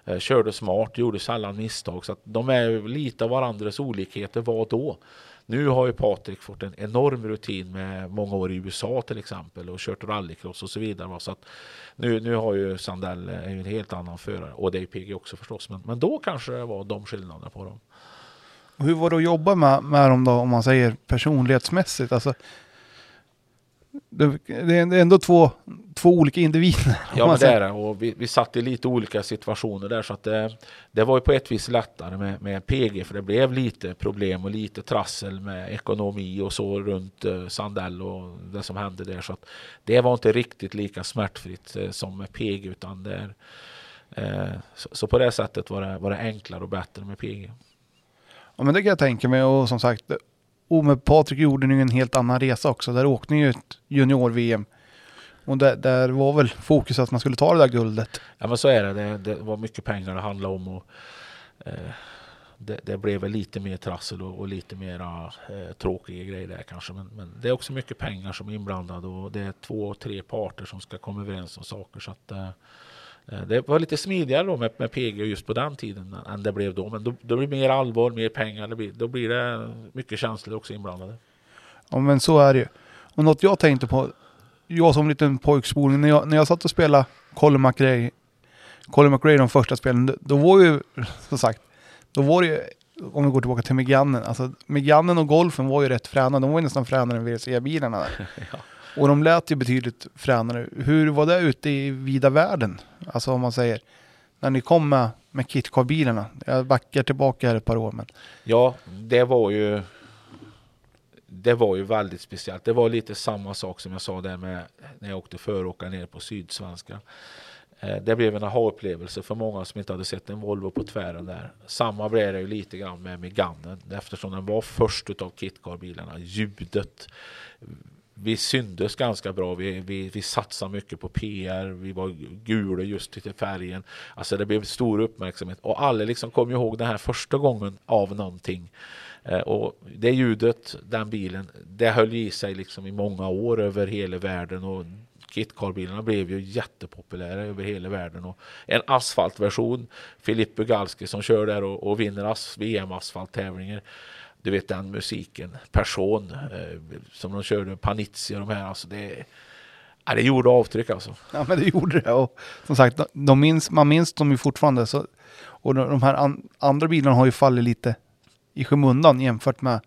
Eh, körde smart, gjorde sällan misstag. Så att de är lite av varandras olikheter var då. Nu har ju Patrik fått en enorm rutin med många år i USA till exempel och kört rallycross och så vidare. Så att nu, nu har ju Sandell eh, en helt annan förare och det är ju PG också förstås. Men, men då kanske det var de skillnaderna på dem. Och hur var det att jobba med, med dem då, om man säger personlighetsmässigt? Alltså, det, är ändå två, två olika individer. Ja men det är det och vi, vi satt i lite olika situationer där så att det, det var ju på ett vis lättare med, med PG för det blev lite problem och lite trassel med ekonomi och så runt eh, Sandell och det som hände där så att det var inte riktigt lika smärtfritt eh, som med PG utan det är, eh, så, så på det sättet var det, var det enklare och bättre med PG. Ja men det kan jag tänka mig och som sagt, och med Patrik gjorde ni en helt annan resa också. Där åkte ni ju ett junior-VM. Och där, där var väl fokus att man skulle ta det där guldet. Ja men så är det, det, det var mycket pengar det handlade om och eh, det, det blev väl lite mer trassel och, och lite mera eh, tråkiga grejer där kanske. Men, men det är också mycket pengar som är inblandade och det är två, tre parter som ska komma överens om saker. Så att, eh, det var lite smidigare då med, med PG just på den tiden än det blev då. Men då, då blir det mer allvar, mer pengar. Blir, då blir det mycket känslor också inblandade. Ja men så är det ju. Och något jag tänkte på, jag som liten pojkspolning, när jag, när jag satt och spelade Colin McRae, Colin McRae de första spelen, då, då var ju, som sagt, då var det ju, om vi går tillbaka till Megannen, alltså Megannen och Golfen var ju rätt fräna, de var ju nästan fränare än WRC-bilarna. Ja. Och de lät ju betydligt fränare. Hur var det ute i vida världen? Alltså om man säger, när ni kom med, med KitKar-bilarna. Jag backar tillbaka här ett par år men. Ja, det var ju det var ju väldigt speciellt. Det var lite samma sak som jag sa där med när jag åkte föråkare ner på Sydsvenska. Eh, det blev en aha-upplevelse för många som inte hade sett en Volvo på tvären där. Samma blev det ju lite grann med Meganen eftersom den var först utav kitcar-bilarna. Ljudet. Vi syndes ganska bra. Vi, vi, vi satsade mycket på PR. Vi var gula just till färgen. Alltså det blev stor uppmärksamhet och alla liksom kom ihåg den här första gången av någonting. Eh, Och det ljudet, den bilen, det höll i sig liksom i många år över hela världen och Kitcar-bilarna blev ju jättepopulära över hela världen. Och en asfaltversion, Filip Bugalski som kör där och, och vinner as, VM-asfalttävlingar. Du vet den musiken, Person, eh, som de körde, Panizzi och de här. Alltså det, ja, det gjorde avtryck alltså. Ja men det gjorde det. Och som sagt, de, de minns, man minns dem ju fortfarande. Så, och de, de här an, andra bilarna har ju fallit lite i skymundan jämfört med...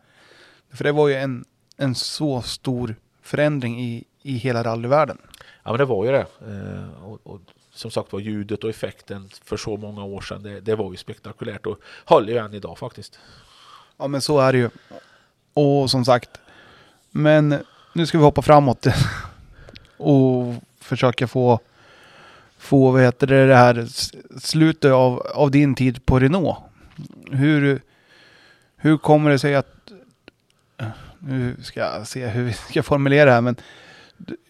För det var ju en, en så stor förändring i, i hela rallyvärlden. Ja men det var ju det. Eh, och, och som sagt var ljudet och effekten för så många år sedan, det, det var ju spektakulärt och håller ju än idag faktiskt. Ja men så är det ju. Och som sagt, men nu ska vi hoppa framåt och försöka få, få vad heter det, det här slutet av, av din tid på Renault. Hur, hur kommer det sig att, nu ska jag se hur vi ska formulera det här, men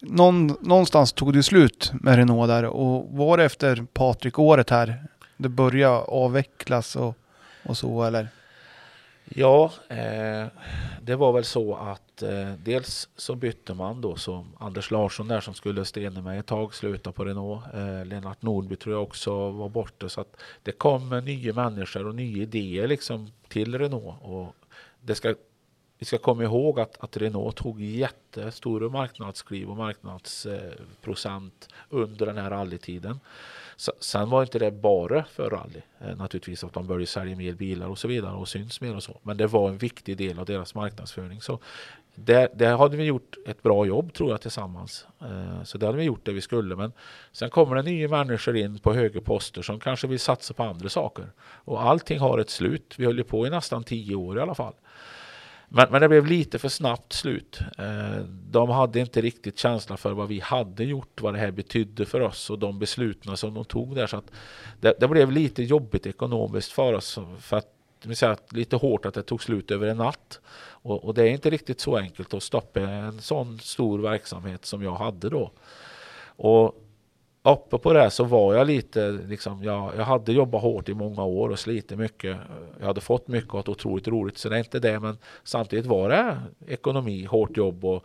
någon, någonstans tog det slut med Renault där och var det efter Patrik-året här det började avvecklas och, och så eller? Ja, eh, det var väl så att eh, dels så bytte man då som Anders Larsson där som skulle stena mig ett tag, sluta på Renault. Eh, Lennart Nordby tror jag också var borta så att det kom nya människor och nya idéer liksom till Renault. Och det ska, vi ska komma ihåg att, att Renault tog jättestora marknadskliv och marknadsprocent under den här rallytiden. Sen var inte det bara för rally. Eh, naturligtvis att de började sälja mer bilar och så vidare och syns mer och så. Men det var en viktig del av deras marknadsföring. Så det, det hade vi gjort ett bra jobb tror jag tillsammans. Eh, så det hade vi gjort det vi skulle. Men sen kommer det nya människor in på högre poster som kanske vill satsa på andra saker. Och allting har ett slut. Vi höll ju på i nästan tio år i alla fall. Men, men det blev lite för snabbt slut. Eh, de hade inte riktigt känsla för vad vi hade gjort, vad det här betydde för oss och de besluten som de tog där. Så att det, det blev lite jobbigt ekonomiskt för oss. För att, det säga, att lite hårt att det tog slut över en natt. Och, och det är inte riktigt så enkelt att stoppa en sån stor verksamhet som jag hade då. Och uppe på det så var jag lite, liksom, jag, jag hade jobbat hårt i många år och slitit mycket. Jag hade fått mycket och otroligt roligt, så det är inte det. Men samtidigt var det ekonomi, hårt jobb och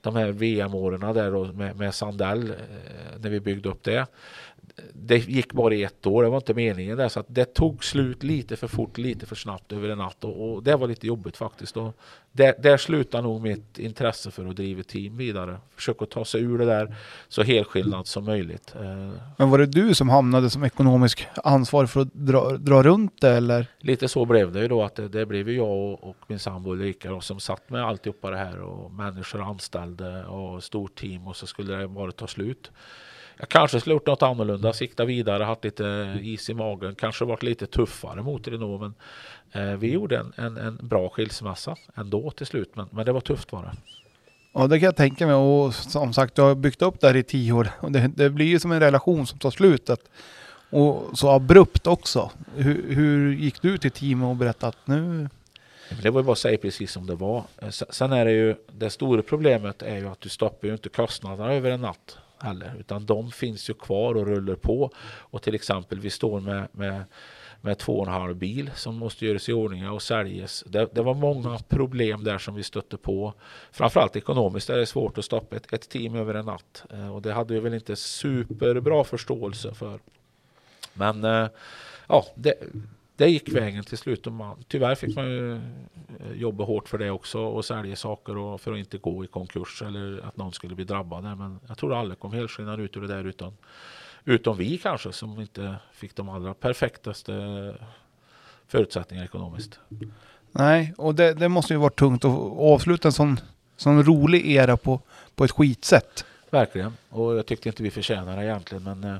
de här VM-åren där då med, med Sandell, eh, när vi byggde upp det. Det gick bara i ett år, det var inte meningen där. Så att det tog slut lite för fort, lite för snabbt över en natt. Och, och det var lite jobbigt faktiskt. Och där, där slutar nog mitt intresse för att driva team vidare. Försöka ta sig ur det där så helskillnad som möjligt. Eh, Men var det du som hamnade som ekonomisk ansvarig för att dra, dra runt det eller? Lite så blev det ju då att det, det blev jag och, och min sambo Ulrika då, som satt med alltihopa det här och människor anställde och stort team och så skulle det bara ta slut. Jag kanske skulle gjort något annorlunda, sikta vidare, haft lite is i magen, kanske varit lite tuffare mot Renault men eh, vi gjorde en, en, en bra skilsmässa ändå till slut men, men det var tufft var det. Ja det kan jag tänka mig och som sagt du har byggt upp det här i tio år och det, det blir ju som en relation som tar slut. Att, och så abrupt också. Hur, hur gick du till teamet och berättade att nu... Det var ju bara att säga precis som det var. Eh, se- Sen är det ju, det stora problemet är ju att du stoppar ju inte kostnaderna över en natt heller. Utan de finns ju kvar och rullar på. Och till exempel vi står med, med, med två och en halv bil som måste göras i ordning och säljas. Det, det var många problem där som vi stötte på. Framförallt ekonomiskt är det svårt att stoppa ett, ett team över en natt. Eh, Och det hade vi väl inte superbra förståelse för. Men eh, ja, det, det gick vägen till slut. Och man, tyvärr fick man ju eh, jobba hårt för det också och sälja saker och för att inte gå i konkurs eller att någon skulle bli drabbad. Men jag tror alla kom helskinnade ut ur det där utan, utom vi kanske som inte fick de allra perfektaste förutsättningar ekonomiskt. Nej, och det, det måste ju varit tungt att avsluta en sån, sån rolig era på, på ett skitsätt. Verkligen. Och jag tyckte inte vi förtjänade det egentligen. Men eh,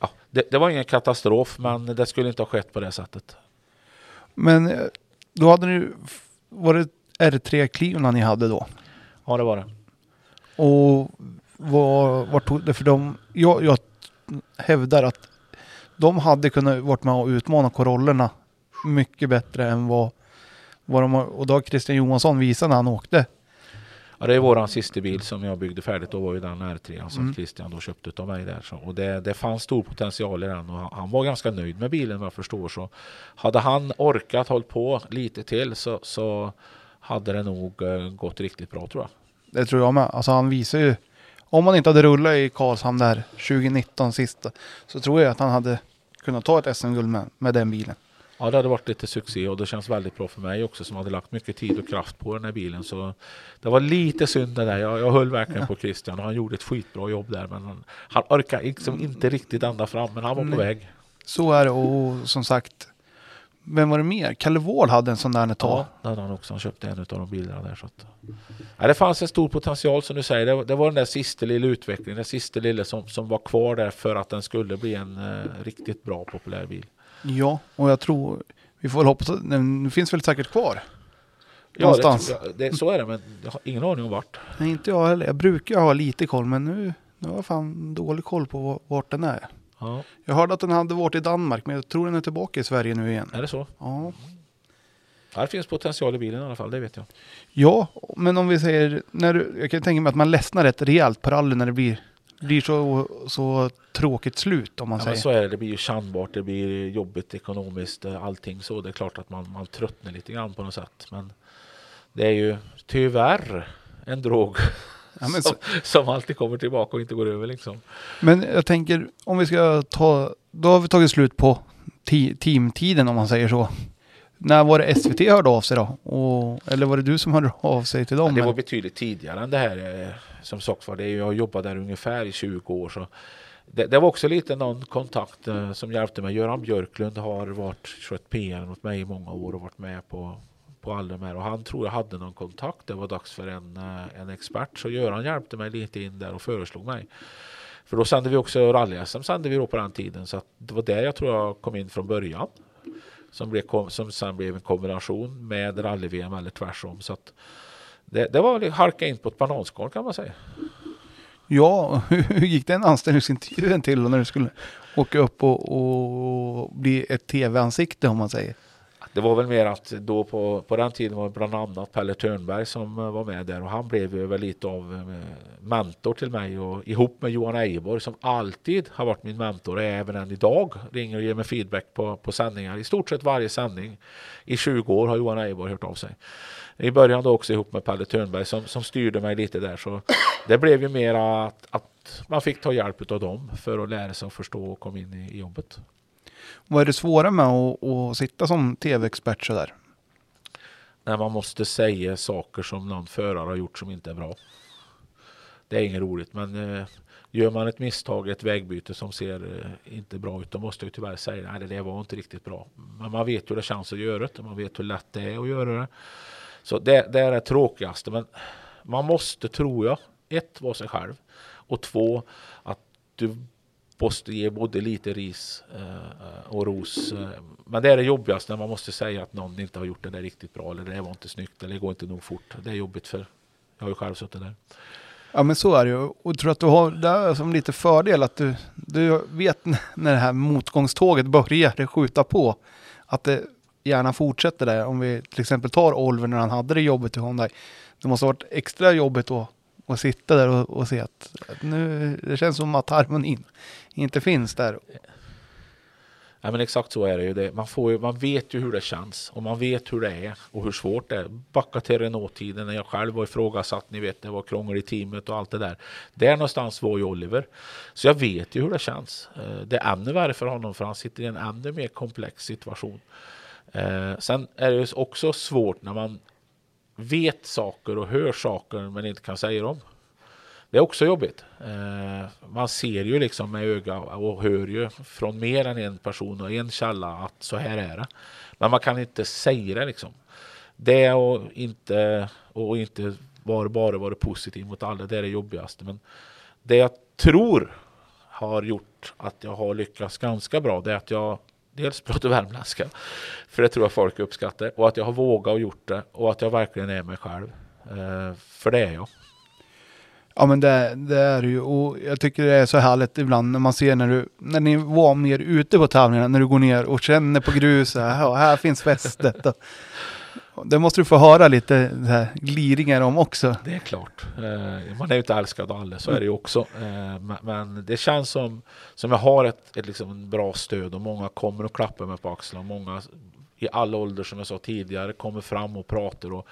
ja, det, det var ingen katastrof men det skulle inte ha skett på det sättet. Men eh, då hade ni... Var det R3 Cleveland ni hade då? Ja det var det. Och vad, vad tog det för dem? Jag, jag hävdar att de hade kunnat varit med och utmana Corollerna mycket bättre än vad, vad de har, och då har Christian Johansson visat när han åkte. Ja, det är våran sista bil som jag byggde färdigt. Då var ju den R3 som Mm. Christian då köpte av mig där. Så, och det, det fanns stor potential i den och han, han var ganska nöjd med bilen vad jag förstår. Så hade han orkat hålla på lite till så, så hade det nog eh, gått riktigt bra tror jag. Det tror jag med. Alltså han visar ju, om han inte hade rullat i Karlshamn där 2019 sista, så tror jag att han hade kunnat ta ett SM-guld med, med den bilen. Ja, det hade varit lite succé och det känns väldigt bra för mig också som hade lagt mycket tid och kraft på den här bilen. Så det var lite synd det där. Jag, jag höll verkligen på Christian och han gjorde ett skitbra jobb där. Men han, han orkade liksom inte riktigt ända fram, men han var på Nej. väg. Så är det och som sagt, vem var det mer? Kalle Wåhl hade en sån där ett tag. Ja, det hade han också. Han köpte en av de bilarna där. Så att, ja, det fanns en stor potential som du säger. Det, var- det var den där sista lilla utvecklingen, den sista lilla som, som var kvar där för att den skulle bli en eh, riktigt bra populär bil. Ja, och jag tror, vi får väl hoppas den finns väl säkert kvar. Ja, det, Någonstans. tror jag. det, så är det, men jag har ingen aning om vart. Nej, inte jag heller. Jag brukar ha lite koll, men nu, nu har jag fan dålig koll på va- vart den är. Ja, Jag hörde att den hade varit i Danmark, men jag tror den är tillbaka i Sverige nu igen. är det så? Ja, Ja, det finns potential i bilen i alla fall, det vet jag. ja men om vi säger, när du, jag kan tänka mig att man ledsnar rätt rejält på rally när det blir, blir så, så tråkigt slut om man Ja, säger. men så är det, det blir ju kännbart, det blir jobbigt ekonomiskt, eh, allting så. Det är klart att man, man tröttnar lite grann på något sätt. Men det är ju tyvärr en drog Ja, som, så, som alltid kommer tillbaka och inte går över liksom. men jag tänker, om vi ska ta, då har vi tagit slut på ti, teamtiden om man säger så. När var det SVT hörde av sig då? Och, eller var det du som hörde av sig till dem? Ja, det var eller? betydligt tidigare än det här. eh, Som sagt var, det jag jobbat där ungefär i 20 år. Så det, det var också lite någon kontakt eh, som hjälpte mig. Göran Björklund har varit skött PR åt mig i många år och varit med på, på alla de här. Och han tror jag hade någon kontakt. Det var dags för en, eh, en expert. Så Göran hjälpte mig lite in där och föreslog mig. För då sände vi också rally-SM sände vi då på den tiden. Så det var där jag tror jag kom in från början. Som, blev, som sen blev en kombination med rally-VM eller tvärsom. Så att det, det var att halka in på ett bananskal kan man säga. Ja, hur gick den anställningsintervjun till när du skulle åka upp och, och bli ett tv-ansikte om man säger? Det var väl mer att då på, på den tiden var det bland annat Pelle Törnberg som eh, var med där och han blev ju väl lite av eh, mentor till mig och ihop med Johan Ejeborg som alltid har varit min mentor och även än idag ringer och ger mig feedback på, på sändningar. I stort sett varje sändning i 20 år har Johan Ejeborg hört av sig. I början då också ihop med Pelle Törnberg som, som styrde mig lite där så det blev ju mer att, att man fick ta hjälp av dem för att lära sig att förstå och komma in i, i jobbet. Vad är det svåra med att, att sitta som tv-expert sådär? när man måste säga saker som någon förare har gjort som inte är bra. Det är inget roligt, men eh, gör man ett misstag, ett vägbyte som ser eh, inte bra ut, då måste jag tyvärr säga att det där var inte riktigt bra. Men man vet hur det känns att göra det, man vet hur lätt det är att göra det. Så det, det är det tråkigaste, men man måste, tror jag, ett, vara sig själv och två, att du måste ge både lite ris eh, och ros. Eh, men det är det jobbigaste när man måste säga att någon inte har gjort det där riktigt bra eller det var inte snyggt eller det går inte nog fort. Det är jobbigt för jag har ju själv suttit där. Ja men så är det ju. Och jag tror att du har det som lite fördel att du, du vet när det här motgångståget börjar skjuta på. Att det gärna fortsätter där. Om vi till exempel tar Oliver när han hade det jobbet i Hyundai. Det måste ha varit extra jobbigt då och sitta där och, och se att, att nu, det känns som att harmonin inte finns där. Ja, men exakt så är det ju. Det. Man, får ju, man vet ju hur det känns och man vet hur det är och hur svårt det är. Backa till Renault-tiden när jag själv var ifrågasatt. Ni vet, det var krångel i teamet och allt det där. Där någonstans var ju Oliver. Så jag vet ju hur det känns. Eh, det är ännu värre för honom för han sitter i en ännu mer komplex situation. Eh, sen är det ju också svårt när man vet saker och hör saker men inte kan säga dem. Det är också jobbigt. Eh, man ser ju liksom med öga och hör ju från mer än en person och en källa att så här är det. Men man kan inte säga det liksom. Det och inte, och inte bara, bara vara positiv mot alla, det är det jobbigaste. Men det jag tror har gjort att jag har lyckats ganska bra, det är att jag dels pratar värmländska, för det tror jag folk uppskattar, och att jag har vågat och gjort det och att jag verkligen är mig själv. Eh, för det är jag. Ja men det, det är ju och jag tycker det är så härligt ibland när man ser när du, när ni var mer ute på tävlingarna, när du går ner och känner på gruset, ja, här finns fästet. Det måste du få höra lite här, gliringar om också. Det är klart. Eh, man är ju inte älskad av alla, så är det ju också. Eh, men, det känns som, som jag har ett, ett liksom bra stöd och många kommer och klappar mig på axlarna. Många i alla åldrar som jag sa tidigare kommer fram och pratar. Och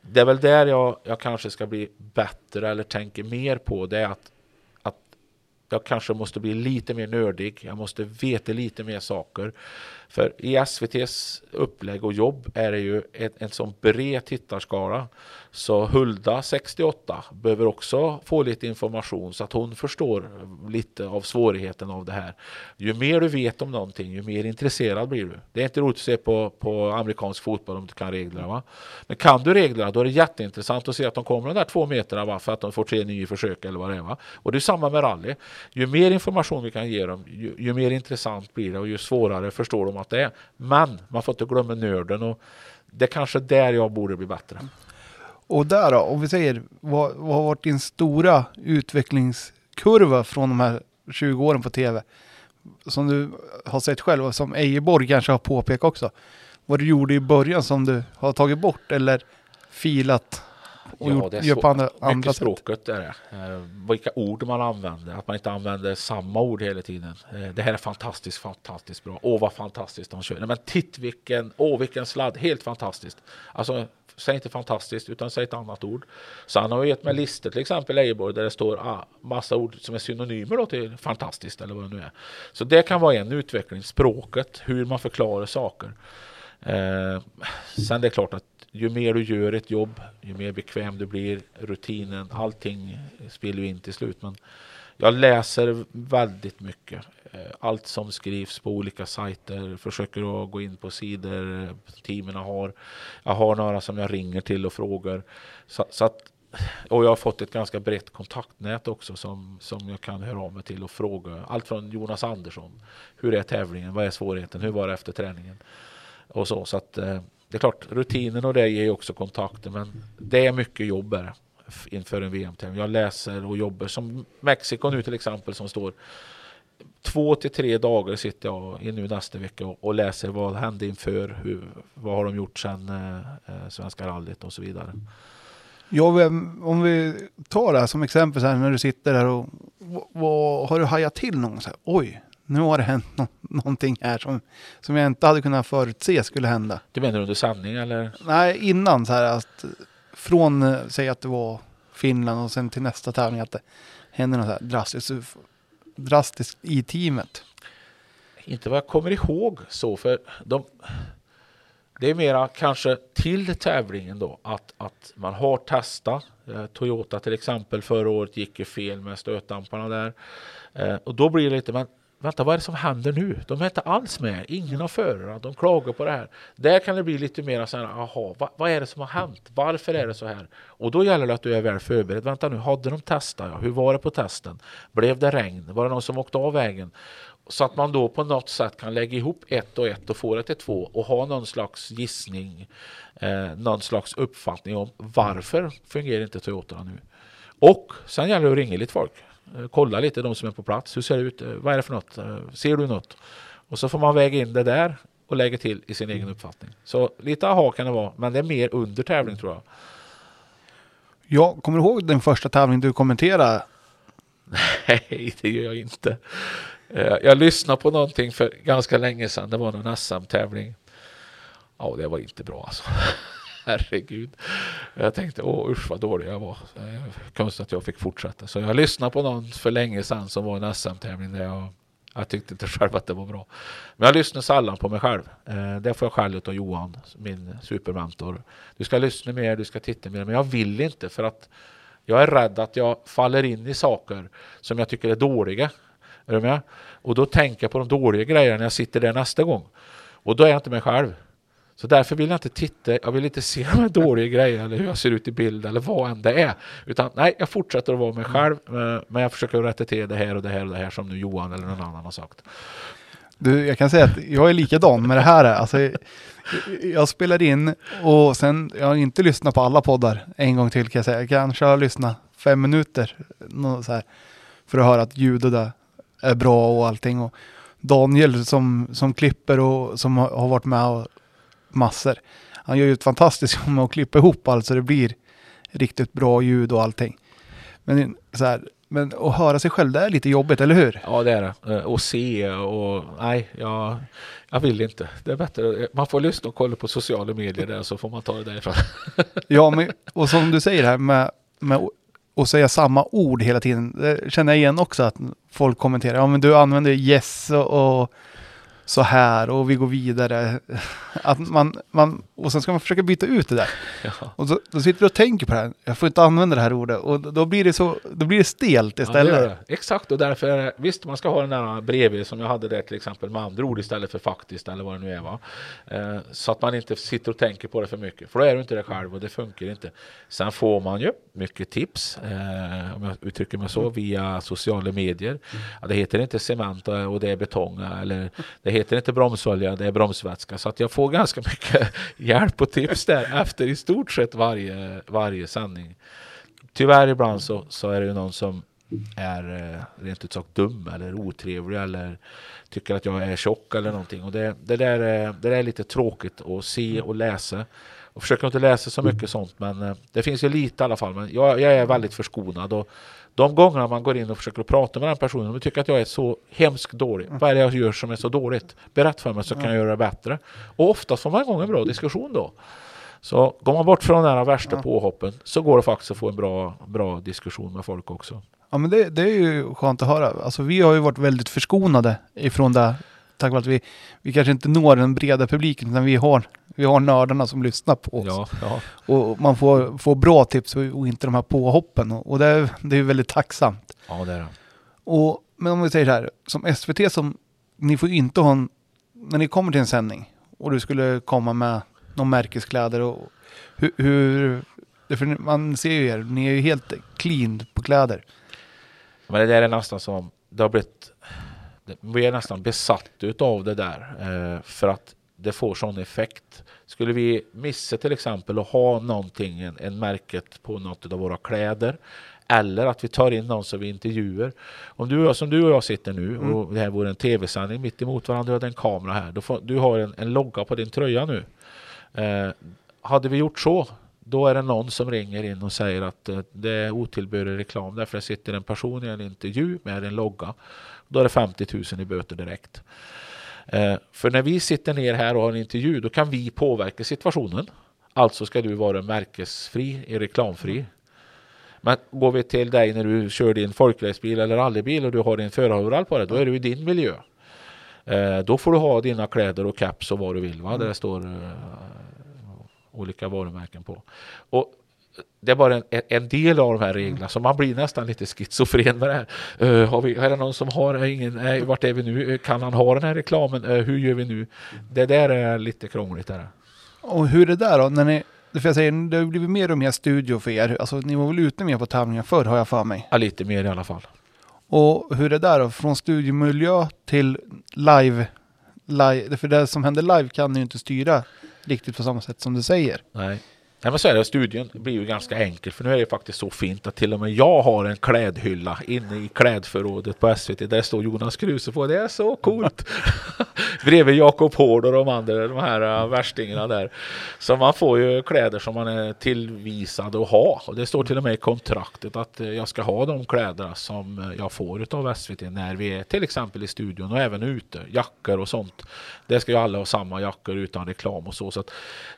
det är väl där jag, jag kanske ska bli bättre eller tänker mer på. Det är att, att jag kanske måste bli lite mer nördig. Jag måste veta lite mer saker. För i SVTs upplägg och jobb är det ju en, en sån bred tittarskara. Så Hulda, 68, behöver också få lite information så att hon förstår lite av svårigheten av det här. Ju mer du vet om någonting, ju mer intresserad blir du. Det är inte roligt att se på, på amerikansk fotboll om du kan reglerna. Va? Men kan du reglerna, då är det jätteintressant att se att de kommer de där två meterna va? för att de får tre nya försök eller vad det är. Va? Och det är samma med rally. Ju mer information vi kan ge dem, ju, ju mer intressant blir det och ju svårare förstår de att det är. Men man får inte glömma nörden och det är kanske där jag borde bli bättre. Och där då, om vi säger, vad, vad har varit din stora utvecklingskurva från de här 20 åren på tv? Som du har sett själv och som Ejeborg kanske har påpekat också. Vad du gjorde i början som du har tagit bort eller filat och Ja, gjort, det är gör på andra, Mycket andra sätt. språket är det. Eh, vilka ord man använder, att man inte använder samma ord hela tiden. Eh, det här är fantastiskt, fantastiskt bra. Åh, vad fantastiskt de kör. Nej, men titt vilken, åh vilken sladd, helt fantastiskt. Alltså, säg inte fantastiskt, utan säg ett annat ord. Så han har gett mig listor, till exempel Ejeborg, där det står ah, massa ord som är synonymer då till fantastiskt eller vad det nu är. Så det kan vara en utveckling, språket, hur man förklarar saker. Eh, sen det är klart att ju mer du gör ett jobb, ju mer bekväm du blir, rutinen, allting spelar ju in till slut. Men jag läser väldigt mycket. Eh, allt som skrivs på olika sajter, försöker att gå in på sidor teamen har. Jag har några som jag ringer till och frågar. Så, så att, och jag har fått ett ganska brett kontaktnät också som, som jag kan höra av mig till och fråga. Allt från Jonas Andersson. Hur är tävlingen? Vad är svårigheten? Hur var det efter träningen? Och så, så att eh, det är klart, rutinen och det ger ju också kontakter men det är mycket jobb inför en VM-tävling. Jag läser och jobbar som Mexiko nu till exempel som står två till tre dagar sitter jag i nu nästa vecka och, och läser vad hände inför, hur, vad har de gjort sedan eh, eh, Svenska rallyt och så vidare. Ja, om vi tar det här som exempel så här när du sitter där och vad, vad har du hajat till någon? Så här, Oj, nu har det hänt nå- någonting här som, som jag inte hade kunnat förutse skulle hända. Du menar under sändning eller? Nej, innan så här att från, eh, säg att det var Finland och sen till nästa tävling att det händer något så här drastiskt, drastiskt i teamet. Inte vad jag kommer ihåg så, för de, det är mera kanske till tävlingen då att, att man har testat. Eh, Toyota till exempel förra året gick ju fel med stötdamparna där. Eh, och då blir det lite, men vänta vad är det som händer nu? De är inte alls med, ingen av förarna, de klagar på det här. Där kan det bli lite mer så här, aha, vad, vad är det som har hänt? Varför är det så här? Och då gäller det att du är väl förberedd. Vänta nu, hade de testat? Ja? Hur var det på testen? Blev det regn? Var det någon som åkte av vägen? Så att man då på något sätt kan lägga ihop ett och ett och få det till två och ha någon slags gissning, eh, någon slags uppfattning om varför fungerar inte Toyota nu? Och sen gäller det att ringa lite folk. Eh, kolla lite de som är på plats. Hur ser det ut? Eh, vad är det för något? Eh, ser du något? Och så får man väga in det där och lägga till i sin egen uppfattning. Så lite aha kan det vara, men det är mer under tävling tror jag. Jag kommer ihåg den första tävlingen du kommenterade. Nej, det gör jag inte. Jag lyssnade på någonting för ganska länge sedan. Det var någon SM-tävling. Ja, det var inte bra alltså. Herregud. Jag tänkte, åh usch vad dålig jag var. Konstigt att jag fick fortsätta. Så jag lyssnade på någon för länge sedan som var en SM-tävling där jag, jag tyckte inte själv att det var bra. Men jag lyssnar sällan på mig själv. Eh, Det får jag skäll av Johan, min supermentor. Du ska lyssna mer, du ska titta mer. Men jag vill inte för att jag är rädd att jag faller in i saker som jag tycker är dåliga. Är du med? Och då tänker jag på de dåliga grejerna när jag sitter där nästa gång. Och då är jag inte mig själv. Så därför vill jag inte titta, jag vill inte se de här dåliga grejerna eller hur jag ser ut i bild eller vad än det är. Utan nej, jag fortsätter att vara mig själv eh, men jag försöker rätta till det här och det här och det här som nu Johan eller någon annan har sagt. Du, jag kan säga att jag är likadan med det här. Alltså, jag- spelar in och sen, jag har inte lyssnat på alla poddar en gång till kan jag säga. Jag kanske har lyssnat fem minuter så här, för att höra att ljudet är, är bra och allting. Och Daniel som, som klipper och som har varit med och massor. Han gör ju ett fantastiskt jobb med att klippa ihop allt så det blir riktigt bra ljud och allting. Men så här, men att höra sig själv, det är lite jobbigt, eller hur? Ja, det är det. Eh, Och se och nej, jag, jag vill inte. Det är bättre. Man får lyssna och kolla på sociala medier där så får man ta det därifrån. Ja, men, och som du säger här med, med att säga samma ord hela tiden. Det känner jag igen också att folk kommenterar. Ja, men du använder yes och, och så här och vi går vidare. Att man, man, och sen ska man försöka byta ut det där. Ja. Och så, då sitter du och tänker på det här. Jag får inte använda det här ordet. Och då blir det, så, då blir det stelt Ja, istället. det gör det. Exakt, och därför är det, visst man ska ha den där bredvid som jag hade där till exempel med andra ord istället för faktiskt eller vad det nu är. Va? Eh, så att man inte sitter och tänker på det för mycket. För då är du inte det själv och det funkar inte. Sen får man ju mycket tips, eh, om jag uttrycker mig så, via sociala medier. Ja, det heter inte cement och det är betong eller det heter inte bromsolja, det är bromsvätska. Så att jag får ganska mycket hjälp och tips där efter i stort sett varje, varje sändning. Tyvärr ibland så, så är det ju någon som är eh, rent ut sagt dum eller otrevlig eller tycker att jag är tjock eller någonting. Och det, det, där, är, det där är lite tråkigt att se och läsa. Och försöker inte läsa så mycket sånt men eh, det finns ju lite i alla fall. Men jag, jag är väldigt förskonad. Och de gångerna man går in och försöker prata med den personen och tycker att jag är så hemskt dålig. Vad är det jag gör som är så dåligt? Berätta för mig så kan jag göra det bättre. Och oftast får man igång en bra diskussion då. Så går man bort från den här värsta påhoppen så går det faktiskt att få en bra, bra diskussion med folk också. Ja men det, det är ju skönt att höra. Alltså vi har ju varit väldigt förskonade ifrån det. Tack vare att vi, vi kanske inte når den breda publiken utan vi har, vi har nördarna som lyssnar på oss. Ja, ja. Och man får, får bra tips och, och inte de här påhoppen. Och, och det, är- det är väldigt tacksamt. ja det är det. Och, men om vi säger så här, som SVT som, ni får ju inte ha en, när ni kommer till en sändning och du skulle komma med någon märkeskläder och hur, hur för man ser ju er, ni är ju helt clean på kläder. Men det där är nästan som, det har blivit, vi är nästan besatt utav det där. Eh, för att det får sån effekt. Skulle vi missa till exempel att ha någonting, en, en märket på något av våra kläder. Eller att vi tar in någon som vi intervjuar. Om du, och jag- som du och jag sitter nu och det här vore en tv-sändning mitt emot varandra, du hade en kamera här. Då får, du har en, en logga på din tröja nu. Eh, hade vi gjort så, då är det någon som ringer in och säger att eh, det är otillbörlig reklam därför det sitter en person i en intervju med en logga. Då är det 50 000 i böter direkt. Eh, för när vi sitter ner här och har en intervju då kan vi påverka situationen. Alltså ska du vara märkesfri, är reklamfri. Men går vi till dig när du kör din folkracebil eller rallybil och du har din föraröverall på dig, då är du i din miljö. Eh, då får du ha dina kläder och caps och vad du vill, va? där det står eh, olika varumärken på. Och det är bara en, en del av de här reglerna, så man blir nästan lite schizofren med det här. Eh, har vi, är det någon som har ingen, nej, vart är vi nu? Eh, Kan han ha den här reklamen? Eh, hur gör vi nu? Det där är lite krångligt. Där. Och hur är det där då? När ni, för jag säger, det har blivit mer och mer studio för er. Alltså ni var väl ute mer på tävlingar förr har jag för mig. Ja, lite mer i alla fall. Och hur är det där då? Från studiemiljö till live, live. För det som händer live kan ni ju inte styra riktigt på samma sätt som du säger. Nej. Nej men så är det, studien blir ju ganska enkel för nu är det faktiskt så fint att till och med jag har en klädhylla inne i klädförrådet på SVT. Där står Jonas Kruse på. Det är så coolt! Bredvid Jakob Hård och de andra, de här äh, värstingarna där. Så man får ju kläder som man är tillvisad att ha. Och det står till och med i kontraktet att äh, jag ska ha de kläderna som äh, jag får utav SVT när vi är till exempel i studion och även ute. Jackor och sånt. Det ska ju alla ha samma jackor utan reklam och så. så att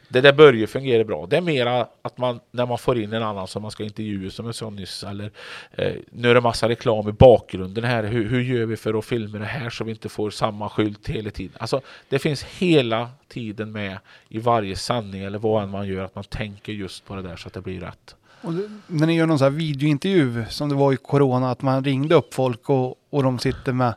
det där börjar fungera bra. Det är mera att man när man får in en annan som man ska intervjua som jag sa nyss eller eh, nu är det massa reklam i bakgrunden här. Hur, hur gör vi för att filma det här så vi inte får samma skylt hela tiden? Alltså det finns hela tiden med i varje sanning eller vad än man gör att man tänker just på det där så att det blir rätt. Och när ni gör någon sån här videointervju som det var i corona, att man ringde upp folk och, och de sitter med,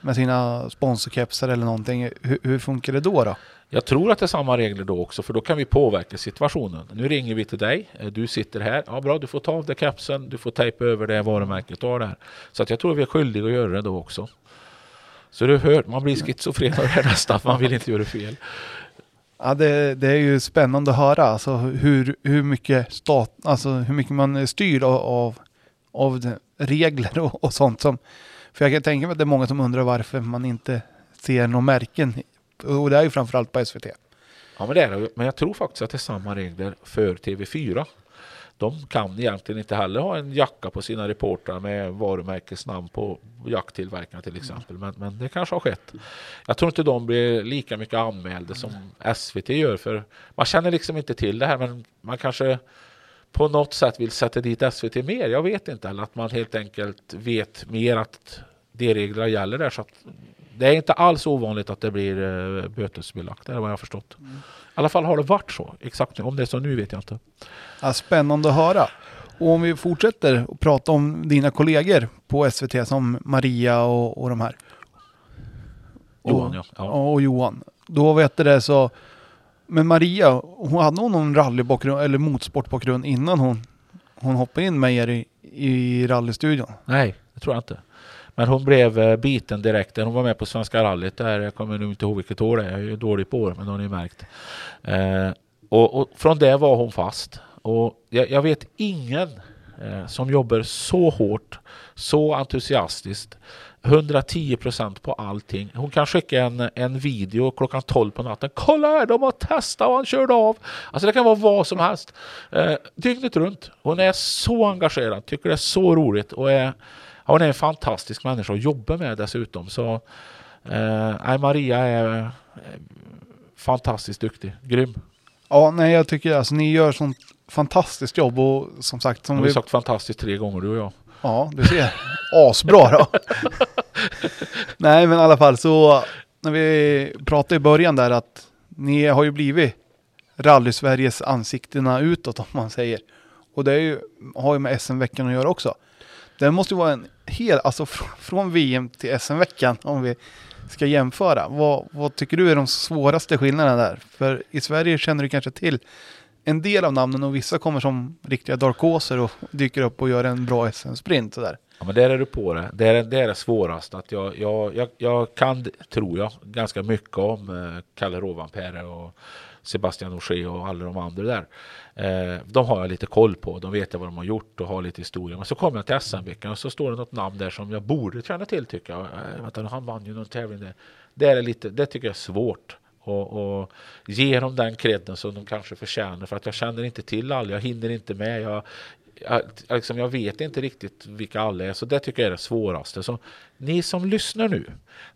med sina sponsorkepsar eller någonting. Hur, hur funkar det då? då? Jag tror att det är samma regler då också, för då kan vi påverka situationen. Nu ringer vi till dig, eh, du sitter här, ja bra, du får ta av dig kapseln, du får tejpa över det varumärket du har där. Så att jag tror vi är skyldiga att göra det då också. Så du hör, man blir schizofren av det här nästan, man vill inte göra fel. Ja, det, det är ju spännande att höra alltså hur, hur, mycket stat, alltså hur mycket man styr av, av av regler och, och sånt som... För jag kan tänka mig att det är många som undrar varför man inte ser några märken. Och det är ju framförallt på SVT. Ja men det är det. Men jag tror faktiskt att det är samma regler för TV4. De kan egentligen inte heller ha en jacka på sina reportrar med varumärkesnamn på jacktillverkarna till exempel. Men, men det kanske har skett. Jag tror inte de blir lika mycket anmälda som SVT gör. För man känner liksom inte till det här men man kanske på något sätt vill sätta dit SVT mer. Jag vet inte. Eller att man helt enkelt vet mer att de reglerna gäller där. Så att det är inte alls ovanligt att det blir uh, bötesbelagt, det är vad jag har förstått. Mm. I alla fall har det varit så. Exakt om det är så nu vet jag inte. Ja, spännande att höra. Och om vi fortsätter att prata om dina kollegor på SVT som Maria och, och de här. Och, Johan ja. ja. Och Johan. Då vet du det så. Men Maria, hon hade hon någon rallybakgrund eller motorsportbakgrund innan hon, hon hoppade in med er i, i rallystudion? Nej, det tror jag inte. Men hon blev eh, biten direkt. Hon var med på Svenska rallyt där. Jag kommer nu inte ihåg vilket år det är. Jag är ju dålig på år, men det har ni märkt. Eh, och, och, från det var hon fast. Och jag, jag vet ingen eh, som jobbar så hårt, så entusiastiskt, 110 procent på allting. Hon kan skicka en, en video klockan 12 på natten. Kolla här, de har testat och han körde av. Alltså det kan vara vad som helst. Eh, dygnet runt. Hon är så engagerad, tycker det är så roligt och är hon är en fantastisk människa att jobba med dessutom. Så eh, Maria är eh, fantastiskt duktig, grym. Ja, nej jag tycker alltså ni gör sånt fantastiskt jobb och som sagt. Som har vi sagt fantastiskt tre gånger du och jag. Ja, du ser. Asbra då. nej men i alla fall så när vi pratade i början där att ni har ju blivit rally-Sveriges ansiktena utåt om man säger. Och det är ju, har ju med SM-veckan att göra också. Det måste ju vara en hel, alltså från VM till SM-veckan om vi ska jämföra. Vad, vad tycker du är de svåraste skillnaderna där? För i Sverige känner du kanske till en del av namnen och vissa kommer som riktiga darkoser och dyker upp och gör en bra SM-sprint sådär. Ja men där är du på det. Det är det, är det svåraste. Att jag, jag, jag, jag kan, tror jag, ganska mycket om eh, Kalle Rovanperä och Sebastian Ogier och alla de andra där. Eh, de har jag lite koll på. De vet jag vad de har gjort och har lite historia. Men så kommer jag till SM-veckan och så står det något namn där som jag borde känna till tycker jag. Eh, vänta, han vann ju någon tävling där. Det, är lite, det tycker jag är svårt. Och, och ge dem den credden som de kanske förtjänar. För att jag känner inte till alla. Jag hinner inte med. Jag, liksom, jag vet inte riktigt vilka alla är, så det tycker jag är det svåraste. Så ni som lyssnar nu,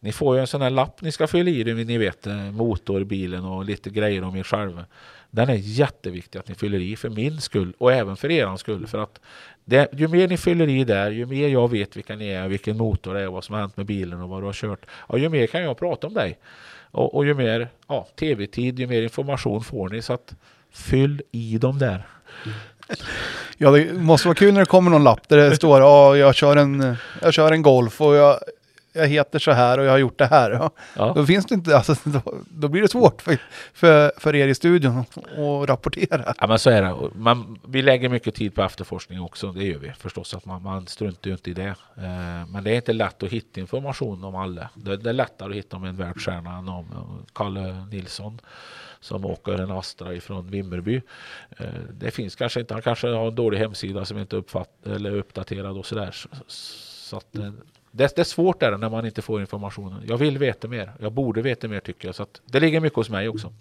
ni får ju en sån här lapp ni ska fylla i, ni vet eh, motorbilen och lite grejer om er själva. Den är jätteviktig att ni fyller i för min skull och även för er skull. För att det, ju mer ni fyller i där, ju mer jag vet vilka ni är, vilken motor det är, vad som har hänt med bilen och vad du har kört. Ja, ju mer kan jag prata om dig. Och, och ju mer ja, tv-tid, ju mer information får ni. Så att fyll i dem där. Mm. Ja, det måste vara kul när det kommer någon lapp där det står ja, jag kör en, jag kör en Golf och jag, jag heter så här och jag har gjort det här. Ja. ja. Då finns det inte, alltså, då, då, blir det svårt för, för, för er i studion att rapportera. Ja men så är det. Man, vi lägger mycket tid på efterforskning också, det gör vi förstås. Att man, man struntar ju inte i det. Eh, men det är inte lätt att hitta information om alla. Det, det är lättare att hitta om en världsstjärna än om Kalle Nilsson som åker en Astra ifrån Vimmerby. Eh, det finns kanske inte, han kanske har en dålig hemsida som inte uppfatt, eller är uppdaterad och sådär. Så att, eh, det, det är svårt där när man inte får informationen. Jag vill veta mer. Jag borde veta mer tycker jag. Så det ligger mycket hos mig också.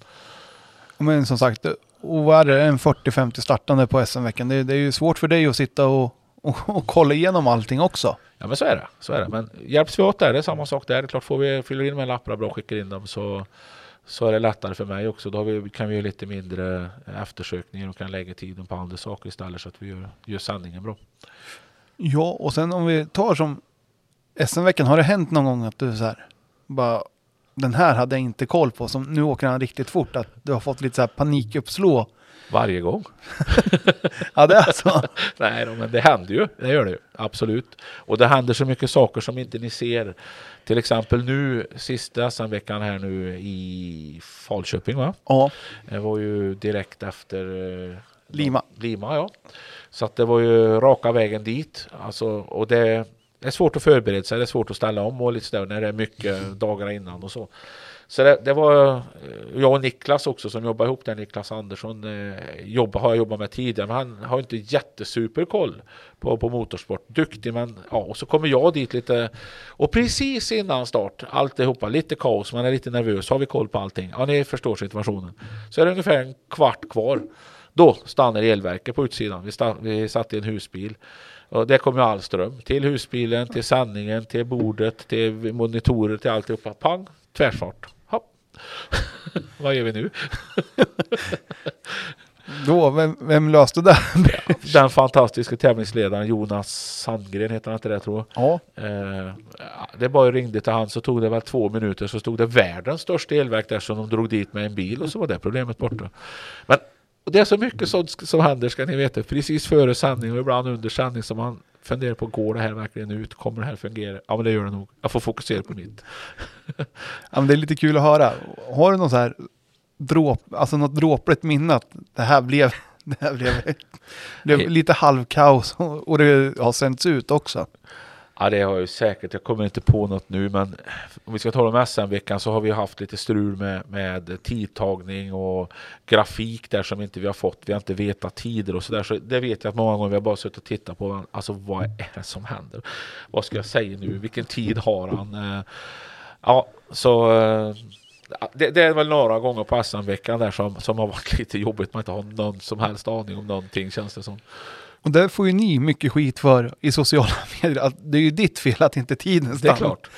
Men som sagt, och vad är det, en 40-50 startande på SM-veckan. Det, det, är ju svårt för dig att sitta och, och, och, kolla igenom allting också. Ja men så är det. Så är det. Men hjälps vi åt där, det är samma sak där. Det är klart, får vi fylla in med lappar bra och skickar in dem så så är det lättare för mig också. Då vi, kan vi göra lite mindre eftersökningar och kan lägga tiden på andra saker istället så att vi gör, gör sanningen bra. Ja, och sen om vi tar som SM-veckan, har det hänt någon gång att du så här, bara den här hade jag inte koll på, som nu åker han riktigt fort, att du har fått lite så här panikuppslå? Varje gång. ja, det är alltså. Nej, men det händer ju. Det gör det ju. Absolut. Och det händer så mycket saker som inte ni ser. Till exempel nu, sista SM-veckan här nu i Falköping va? Ja. Det var ju direkt efter eh, Lima. Lima ja. Så att det var ju raka vägen dit. Alltså, och det, det är svårt att förbereda sig, det är svårt att ställa om och lite sådär när det är mycket dagarna innan och så. Så det, det, var eh, jag och Niklas också som jobbar ihop där, Niklas Andersson, eh, jobba, har jag jobbat med tidigare, men han har inte jättesuperkoll på, på motorsport. Duktig, men ja, och så kommer jag dit lite och precis innan start, alltihopa, lite kaos, man är lite nervös, har vi koll på allting? Ja, ni förstår situationen. Så är det ungefär en kvart kvar. Då stannar elverket på utsidan. Vi, sta, vi satt i en husbil. Och det kom ju all ström till husbilen, till sändningen, till bordet, till monitorer, till alltihopa. Pang, tvärsfart. Vad gör vi nu? Då, vem, vem löste det? Den fantastiska tävlingsledaren Jonas Sandgren heter han inte det tror jag. Ja. Eh, det bara ringde till han så tog det väl två minuter så stod det världens största elverk där som de drog dit med en bil och så var det problemet borta. Men det är så mycket sånt som händer ska ni veta. Precis före sändning och ibland under sändning som man funderar på, går det här verkligen ut? Kommer det här fungera? Ja men det gör det nog. Jag får fokusera på mitt. ja men det är lite kul att höra. Har du något så här dråp, alltså något dråpligt minne att det här blev, det här blev, blev lite halvkaos och det har sänts ut också? Ja det har jag säkert. Jag kommer inte på något nu men om vi ska tala om SM-veckan så har vi haft lite strul med, med tidtagning och grafik där som inte vi har fått. Vi har inte vetat tider och sådär. Så det vet jag att många gånger vi har bara suttit och tittat på. Alltså vad är det som händer? Vad ska jag säga nu? Vilken tid har han? Eh, ja, så eh, det, det, är väl några gånger på SM-veckan där som, som har varit lite jobbigt. Man inte har någon som helst aning om någonting känns det som. Och där får ju ni mycket skit för i sociala medier. Att det är ju ditt fel att inte tiden stannar. Det är klart.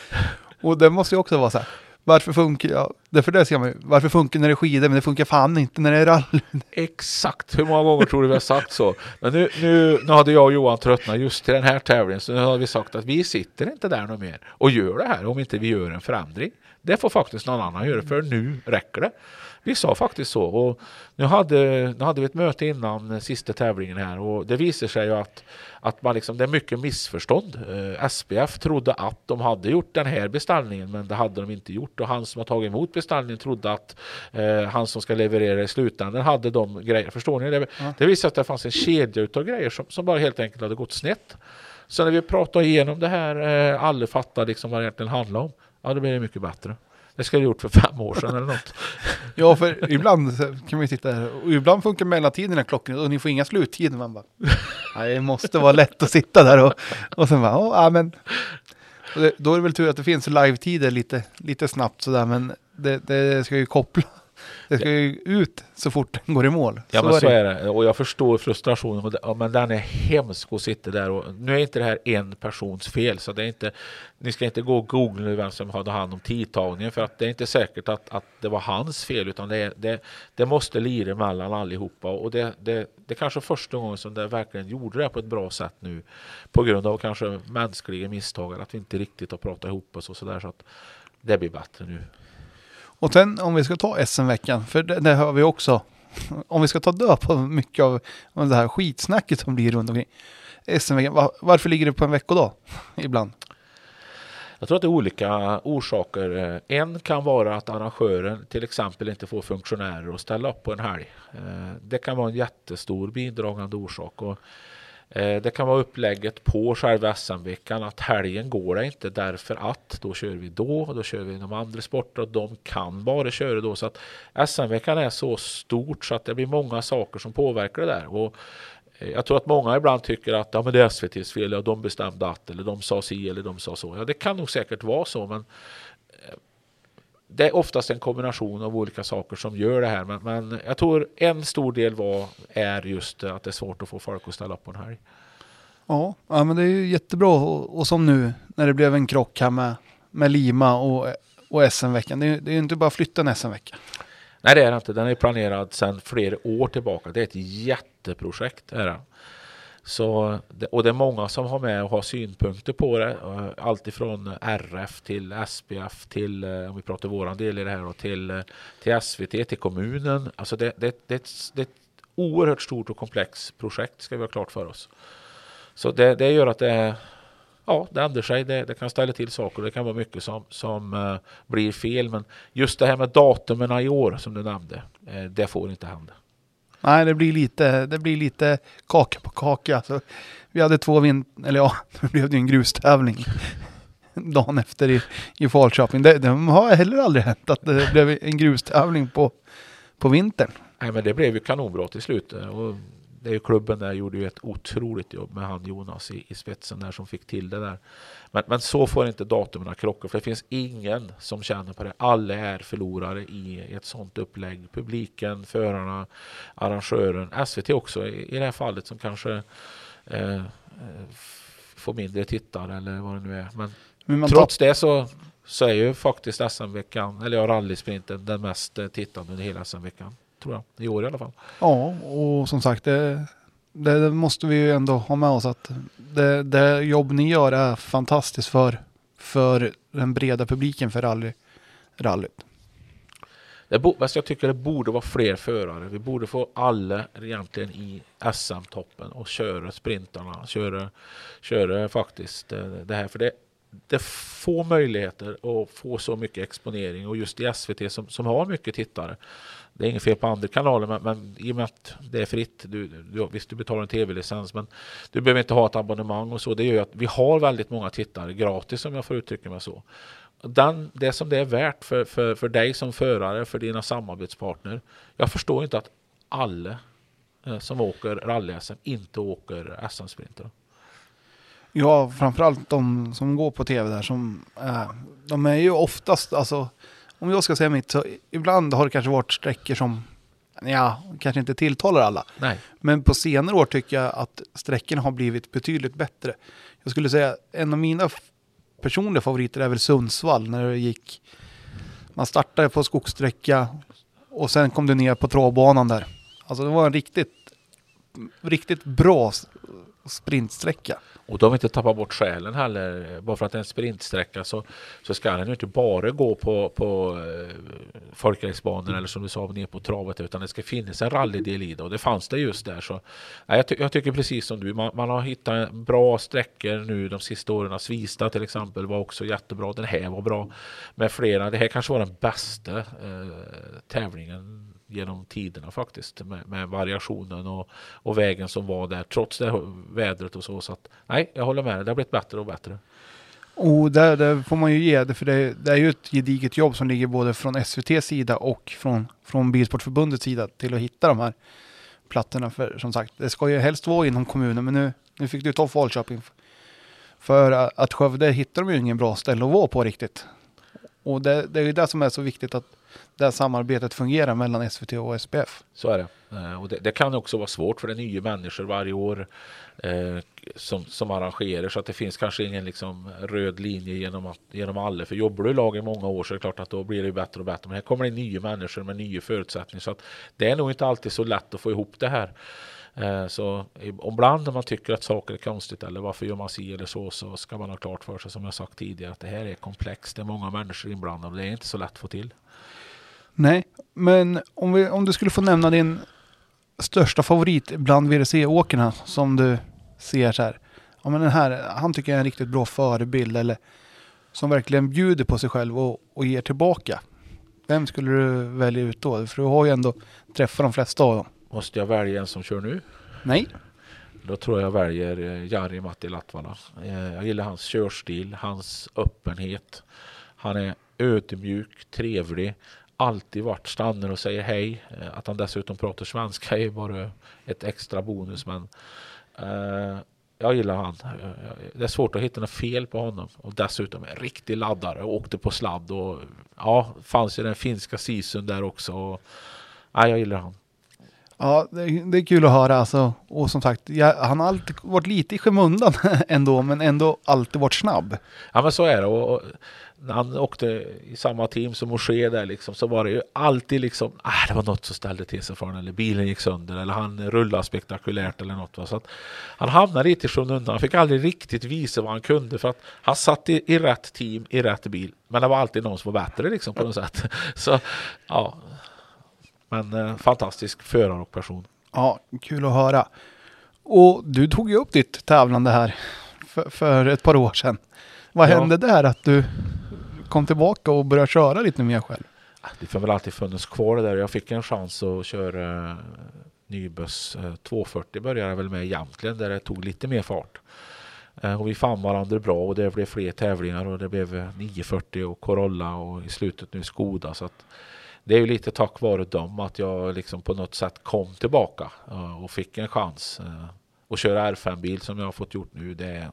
Och det måste ju också vara så här. Varför funkar, ja, därför det ser man ju, varför funkar när det är skidor men det funkar fan inte när det är rally. Exakt, hur många gånger tror du vi har sagt så? Men nu, nu, nu hade jag och Johan tröttnat just till den här tävlingen så nu har vi sagt att vi sitter inte där något mer och gör det här om inte vi gör en förändring. Det får faktiskt någon annan göra för nu räcker det. Vi sa faktiskt så. Och nu, hade, nu hade vi ett möte innan sista tävlingen här och det visar sig ju att, att man liksom, det är mycket missförstånd. Eh, SPF trodde att de hade gjort den här beställningen men det hade de inte gjort och han som har tagit emot beställningen trodde att eh, han som ska leverera i slutändan hade de grejer. Förstår ni? Det, ja. det visade sig att det fanns en kedja utav grejer som, som bara helt enkelt hade gått snett. Så när vi pratade igenom det här, eh, alla fattade liksom vad det egentligen handlade om. Ja, då blir det mycket bättre. Det skulle jag gjort för fem år sedan eller något. ja, för ibland kan man ju sitta här. Och ibland funkar mellantiderna klockan och ni får inga sluttider. Man bara, nej, det måste vara lätt att sitta där och, och sen bara, ja men. då är det väl tur att det finns live-tider lite, lite snabbt sådär, men det, det ska ju koppla det ska ju ut så fort den går i mål. Ja så men så är det. Och jag förstår frustrationen. Men den är hemsk att sitta där. Och nu är inte det här en persons fel. Så det är inte, ni ska inte gå och googla vem som hade hand om tidtagningen. För att det är inte säkert att, att det var hans fel. Utan det, det, det måste lira mellan allihopa. Och det, det, det kanske första gången som det verkligen gjorde det på ett bra sätt nu. På grund av kanske mänskliga misstag. Att vi inte riktigt har pratat ihop oss och sådär. Så att det blir bättre nu. Och sen om vi ska ta SM-veckan, för det, det hör vi också, om vi ska ta död på mycket av, av det här skitsnacket som blir runt omkring. SM-veckan, var, varför ligger det på en veckodag ibland? Jag tror att det är olika orsaker. En kan vara att arrangören till exempel inte får funktionärer att ställa upp på en helg. Eh, det kan vara en jättestor bidragande orsak. Och Eh, det kan vara upplägget på själva SM-veckan att helgen går det inte därför att då kör vi då och då kör vi inom andra sporter och de kan bara köra då. Så att SM-veckan är så stort så att det blir många saker som påverkar det där. Och eh, jag tror att många ibland tycker att ja, men det är SVTs fel, ja, de bestämde att eller de sa si eller de sa så. Ja, det kan nog säkert vara så, men det är oftast en kombination av olika saker som gör det här. Men, men, jag tror en stor del var, är just att det är svårt att få folk att ställa upp på en helg. Ja, ja men det är ju jättebra. Och, och, som nu när det blev en krock här med, med Lima och, och SM-veckan. Det, det är ju inte bara att flytta en SM-vecka. Nej det är det inte. Den är planerad sedan flera år tillbaka. Det är ett jätteprojekt. Är det. Så, och det är många som har med och har synpunkter på det. Eh, Alltifrån RF till SPF till, eh, om vi pratar våran del i det här, till, eh, till SVT, till kommunen. Alltså det, det, det, det är ett oerhört stort och komplext projekt ska vi ha klart för oss. Så det, det gör att det, ja, det ändrar sig. Det, det, kan ställa till saker. Det kan vara mycket som, som uh, blir fel. Men just det här med datumen i år som du nämnde, uh, det får inte hända. Nej, det blir lite, det blir lite kaka på kaka. Så vi hade två vin... Eller ja, det blev det ju en grustävling dagen efter i, i Falköping. Det, det har heller aldrig hänt att det blev en grustävling på, på vintern. Nej, men det blev ju kanonbra till slut. Och det är ju klubben där gjorde ju ett otroligt jobb med han Jonas i, i spetsen där som fick till det där. Men, men så får inte datumen krocka för det finns ingen som känner på det. Alla är förlorare i ett sånt upplägg. Publiken, förarna, arrangören, SVT också i, i det här fallet som kanske eh, får mindre tittare eller vad det nu är. Men, Men trots det så, så är ju faktiskt SM-veckan, eller ja, rallysprinten, den mest eh, tittade under hela SM-veckan tror jag. I år i alla fall. Ja, och som sagt det, det måste vi ju ändå ha med oss att det, det jobb ni gör är fantastiskt för, för den breda publiken för rally, rallyt. Det bo, jag tycker det borde vara fler förare. Vi borde få alla egentligen i SM-toppen och köra sprintarna. Köra, köra faktiskt eh, det här. För det, det får möjligheter att få så mycket exponering och just i SVT som, som har mycket tittare det är inget fel på andra kanaler, men, men i och med att det är fritt, du, du, visst du betalar en tv-licens, men du behöver inte ha ett abonnemang och så. Det gör ju att vi har väldigt många tittare gratis om jag får uttrycka mig så. Den, det som det är värt för, för, för dig som förare, för dina samarbetspartner. Jag förstår inte att alla eh, som åker rally-SM inte åker SM-sprinter. Ja, framförallt de som går på tv där som, eh, de är ju oftast, alltså om jag ska säga mitt så ibland har det kanske varit sträckor som ja, kanske inte tilltalar alla. Nej. Men på senare år tycker jag att sträckorna har blivit betydligt bättre. Jag skulle säga en av mina personliga favoriter är väl Sundsvall när det gick. Man startade på skogssträcka och sen kom du ner på travbanan där. Alltså det var en riktigt, riktigt bra sprintsträcka. Och då har vi inte tappat bort själen heller. Bara för att det är en sprintsträcka så, så ska den ju inte bara gå på, på eh, folkracebanor eller som du sa ner på travet utan det ska finnas en rallydel i det och det fanns det just där. Så, nej, jag, ty jag tycker precis som du, man, man, har hittat bra sträckor nu de sista åren. Alltså Svista till exempel var också jättebra. Den här var bra med flera. Det här kanske var den bästa eh, tävlingen genom tiderna faktiskt med, med variationen och, och, vägen som var där trots det vädret och så. så att, nej, jag håller med. dig. Det har blivit bättre och bättre. Och där, där får man ju ge det, för det, det, är ju ett gediget jobb som ligger både från SVTs sida och från, från Bilsportförbundets sida till att hitta de här plattorna. För som sagt, det ska ju helst vara inom kommunen, men nu, nu fick du ta Falköping. För att Skövde hittar de ju ingen bra ställe att vara på riktigt. Och det, det är ju det som är så viktigt att det samarbetet fungerar mellan SVT och SPF. Så är det. Eh, och det, det, kan också vara svårt för det är nya människor varje år eh, som, som arrangerar så att det finns kanske ingen liksom, röd linje genom, att, genom alla. För jobbar du i lag i många år så är det klart att då blir det bättre och bättre. Men här kommer det nya människor med nya förutsättningar så att det är nog inte alltid så lätt att få ihop det här. Eh, så ibland när man tycker att saker är konstigt eller varför gör man si eller så så ska man ha klart för sig som jag sagt tidigare att det här är komplext. Det är många människor inblandade och det är inte så lätt att få till. Nej, men om, vi, om du skulle få nämna din största favorit bland VRC-åkarna som du ser så här. Ja, men den här, han tycker jag är en riktigt bra förebild eller som verkligen bjuder på sig själv och, och ger tillbaka. Vem skulle du välja ut då? För du har ju ändå träffat de flesta av dem. Måste jag välja en som kör nu? Nej. Då tror jag väljer eh, Jari Matti Latvala. Eh, jag gillar hans körstil, hans öppenhet. Han är ödmjuk, trevlig alltid varit stannar och säger hej. Eh, att han dessutom pratar svenska är bara ett extra bonus. Men uh, jag gillar han. Eh, det är svårt att hitta något fel på honom. Och dessutom en riktig laddare. Och åkte på sladd. Och ja, fanns ju den finska sisun där också. Och, ja, jag gillar han. Ja, det är, det är kul att höra alltså. Och som sagt, jag, han har alltid varit lite i skymundan ändå, men ändå alltid varit snabb. Ja, men så är det. Och, och när han åkte i samma team som Moshe där liksom, så var det ju alltid liksom, ah, det var något som ställde till sig för honom, eller bilen gick sönder, eller han rullade spektakulärt eller något. Va? Så att han hamnade lite i skymundan, han fick aldrig riktigt visa vad han kunde för att han satt i, i rätt team, i rätt bil, men det var alltid någon som var bättre liksom på något sätt. Så ja, men eh, fantastisk förare och person. Ja, kul att höra. Och du tog ju upp ditt tävlande här för, för ett par år sedan. Vad ja. hände där att du kom tillbaka och började köra lite mer själv? Ah, det har väl alltid funnits kvar det där. Jag fick en chans att köra eh, Nybös 240 eh, började jag väl med egentligen där det tog lite mer fart. Eh, och vi fann varandra bra och det blev fler tävlingar och det blev 940 och Corolla och i slutet nu Skoda. Så att det är ju lite tack vare dem att jag liksom på något sätt kom tillbaka och fick en chans. att köra R5-bil som jag har fått gjort nu, det är,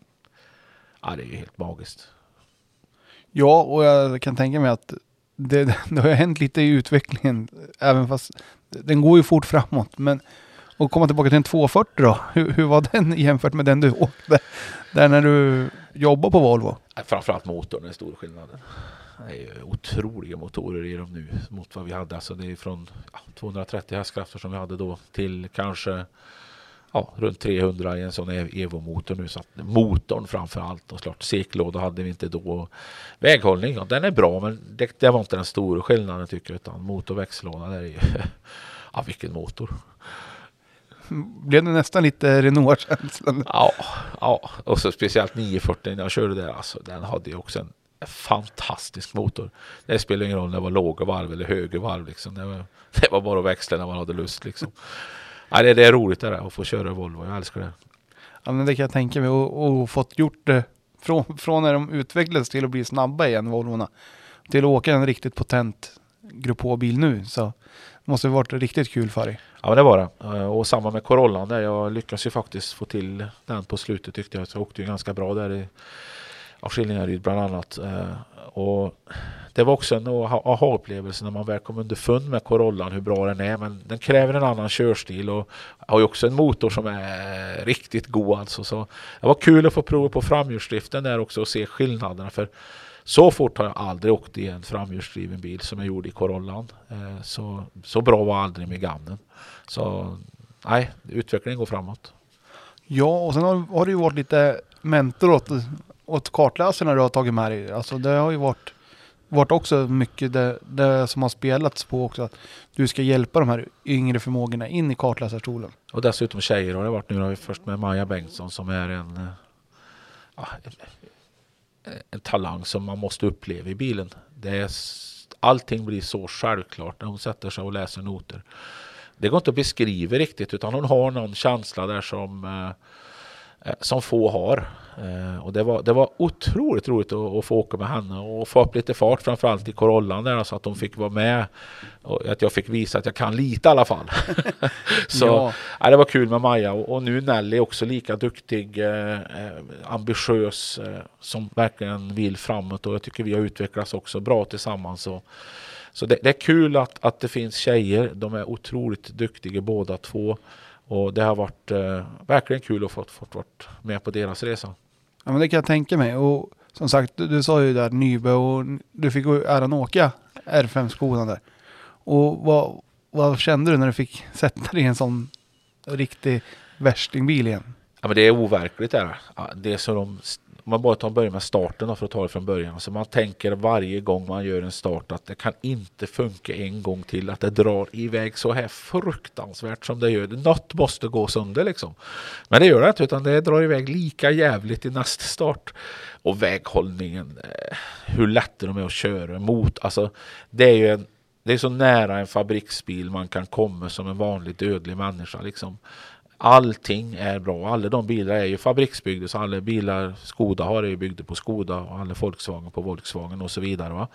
ja, det är ju helt magiskt. Ja, och jag kan tänka mig att det, det har ju hänt lite i utvecklingen, även fast den går ju fort framåt. Men att komma tillbaka till en 240 då, hur, hur var den jämfört med den du åkte där när du jobbade på Volvo? Framförallt motorn är stor skillnaden. Det är ju otroliga motorer i dem nu mot vad vi hade. Alltså det är från 230 hästkrafter som vi hade då till kanske ja, runt 300 i en sån Evo-motor nu. Så att motorn framförallt och klart seklåda hade vi inte då. Väghållning, ja, den är bra men det, det var inte den stora skillnaden tycker jag. Utan motor och växellåda, är ju ja, vilken motor. Blev det nästan lite Renault-känslan? Ja, ja, och så speciellt 940 när jag körde där. Alltså, den hade ju också en fantastisk motor. Det spelar ingen roll om det var låga varv eller högre varv. Liksom. Det, var, det var bara att växla när man hade lust. Liksom. Ja, det, det är roligt det där, att få köra Volvo. Jag älskar det. Ja, men det kan jag tänka mig. Och, och fått gjort det från, från när de utvecklades till att bli snabba igen, Volvorna. Till att åka en riktigt potent Grupp H-bil nu. Så det måste varit riktigt kul för dig. Ja, det var det. Eh, Och samma med Corollan där. Jag lyckades ju faktiskt få till den på slutet tyckte jag. Så jag åkte ju ganska bra där i av Skillingaryd bland annat. Eh, Och det var också en aha-upplevelse när man väl kom underfund med Corollan hur bra den är. Men den kräver en annan körstil och har ju också en motor som är riktigt god alltså. Så det var kul att få prova på framhjulsdriften där också och se skillnaderna. För så fort har jag aldrig åkt i en framhjulsdriven bil som jag gjorde i Corollan. Eh, så, så bra var aldrig Meganen. Så nej, utvecklingen går framåt. Ja, och sen har, har du ju varit lite mentor åt, åt kartläsarna du har tagit med dig. Alltså det har ju varit, varit också mycket det, det som har spelats på också. Att du ska hjälpa de här yngre förmågorna in i kartläsarstolen. Och dessutom tjejer har det varit nu. Då har vi först med Maja Bengtsson som är en, eh, ja, en, en talang som man måste uppleva i bilen. Det är, allting blir så självklart när hon sätter sig och läser noter. Det går inte att beskriva riktigt utan hon har någon känsla där som, eh, eh, som få har. Eh, och det var, det var otroligt roligt att, att få åka med henne och få upp lite fart framförallt i Corollan där så att de fick vara med. Och att jag fick visa att jag kan lite i alla fall. så Ja. ja, det var kul med Maja och, och nu Nelly också lika duktig, eh, eh, ambitiös, eh, som verkligen vill framåt och jag tycker vi har utvecklats också bra tillsammans. Och, så det, det är kul att, att det finns tjejer, de är otroligt duktiga båda två. Och det har varit eh, verkligen kul att få fått varit med på deras resa. Ja men det kan jag tänka mig. Och som sagt, du, du sa ju där Nybö och du fick äran åka R5-skolan där. Och vad, vad kände du när du fick sätta dig i en sån riktig värstingbil igen? Ja, men det är overkligt. Det. Ja, det så de, om man bara tar börjar med starten då, för att ta det från början. Så man tänker varje gång man gör en start att det kan inte funka en gång till. Att det drar iväg så här fruktansvärt som det gör. Något måste gå sönder liksom. Men det gör det inte utan det drar iväg lika jävligt i nästa start. Och väghållningen, eh, hur lätt de är att köra mot. Alltså det är ju en det är så nära en fabriksbil man kan komma som en vanlig dödlig människa. Liksom. Allting är bra. Alla de bilar är ju fabriksbyggda. Så alla bilar Skoda har är ju byggda på Skoda och alla Volkswagen på Volkswagen och så vidare. Va?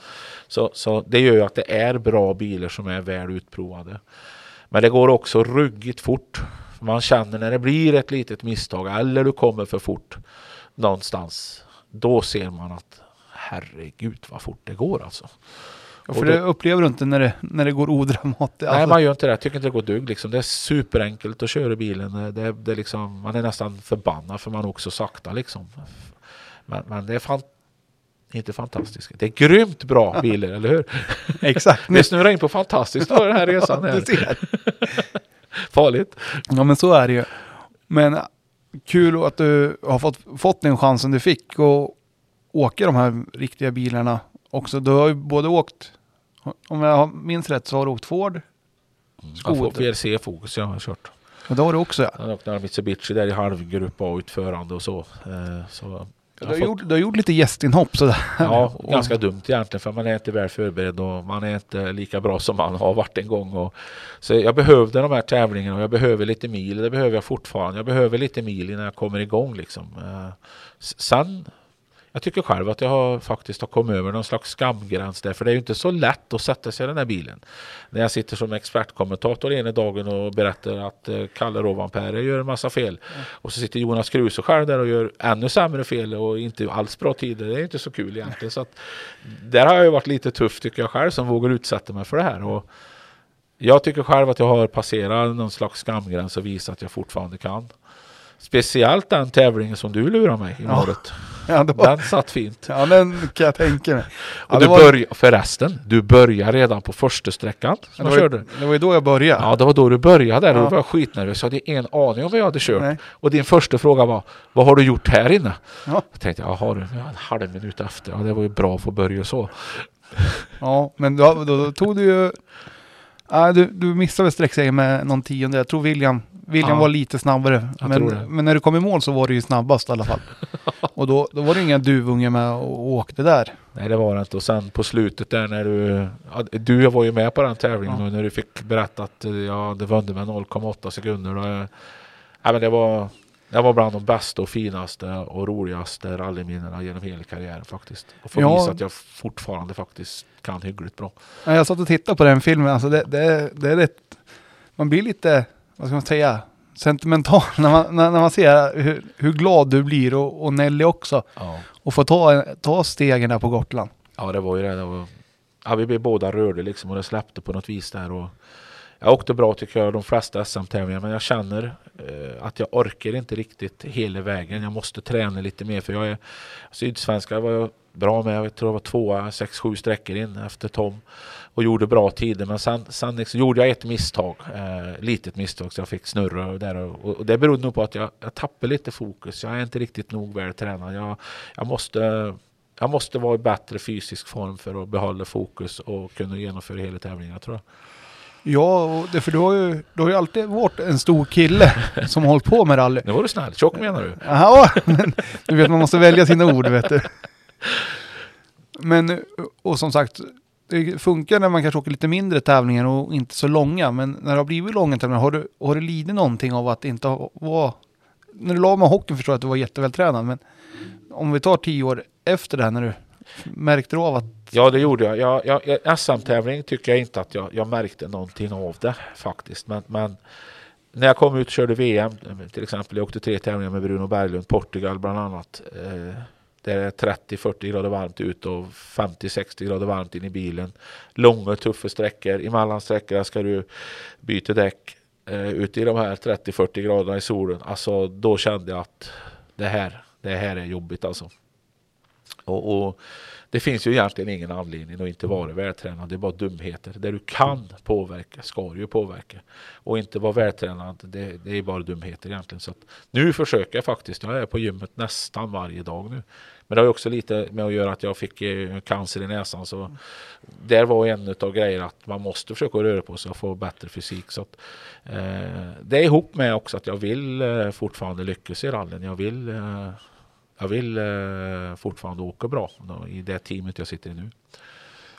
Så, så det gör ju att det är bra bilar som är väl utprovade. Men det går också ruggigt fort. Man känner när det blir ett litet misstag eller du kommer för fort någonstans. Då ser man att herregud vad fort det går alltså. Ja, för då- det upplever du inte när det, när det går odramatiskt. Nej, Alltså, man gör inte det. Jag tycker inte det går dugg. Liksom. Det är superenkelt att köra bilen. Det, det liksom, man är nästan förbannad för man åker så sakta. Liksom. Men, men det är fan, inte fantastiskt. Det är grymt bra bilar, eller hur? Exakt. Vi snurrar in på fantastiskt för den här resan. Här. Farligt. Ja men så är det ju. Men kul att du har fått, fått den chansen du fick och åka de här riktiga bilarna också. Du har ju både åkt, om jag minns rätt så har du åkt Ford. Jag får Skoter. VRC Fokus jag har kört. Och det har du också ja. Jag åkte några Mitsubishi där i halvgrupp A utförande och så. Eh, så Du har, har gjort, du har gjort lite gästinhopp sådär. Ja, ganska dumt egentligen för man är inte väl förberedd och man är inte lika bra som man har varit en gång. Och, så jag behövde de här tävlingarna och jag behöver lite mil, det behöver jag fortfarande. Jag behöver lite mil innan jag kommer igång liksom. Eh, Sen, jag tycker själv att jag har faktiskt har kommit över någon slags skamgräns där, för det är ju inte så lätt att sätta sig i den här bilen. När jag sitter som expertkommentator ena dagen och berättar att eh, Kalle Rovanperä gör en massa fel och så sitter Jonas Kruse själv där och gör ännu sämre fel och inte alls bra tider. Det är inte så kul egentligen. Så att, där har jag ju varit lite tuff tycker jag själv som vågar utsätta mig för det här. Och jag tycker själv att jag har passerat någon slags skamgräns och visat att jag fortfarande kan. Speciellt den tävlingen som du lurar mig i Ja. det var, Den satt fint. ja, den kan jag tänka mig. Ja, Och det, du var, börjar, förresten, du börjar redan på första sträckan det, som jag var, körde. det var ju då jag började. Ja, det var då du började där och Ja. då var jag skitnervös. Jag hade ingen aning om vad jag hade kört. Nej. Och din första fråga var, vad har du gjort här inne? Ja. Jag tänkte, jaha du, en halv minut efter. Ja, det var ju bra att få börja så. Ja, men då, då, då tog du ju... Ja, du, du missade väl sträcksegern med någon tionde. Jag tror William, William Ja. var lite snabbare. Men, men när du kom i mål så var du ju snabbast i alla fall. och då, då var det inga duvungar med och åkte där. Nej, det var det inte. Och sen på slutet där när du... Ja, du var ju med på den tävlingen Ja. och när du fick berätta att eh, ja, det vände med 0,8 sekunder. Då, eh, ja, men det var... Det var bland de bästa och finaste och roligaste rallyminnena genom hela karriären faktiskt. Och få Ja. visa att jag fortfarande faktiskt kan hyggligt bra. Ja, Jag satt och tittade på den filmen. Alltså det, det, det är rätt... Man blir lite, vad ska man säga, sentimental när man, när, när man ser hur, hur glad du blir och, och Nelly också. Ja. Och få ta, ta stegen där på Gotland. Ja, det var ju det. det var, ja, vi blev båda rörda liksom och det släppte på något vis där. Och jag åkte bra tycker jag de flesta SM-tävlingar men jag känner eh, att jag orkar inte riktigt hela vägen. Jag måste träna lite mer för jag är sydsvenska var jag bra med. Jag tror jag var tvåa, sex, sju sträckor in efter Tom och gjorde bra tider. Men sen, sen liksom, gjorde jag ett misstag, eh, litet misstag så jag fick snurra och där och, och det berodde nog på att jag, jag tappade lite fokus. Jag är inte riktigt nog väl tränad. Jag, jag måste jag måste vara i bättre fysisk form för att behålla fokus och kunna genomföra hela tävlingen tror jag. Ja, det, för du har, ju, du har ju alltid varit en stor kille som har hållit på med rally. Nu var du snäll. Tjock menar du? Ja, men du vet man måste välja sina ord vet du. Men, och som sagt, det funkar när man kanske åker lite mindre tävlingar och inte så långa. Men när det har blivit långa tävlingar, har du, har du lidit någonting av att inte ha- vara... När du la med hockeyn förstår jag att du var jättevältränad, men om vi tar tio år efter det här, när du märkte du av att... Ja, det gjorde jag. jag, jag, jag SM-tävling tycker jag inte att jag, jag märkte någonting av det faktiskt. Men, men när jag kom ut och körde VM, till exempel, jag åkte tre tävlingar med Bruno Berglund, Portugal bland annat. Eh, det är 30-40 grader varmt ut och 50-60 grader varmt in i bilen. Långa tuffa sträckor. I mellansträckorna ska du byta däck eh, ute i de här 30-40 graderna i solen. Alltså då kände jag att det här, det här är jobbigt alltså. Och, och det finns ju egentligen ingen anledning att inte vara vältränad. Det är bara dumheter. Det du kan påverka ska du ju påverka. Och inte vara vältränad, det, det är bara dumheter egentligen. Så att nu försöker jag faktiskt. Jag är på gymmet nästan varje dag nu. Men det har ju också lite med att göra att jag fick eh, cancer i näsan. Så där var en av grejerna att man måste försöka röra på sig och få bättre fysik. Så att, eh, det är ihop med också att jag vill eh, fortfarande lyckas i rallyn. Jag vill eh, jag vill eh, fortfarande åka bra då, i det teamet jag sitter i nu.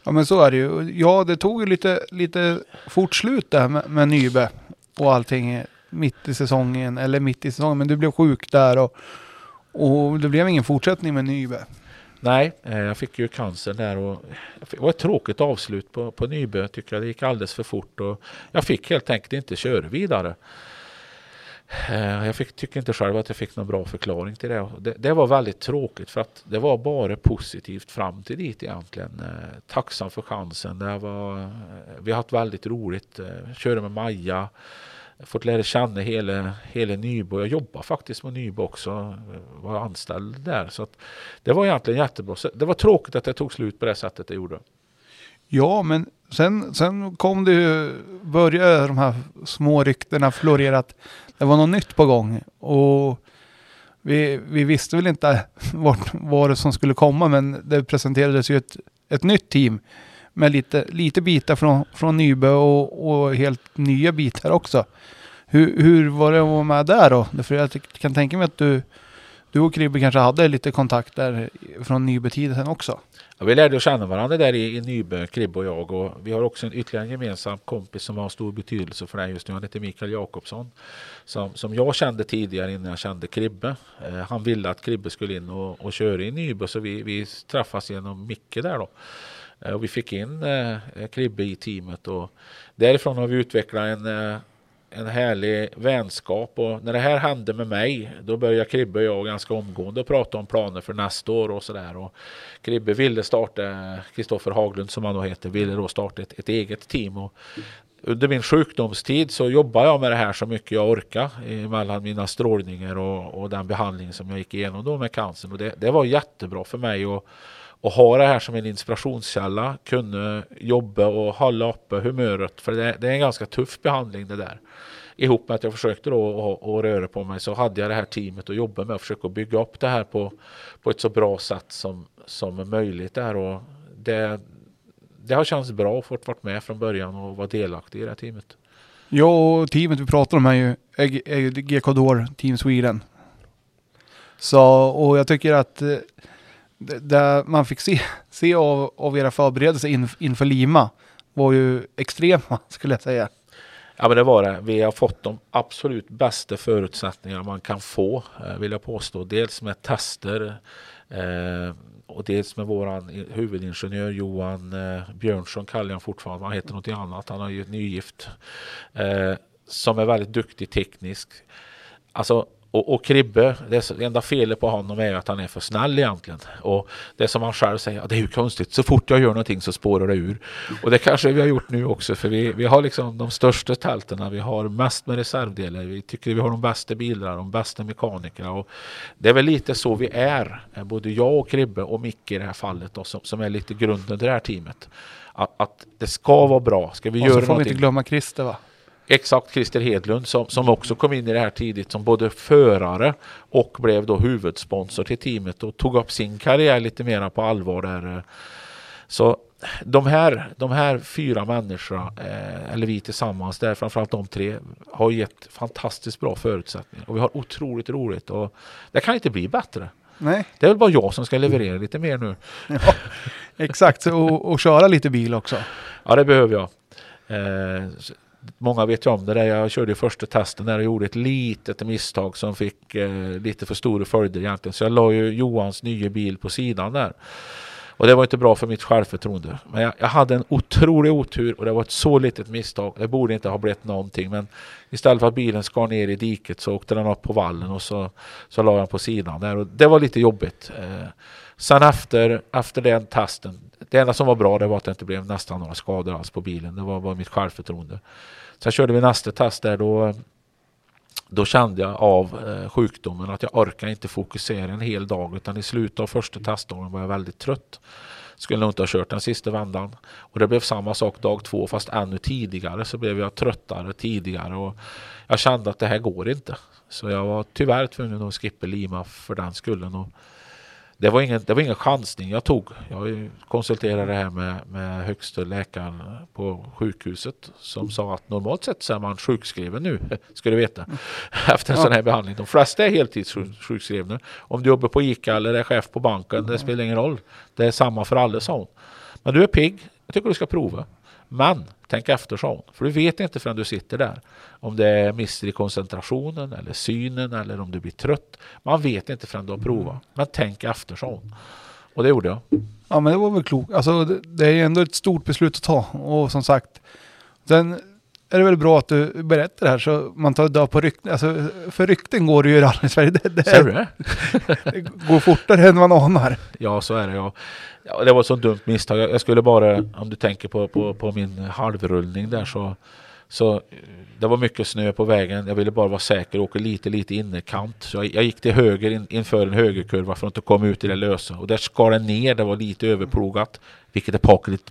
Ja men så är det ju. Ja, det tog ju lite, lite fort slut där med, med Nybe och allting mitt i säsongen, eller mitt i säsongen, men du blev sjuk där och, och det blev ingen fortsättning med Nybe. Nej, eh, jag fick ju cancer där och det var ett tråkigt avslut på, på Nybö tycker jag. Det gick alldeles för fort och jag fick helt enkelt inte köra vidare. Eh, jag fick, tycker inte själv att jag fick någon bra förklaring till det. det. Det var väldigt tråkigt för att det var bara positivt fram till dit egentligen. Eh, tacksam för chansen. Det var, vi har haft väldigt roligt. Körde med Maja. Fått lära känna hela, hela Nybo. Jag jobbar faktiskt med Nybo också. Var anställd där. Så att det var egentligen jättebra. Så Det var tråkigt att det tog slut på det sättet det gjorde. Ja, men sen, sen kom det ju, började de här små ryktena florera att det var något nytt på gång. Och vi, vi visste väl inte vart var det som skulle komma, men det presenterades ju ett, ett nytt team med lite, lite bitar från, från Nybö och, och helt nya bitar också. Hur, hur var det att vara med där då? För jag kan tänka mig att du, du och Kribbe kanske hade lite kontakter från Nybetiden också? Ja, vi lärde känna varandra där i, i Nybö, Kribbe och jag. Och vi har också en ytterligare en gemensam kompis som har stor betydelse för det just nu. Han heter Mikael Jakobsson. Som, som jag kände tidigare innan jag kände Kribbe. Eh, han ville att Kribbe skulle in och, och köra i Nybö så vi, vi träffas genom Micke där då. Eh, och vi fick in eh, eh, Kribbe i teamet och därifrån har vi utvecklat en eh, en härlig vänskap och när det här hände med mig då började Kribbe och jag ganska omgående prata om planer för nästa år och sådär. Kribbe ville starta, Kristoffer Haglund som han då heter, ville då starta ett, ett eget team. Och under min sjukdomstid så jobbade jag med det här så mycket jag orkade mellan mina strålningar och, och den behandling som jag gick igenom då med cancern. Och det, det var jättebra för mig och och ha det här som en inspirationskälla, kunna jobba och hålla uppe humöret. För det, det är en ganska tuff behandling det där. Ihop med att jag försökte då att röra på mig så hade jag det här teamet att jobba med och försöka bygga upp det här på, på ett så bra sätt som, som möjligt. Där. Och det, det har känts bra att få vara med från början och vara delaktig i det här teamet. Ja, och teamet vi pratar om är ju, är, GK Door Team Sweden. Så, och jag tycker att eh, där det man fick se, se av, av era förberedelser in, inför Lima var ju extrema skulle jag säga. Ja men det var det. Vi har fått de absolut bästa förutsättningar man kan få eh, vill jag påstå. Dels med tester eh, och dels med våran huvudingenjör Johan eh, Björnsson kallar jag fortfarande. Han heter något annat. Han är ju nygift. Eh, som är väldigt duktig teknisk. Alltså och, och Kribbe, det enda felet på honom är att han är för snäll egentligen. Och det som han själv säger, det är ju konstigt, så fort jag gör någonting så spårar det ur. Och det kanske vi har gjort nu också, för vi, vi har liksom de största tälten, vi har mest med reservdelar, vi tycker vi har de bästa bilarna, de bästa mekanikerna. Och det är väl lite så vi är, både jag och Kribbe och Micke i det här fallet, då, som, som är lite grunden till det här teamet. Att, att det ska vara bra, ska vi och göra så får någonting. vi inte glömma Christer va? Exakt, Christer Hedlund som, som också kom in i det här tidigt som både förare och blev då huvudsponsor till teamet och tog upp sin karriär lite mer på allvar där. Så de här, de här fyra människorna, eh, eller vi tillsammans, där framförallt de tre, har gett fantastiskt bra förutsättningar och vi har otroligt roligt och det kan inte bli bättre. Nej. Det är väl bara jag som ska leverera lite mer nu. Ja, exakt, och, och köra lite bil också. Ja, det behöver jag. Eh, många vet ju om det där. Jag körde första testen där och gjorde ett litet misstag som fick eh, lite för stora följder egentligen. Så jag la ju Johans nya bil på sidan där. Och det var inte bra för mitt självförtroende. Men jag, jag, hade en otrolig otur och det var ett så litet misstag. Det borde inte ha blivit någonting. Men istället för att bilen skar ner i diket så åkte den upp på vallen och så, så la jag den på sidan där. Och det var lite jobbigt. Eh, sen efter, efter den testen, det enda som var bra det var att det inte blev nästan några skador alls på bilen. Det var bara mitt självförtroende. Sen körde vi nästa test där då då kände jag av eh, sjukdomen att jag orkar inte fokusera en hel dag utan i slutet av första testdagen var jag väldigt trött. Skulle nog inte ha kört den sista vändan. Och det blev samma sak dag två fast ännu tidigare så blev jag tröttare tidigare och jag kände att det här går inte. Så jag var tyvärr tvungen att skippa Lima för den skullen. Och det var, ingen, det var ingen chansning jag tog. Jag konsulterade det här med, med högsta läkaren på sjukhuset som sa att normalt sett så är man sjukskriven nu, ska du veta, efter en ja. sån här behandling. De flesta är heltidssjukskrivna. Om du jobbar på ICA eller är chef på banken, det spelar ingen roll. Det är samma för alla, sa hon. Men du är pigg, jag tycker du ska prova. Men tänk efter, sa hon. För du vet inte förrän du sitter där. Om det är mister i koncentrationen eller synen eller om du blir trött. Man vet inte förrän du har provat. Men tänk efter, sa hon. Och det gjorde jag. Ja men det var väl klokt. Alltså det, det är ändå ett stort beslut att ta. Och som sagt, sen är det väl bra att du berättar det här så man tar död på rykten. Alltså, för rykten går det ju i rally Sverige. Det, det, Ser du det? det går fortare än man anar. Ja, så är det. Ja. ja det var ett så dumt misstag. Jag skulle bara, om du tänker på, på, på min halvrullning där så, så det var mycket snö på vägen. Jag ville bara vara säker och åka lite, lite innerkant. Så jag, jag gick till höger in, inför en högerkurva för att inte komma ut i det lösa. Och där skar den ner. Det var lite överplogat. Vilket är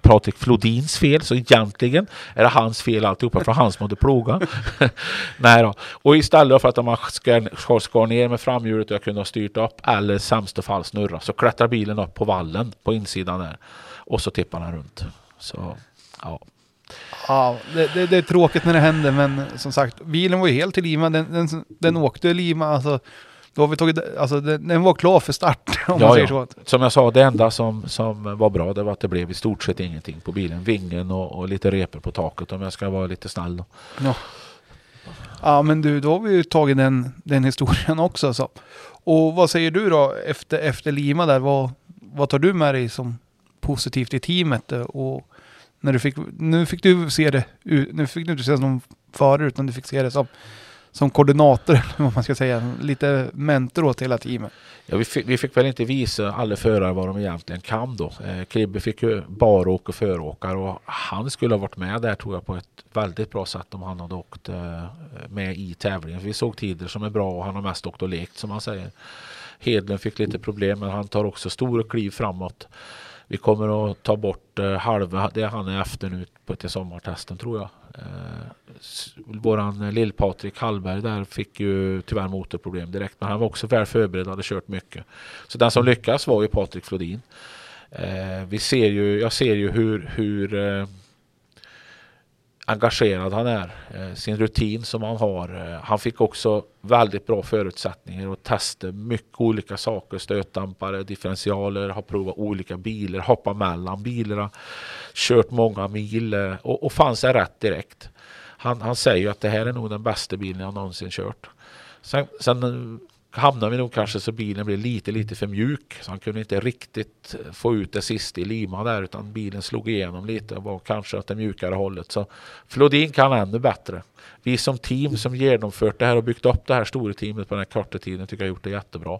Patrik, Flodins fel. Så egentligen är det hans fel alltihopa. För han som hade plogat. Nej då. Och istället för att man skar, skar ner med framhjulet och jag kunde ha styrt upp. Eller sämsta fall snurra. Så klättrar bilen upp på vallen på insidan där. Och så tippar den runt. Så ja. Ja, det, det, det, är tråkigt när det händer, men som sagt, bilen var ju helt i Lima. Den, den, den åkte i Lima. Alltså, Då har vi tagit, alltså den, den var klar för start om Ja, man säger ja. så. Som jag sa, det enda som, som var bra det var att det blev i stort sett ingenting på bilen. Vingen och, och lite repor på taket om jag ska vara lite snäll. Då. Ja. ja men du, då har vi ju tagit den, den historien också. Så. Och vad säger du då efter, efter Lima där? Vad, vad tar du med dig som positivt i teamet? Och när du fick, nu fick du se det, nu fick du inte se det som förare utan du fick se det som, som koordinator, eller vad man ska säga. Lite mentor åt hela teamet. Ja, vi, fick, vi fick väl inte visa alla förare vad de egentligen kan då. Eh, Kribbe fick ju baråk och föråkare och han skulle ha varit med där tror jag på ett väldigt bra sätt om han hade åkt eh, med i tävlingen. För vi såg tider som är bra och han har mest åkt och lekt som man säger. Hedlund fick lite problem men han tar också stora kliv framåt. Vi kommer att ta bort eh, halva det han är efter nu på till sommartesten tror jag. Eh, våran eh, lill-Patrik Hallberg där fick ju tyvärr motorproblem direkt men han var också väl förberedd och hade kört mycket. Så den som lyckas var ju Patrik Flodin. Vi ser ju, jag ser ju hur, hur engagerad han är. Eh, sin rutin som han har. Eh, han fick också väldigt bra förutsättningar att testa mycket olika saker. Stötdämpare, differentialer, har provat olika bilar, hoppat mellan bilarna, kört många mil eh, och, och fann sig rätt direkt. Han, han säger ju att det här är nog den bästa bilen jag någonsin kört. Sen, sen hamnade vi nog kanske så bilen blev lite, lite för mjuk. Så han kunde inte riktigt få ut det sista i Lima där utan bilen slog igenom lite och var kanske åt det mjukare hållet. Så Flodin kan ännu bättre. Vi som team som genomfört det här och byggt upp det här stora teamet på den här korta tiden tycker jag gjort det jättebra.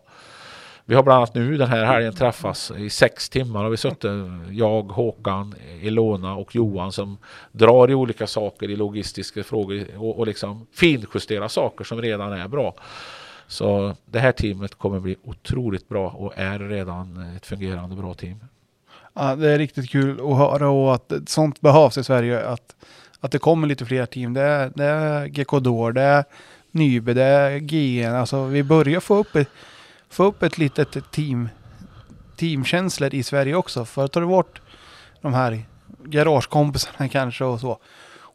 Vi har bland annat nu den här helgen träffats i sex timmar har vi suttit, jag, Håkan, Ilona och Johan som drar i olika saker i logistiska frågor och, och liksom finjusterar saker som redan är bra. Så det här teamet kommer bli otroligt bra och är redan ett fungerande bra team. Ja, det är riktigt kul att höra och att sånt behövs i Sverige. Att, att det kommer lite fler team. Det är, det är GK Door, det är Nybe, det är GN. Alltså vi börjar få upp ett, få upp ett litet team, teamkänslor i Sverige också. För att ta bort de här garagekompisarna kanske och så.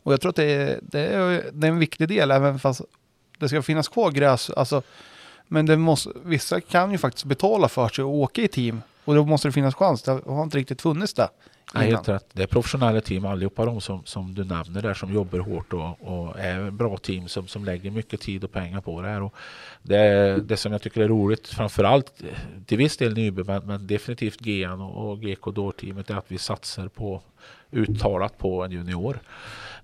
Och jag tror att det är, det är, det är en viktig del även fast det ska finnas kvar gräs. Alltså, men det måste, vissa kan ju faktiskt betala för sig och åka i team. Och då måste det finnas chans. Det har inte riktigt funnits det. Innan. helt rätt. Det är professionella team allihopa de som, som du nämner där som jobbar hårt och, och är bra team som, som lägger mycket tid och pengar på det här. Och det, det som jag tycker är roligt, framförallt till viss del Nybe men, men definitivt GN och, och GK Door-teamet är att vi satsar på uttalat på en junior.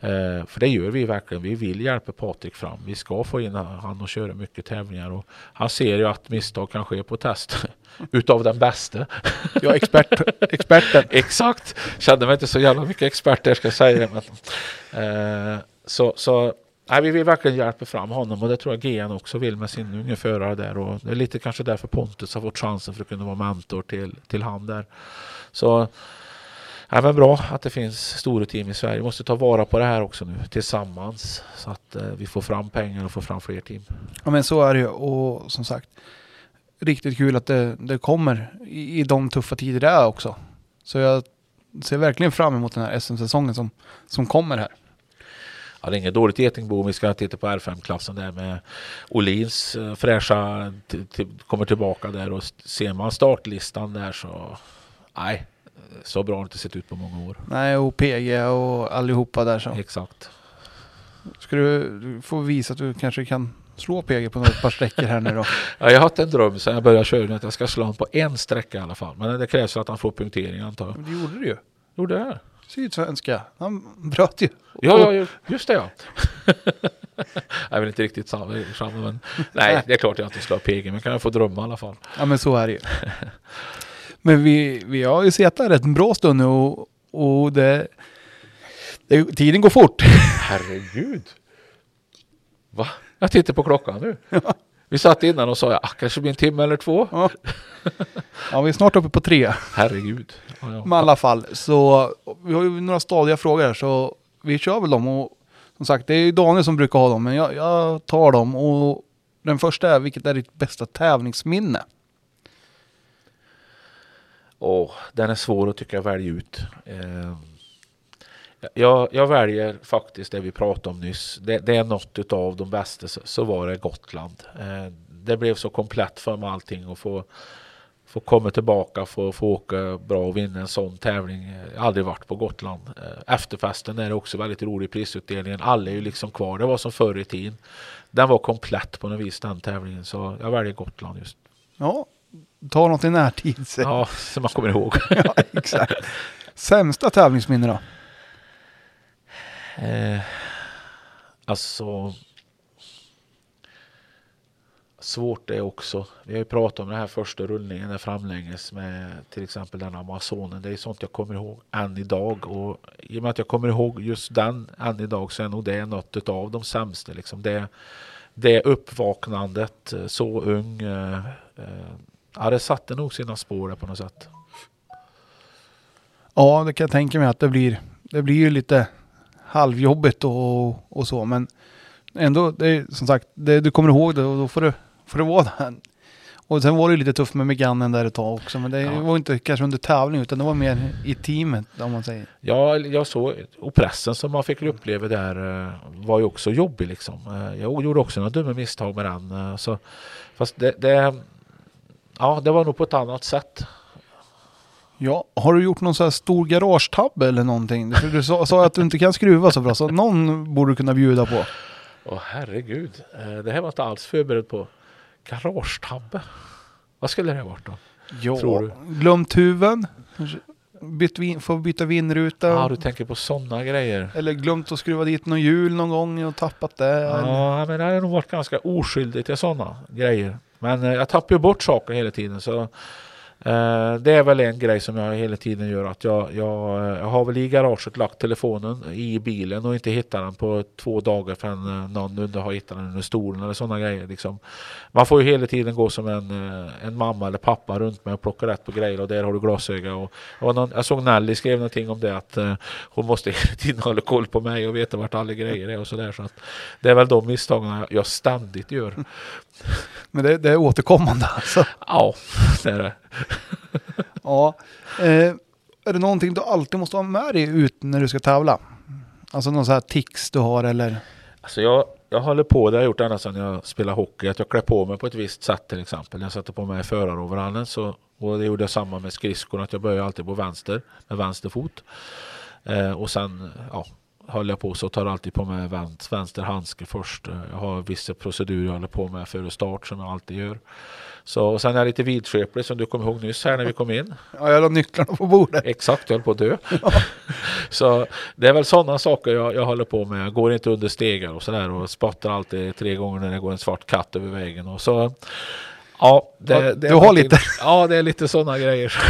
Eh, för det gör vi verkligen. Vi vill hjälpa Patrik fram. Vi ska få in han och köra mycket tävlingar. Och han ser ju att misstag kan ske på test. Utav den bästa. Ja, expert, experten. Exakt! Kände mig inte så jävla mycket expert där ska jag säga. Men, eh, så så nej, vi vill verkligen hjälpa fram honom och det tror jag GN också vill med sin unge förare där. Och det är lite kanske därför Pontus har fått chansen för att kunna vara mentor till, till han där. Så Ja, men bra att det finns stora team i Sverige. Vi måste ta vara på det här också nu tillsammans så att eh, vi får fram pengar och får fram fler team. Ja men så är det ju och som sagt riktigt kul att det, det kommer i, i de tuffa tider det är också. Så jag ser verkligen fram emot den här SM-säsongen som, som kommer här. Ja, det är inget dåligt getingbo om vi ska titta på R5-klassen där med Olins eh, fräscha kommer tillbaka där och ser man startlistan där så nej, så bra har det inte sett ut på många år. Nej och PG och allihopa där så. Exakt. Ska du, du får visa att du kanske kan slå PG på några par sträckor här nu då. Ja, jag har haft en dröm sedan jag började köra att jag ska slå honom på en sträcka i alla fall. Men det krävs att han får punktering antar jag. Men det gjorde du ju. Gjorde här? Sydsvenska. Han bröt ju. Ja, ja, just det ja. jag är väl inte riktigt samma men nej, det är klart jag inte slår PG, men kan jag få drömma i alla fall. Ja men så är det ju. Men vi, vi har ju sett där en bra stund nu och, och det, det... Tiden går fort. Herregud. Va? Jag tittar på klockan nu. Vi satt innan och sa ja, kanske blir en timme eller två. Ja. ja, vi är snart uppe på tre. Herregud. Ja, ja. Men i alla fall, så vi har ju några stadiga frågor här så vi kör väl dem och som sagt det är ju Daniel som brukar ha dem men jag, jag tar dem och den första är vilket är ditt bästa tävlingsminne? Åh, den är svår att tycka välja ut. Eh, jag, jag väljer faktiskt det vi pratade om nyss. Det, det är något av de bästa, så, så var det Gotland. Eh, det blev så komplett för mig allting och få få komma tillbaka, få, få åka bra och vinna en sån tävling. Jag har aldrig varit på Gotland. Eh, efterfesten är också väldigt rolig, prisutdelningen. Alla är ju liksom kvar. Det var som förr i tiden. Den var komplett på något vis den tävlingen, så jag väljer Gotland just. Ja, ta något i närtid. säg. Ja, som man kommer ihåg. ja, exakt. Sämsta tävlingsminne då? Eh, alltså... Svårt det också. Vi har ju pratat om den här första rullningen där framlänges med till exempel den Amazonen. Det är sånt jag kommer ihåg än idag. Och i och med att jag kommer ihåg just den än idag så är nog det något av de sämsta. Liksom. Det, det uppvaknandet, eh, så ung. Eh, eh, ja, det satte nog sina spår där på något sätt. Ja, det kan jag tänka mig att det blir. Det blir ju lite halvjobbigt och, och så, men ändå, det är, som sagt, det, du kommer ihåg det och då får du, får det vara där. Och sen var det lite tufft med Megannen där ett tag också, men det Ja. var inte kanske under tävling utan det var mer i teamet om man säger. Ja, jag såg, och pressen som man fick uppleva där eh, var ju också jobbig liksom. Eh, Jag gjorde också några dumma misstag med den. eh, Så, fast det, det, ja, det var nog på ett annat sätt. Ja, har du gjort någon sån här stor garagetabbe eller någonting? För du sa, sa att du inte kan skruva så bra, så någon borde du kunna bjuda på. Åh herregud, eh, det här var inte alls förberedd på. Garagetabbe. Vad skulle det ha varit då? Ja, Tror du? glömt huven. Bytt vin, får byta vindruta. Ja, du tänker på sådana grejer. Eller glömt att skruva dit någon hjul någon gång och tappat det. Ja, men det har nog varit ganska oskyldigt till sådana grejer. Men eh, jag tappar ju bort saker hela tiden så eh, det är väl en grej som jag hela tiden gör att jag, jag, eh, jag har väl i garaget lagt telefonen i bilen och inte hittat den på två dagar förrän eh, någon under har hittat den under stolen eller sådana grejer. Liksom. Man får ju hela tiden gå som en, eh, en mamma eller pappa runt mig och plocka rätt på grejer och där har du glasöga. Och, och någon, jag såg Nelly skrev någonting om det att eh, hon måste hela tiden hålla koll på mig och veta vart alla grejer är och sådär. Så att det är väl de misstagen jag ständigt gör. Men det, det är återkommande alltså. Ja, det är det. Ja. Eh, är det någonting du alltid måste ha med dig ut när du ska tävla? Alltså någon sån här tics du har eller? Alltså jag, jag håller på, det har jag gjort ända sedan jag spelade hockey, att jag klär på mig på ett visst sätt till exempel. Jag satte på mig föraroverallen så, och det gjorde jag samma med skridskorna, att jag börjar alltid på vänster, med vänster fot. Eh, och sen ja, håller jag på så tar jag alltid på mig vänster, vänster handske först. Jag har vissa procedurer jag håller på med före start som jag alltid gör. Så, och sen är jag lite vidskeplig som du kom ihåg nyss här när vi kom in. Ja, jag la nycklarna på bordet. Exakt, jag höll på att dö. så det är väl sådana saker jag, jag håller på med. Jag går inte under stegar och sådär och spottar alltid tre gånger när det går en svart katt över vägen. Och så, ja, det, Ja, det du har lite. Ja, det är lite sådana grejer.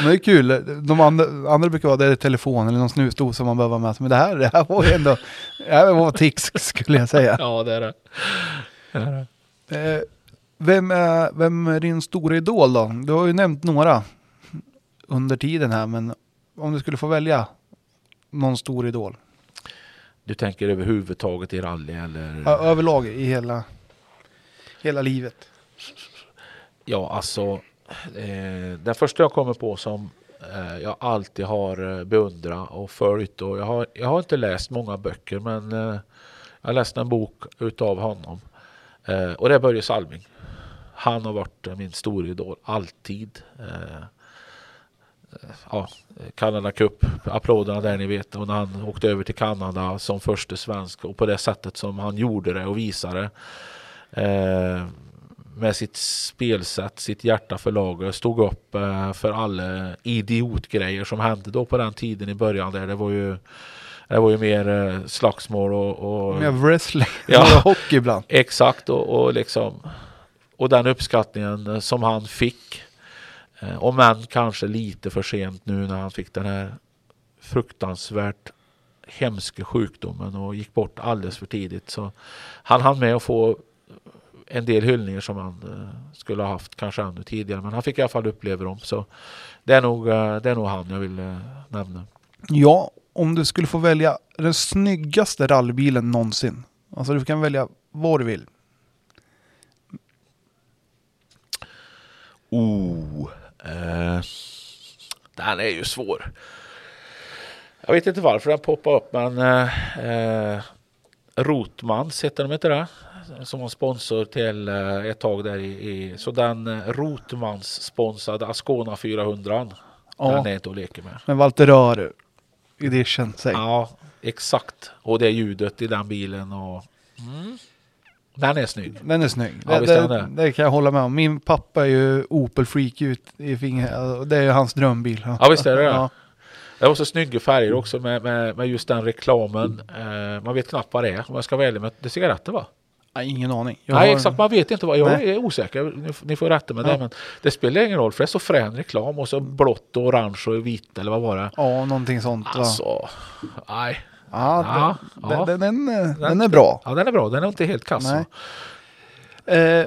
Men det är kul. De andra, andra brukar vara det är telefon eller någon snusdosa man behöver med sig. Men det här, det här var ju ändå, det här var tics skulle jag säga. Ja, det är det. det, är det. Eh, vem, är, vem är din stora idol då? Du har ju nämnt några under tiden här, men om du skulle få välja någon stor idol? Du tänker överhuvudtaget i rally eller? Ö- Överlag i hela, hela livet. Ja, alltså eh, den första jag kommer på som eh, jag alltid har eh, beundrat och följt och jag har, jag har inte läst många böcker men eh, jag läste en bok utav honom eh, och det är Börje Salming. Han har varit eh, min stora idol alltid. Ja, Canada Cup, applåderna där ni vet och när han åkte över till Kanada som första svensk och på det sättet som han gjorde det och visade eh, med sitt spelsätt, sitt hjärta för laget, stod upp eh, för alla idiotgrejer som hände då på den tiden i början där. Det var ju, det var ju mer eh, slagsmål och, och Med wrestling Ja. och hockey ibland. Exakt och, och liksom och den uppskattningen som han fick. Eh, Om än kanske lite för sent nu när han fick den här fruktansvärt hemska sjukdomen och gick bort alldeles för tidigt. Så han hann med att få en del hyllningar som han eh, skulle ha haft kanske ännu tidigare. Men han fick i alla fall uppleva dem. Så det är nog, eh, det är nog han jag vill eh, nämna. Ja, om du skulle få välja den snyggaste rallybilen någonsin. Alltså du kan välja vad du vill. Oh, eh, den är ju svår. Jag vet inte varför den poppar upp men eh, eh, Rotmans heter de inte det? Som var sponsor till eh, ett tag där i, i så den eh, Rotmans sponsrade Ascona 400 Ja. den är inte att leka med. Med Walter Rör edition, säg. Ja, exakt. Och det ljudet i den bilen och mm. den är snygg. Den är snygg. Ja, det, visst är det, den det kan jag hålla med om. Min pappa är ju Opel-freak ut i fingret. Det är ju hans drömbil. Ja, visst är det det. Ja. Det var så snygga färger också med, med, med just den reklamen. Eh, man vet knappt vad det är om jag ska ärlig med det är cigaretter va? Nej, ingen aning. Jag Nej har- exakt, man vet inte vad. Jag Nej. är osäker. Ni, ni får rätta med Ja. det. Men det spelar ingen roll för det är så frän reklam och så blått och orange och vitt eller vad var det? Ja, någonting sånt. va? Alltså, nej. ja, ja, den, ja. Den, den, den, är bra. Ja den är bra, den är inte helt kass. Eh,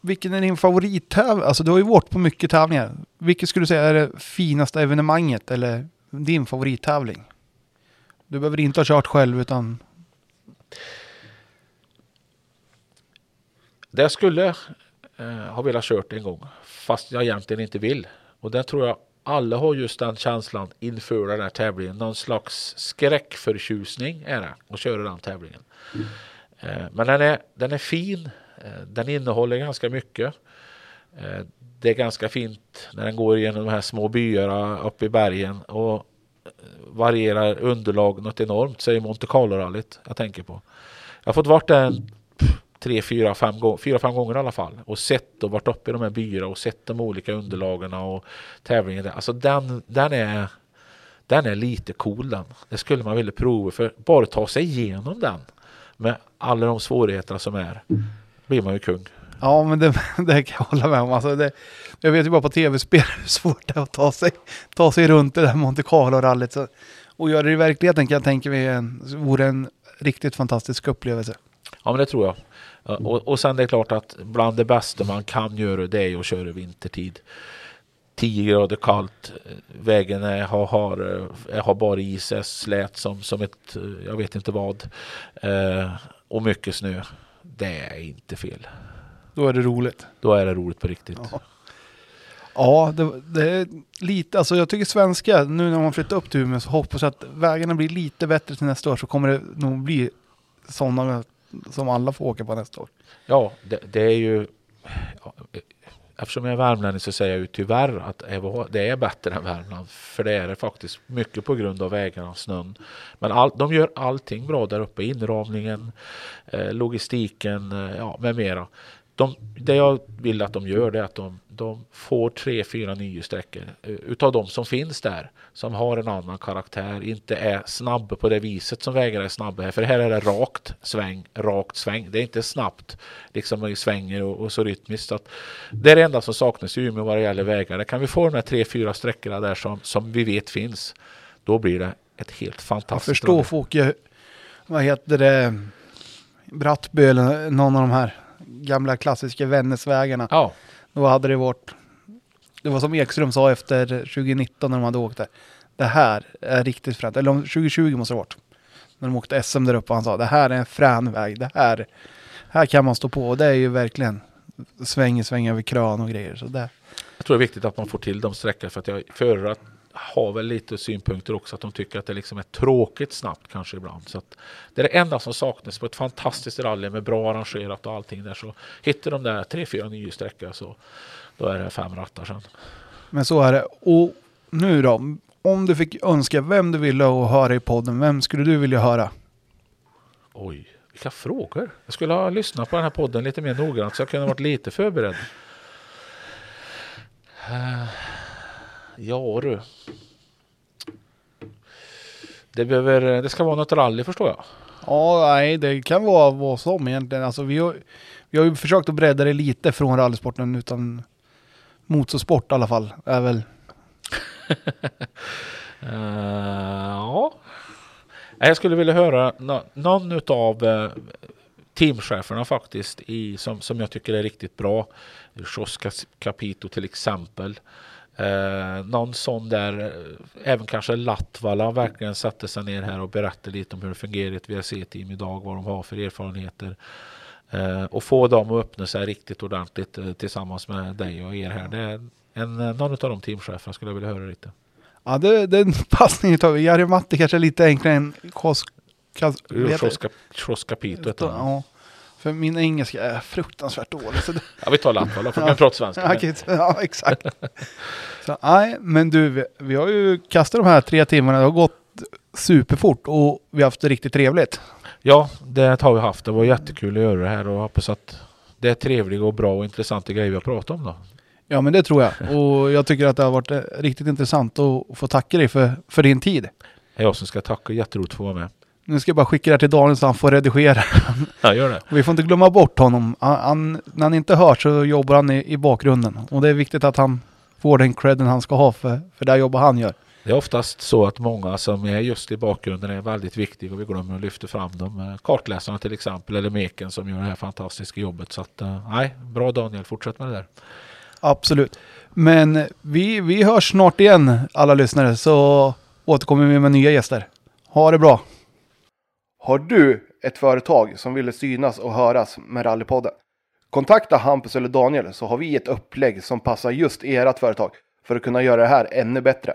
vilken är din favorittävling? Alltså du har ju varit på mycket tävlingar. Vilket skulle du säga är det finaste evenemanget eller din favorittävling? Du behöver inte ha kört själv utan... Det jag skulle eh, ha velat kört en gång fast jag egentligen inte vill. Och det tror jag alla har just den känslan inför den här tävlingen. Någon slags skräckförtjusning är det att köra den tävlingen. Eh, men den är, den är fin. Eh, den innehåller ganska mycket. Eh, det är ganska fint när den går igenom de här små byarna uppe i bergen och eh, varierar underlag något enormt, säger Monte Carlo-rallyt jag tänker på. Jag har fått vart där en tre, fyra, fem, fyra, fem gånger i alla fall och sett och varit uppe i de här byarna och sett de olika underlagen och tävlingen. där. Alltså den, den är den är lite cool den. Det skulle man vilja prova för bara ta sig igenom den med alla de svårigheter som är blir man ju kung. Ja, men det, det kan jag hålla med om. Alltså det, jag vet ju bara på tv-spel hur svårt det är att ta sig, ta sig runt det där Monte Carlo-rallyt. Och göra det i verkligheten kan jag tänka mig en, vore en riktigt fantastisk upplevelse. Ja men det tror jag. Ja, Och, och sen det är klart att bland det bästa man kan göra det är att köra vintertid. 10 grader kallt, eh, vägen är, har, har, eh, har bara is, är slät som, som ett, eh, jag vet inte vad. Eh, och mycket snö. Det är inte fel. Då är det roligt. Då är det roligt på riktigt. Ja. Ja, det, det är lite, alltså jag tycker svenska, nu när man flyttar upp till Umeå så hoppas jag att vägarna blir lite bättre till nästa år så kommer det nog bli sådana som alla får åka på nästa år. Ja, det, det är ju... Ja, eftersom jag är värmlänning så säger jag ju tyvärr att det är bättre än Värmland. För det är det faktiskt. Mycket på grund av vägarna, och snön. Men all, de gör allting bra där uppe. Inramningen, eh, logistiken, eh, ja, med mera. De, det jag vill att de gör det är att de, de får tre, fyra nya sträckor eh, utav de som finns där. Som har en annan karaktär, inte är snabba på det viset som vägar är snabba här. För här är det rakt sväng, rakt sväng. Det är inte snabbt liksom i svänger och, och så rytmiskt. Så att det är det enda som saknas i Umeå vad det gäller vägar. Där kan vi få de här tre, fyra sträckorna där som, som vi vet finns. Då blir det ett helt Jag fantastiskt förstår rally. få åka, vad heter det, Brattby eller någon av de här gamla klassiska Vännäsvägarna. Ja, Då hade det varit, det var som Ekström sa efter 2019 när de hade åkt där. Det här är riktigt fränt, eller om 2020 måste det ha varit. När de åkte SM där uppe och han sa det här är en frän väg, det här, här kan man stå på och det är ju verkligen sväng i sväng över krön och grejer. Så det, Jag tror det är viktigt att man får till de sträckor för att jag förare har väl lite synpunkter också att de tycker att det liksom är tråkigt snabbt kanske ibland. Så att det är det enda som saknas på ett fantastiskt rally med bra arrangerat och allting där så hittar de där tre, fyra nya sträckor så då är det fem rattar sen. men så är det. Och nu då, om du fick önska vem du ville att höra i podden, vem skulle du vilja höra? Oj, vilka frågor. Jag skulle ha lyssnat på den här podden lite mer noggrant så jag kunde ha varit lite förberedd. Eh, Ja du. Det, behöver, det ska vara något rally förstår jag. Ja, nej, det kan vara vad som egentligen. Alltså, vi, har, vi har ju försökt att bredda det lite från rallysporten utan motorsport i alla fall. Är väl, Eh, ja. Jag skulle vilja höra nå- någon utav uh, teamcheferna faktiskt i, som, som jag tycker är riktigt bra. Jos Capito till exempel. Eh, någon sån där, eh, även kanske Latvala verkligen satte sig ner här och berättade lite om hur det fungerar i ett VRC-team idag, vad de har för erfarenheter. Eh, och få dem att öppna sig riktigt ordentligt eh, tillsammans med dig och er här. Det är en, eh, någon av de teamcheferna skulle jag vilja höra lite. ja, det, det är en passning utav Jari Matti kanske lite enklare än Kos... Heter han. Ja. För min engelska är fruktansvärt dålig. Så det, Ja, vi tar Latvala, för vi kan prata svenska. ja, så- ja, exakt. Så, nej, men du, vi, vi har ju kastat de här tre timmarna. Det har gått superfort och vi har haft det riktigt trevligt. Ja, det har vi haft. Det var jättekul att göra det här och hoppas att det är trevliga och bra och intressanta grejer vi har pratat om då. Ja, men det tror jag. Och jag tycker att det har varit eh, riktigt intressant att få tacka dig för, för din tid. Det är jag som ska tacka. Jätteroligt att få vara med. Nu ska jag bara skicka det här till Daniel så han får redigera. Ja, gör det. Vi får inte glömma bort honom. Han, han, när han inte hör så jobbar han i, i bakgrunden. Och det är viktigt att han får den credden han ska ha för, för det jobbet han gör. Det är oftast så att många som är just i bakgrunden är väldigt viktiga och vi glömmer att lyfta fram dem. Eh, Kartläsarna till exempel eller Meken som gör det här fantastiska jobbet. Så att, eh, nej, bra Daniel, fortsätt med det där. Absolut. Men vi, vi hörs snart igen alla lyssnare så återkommer vi med nya gäster. Ha det bra! Har du ett företag som vill synas och höras med Rallypodden? Kontakta Hampus eller Daniel så har vi ett upplägg som passar just ert företag för att kunna göra det här ännu bättre.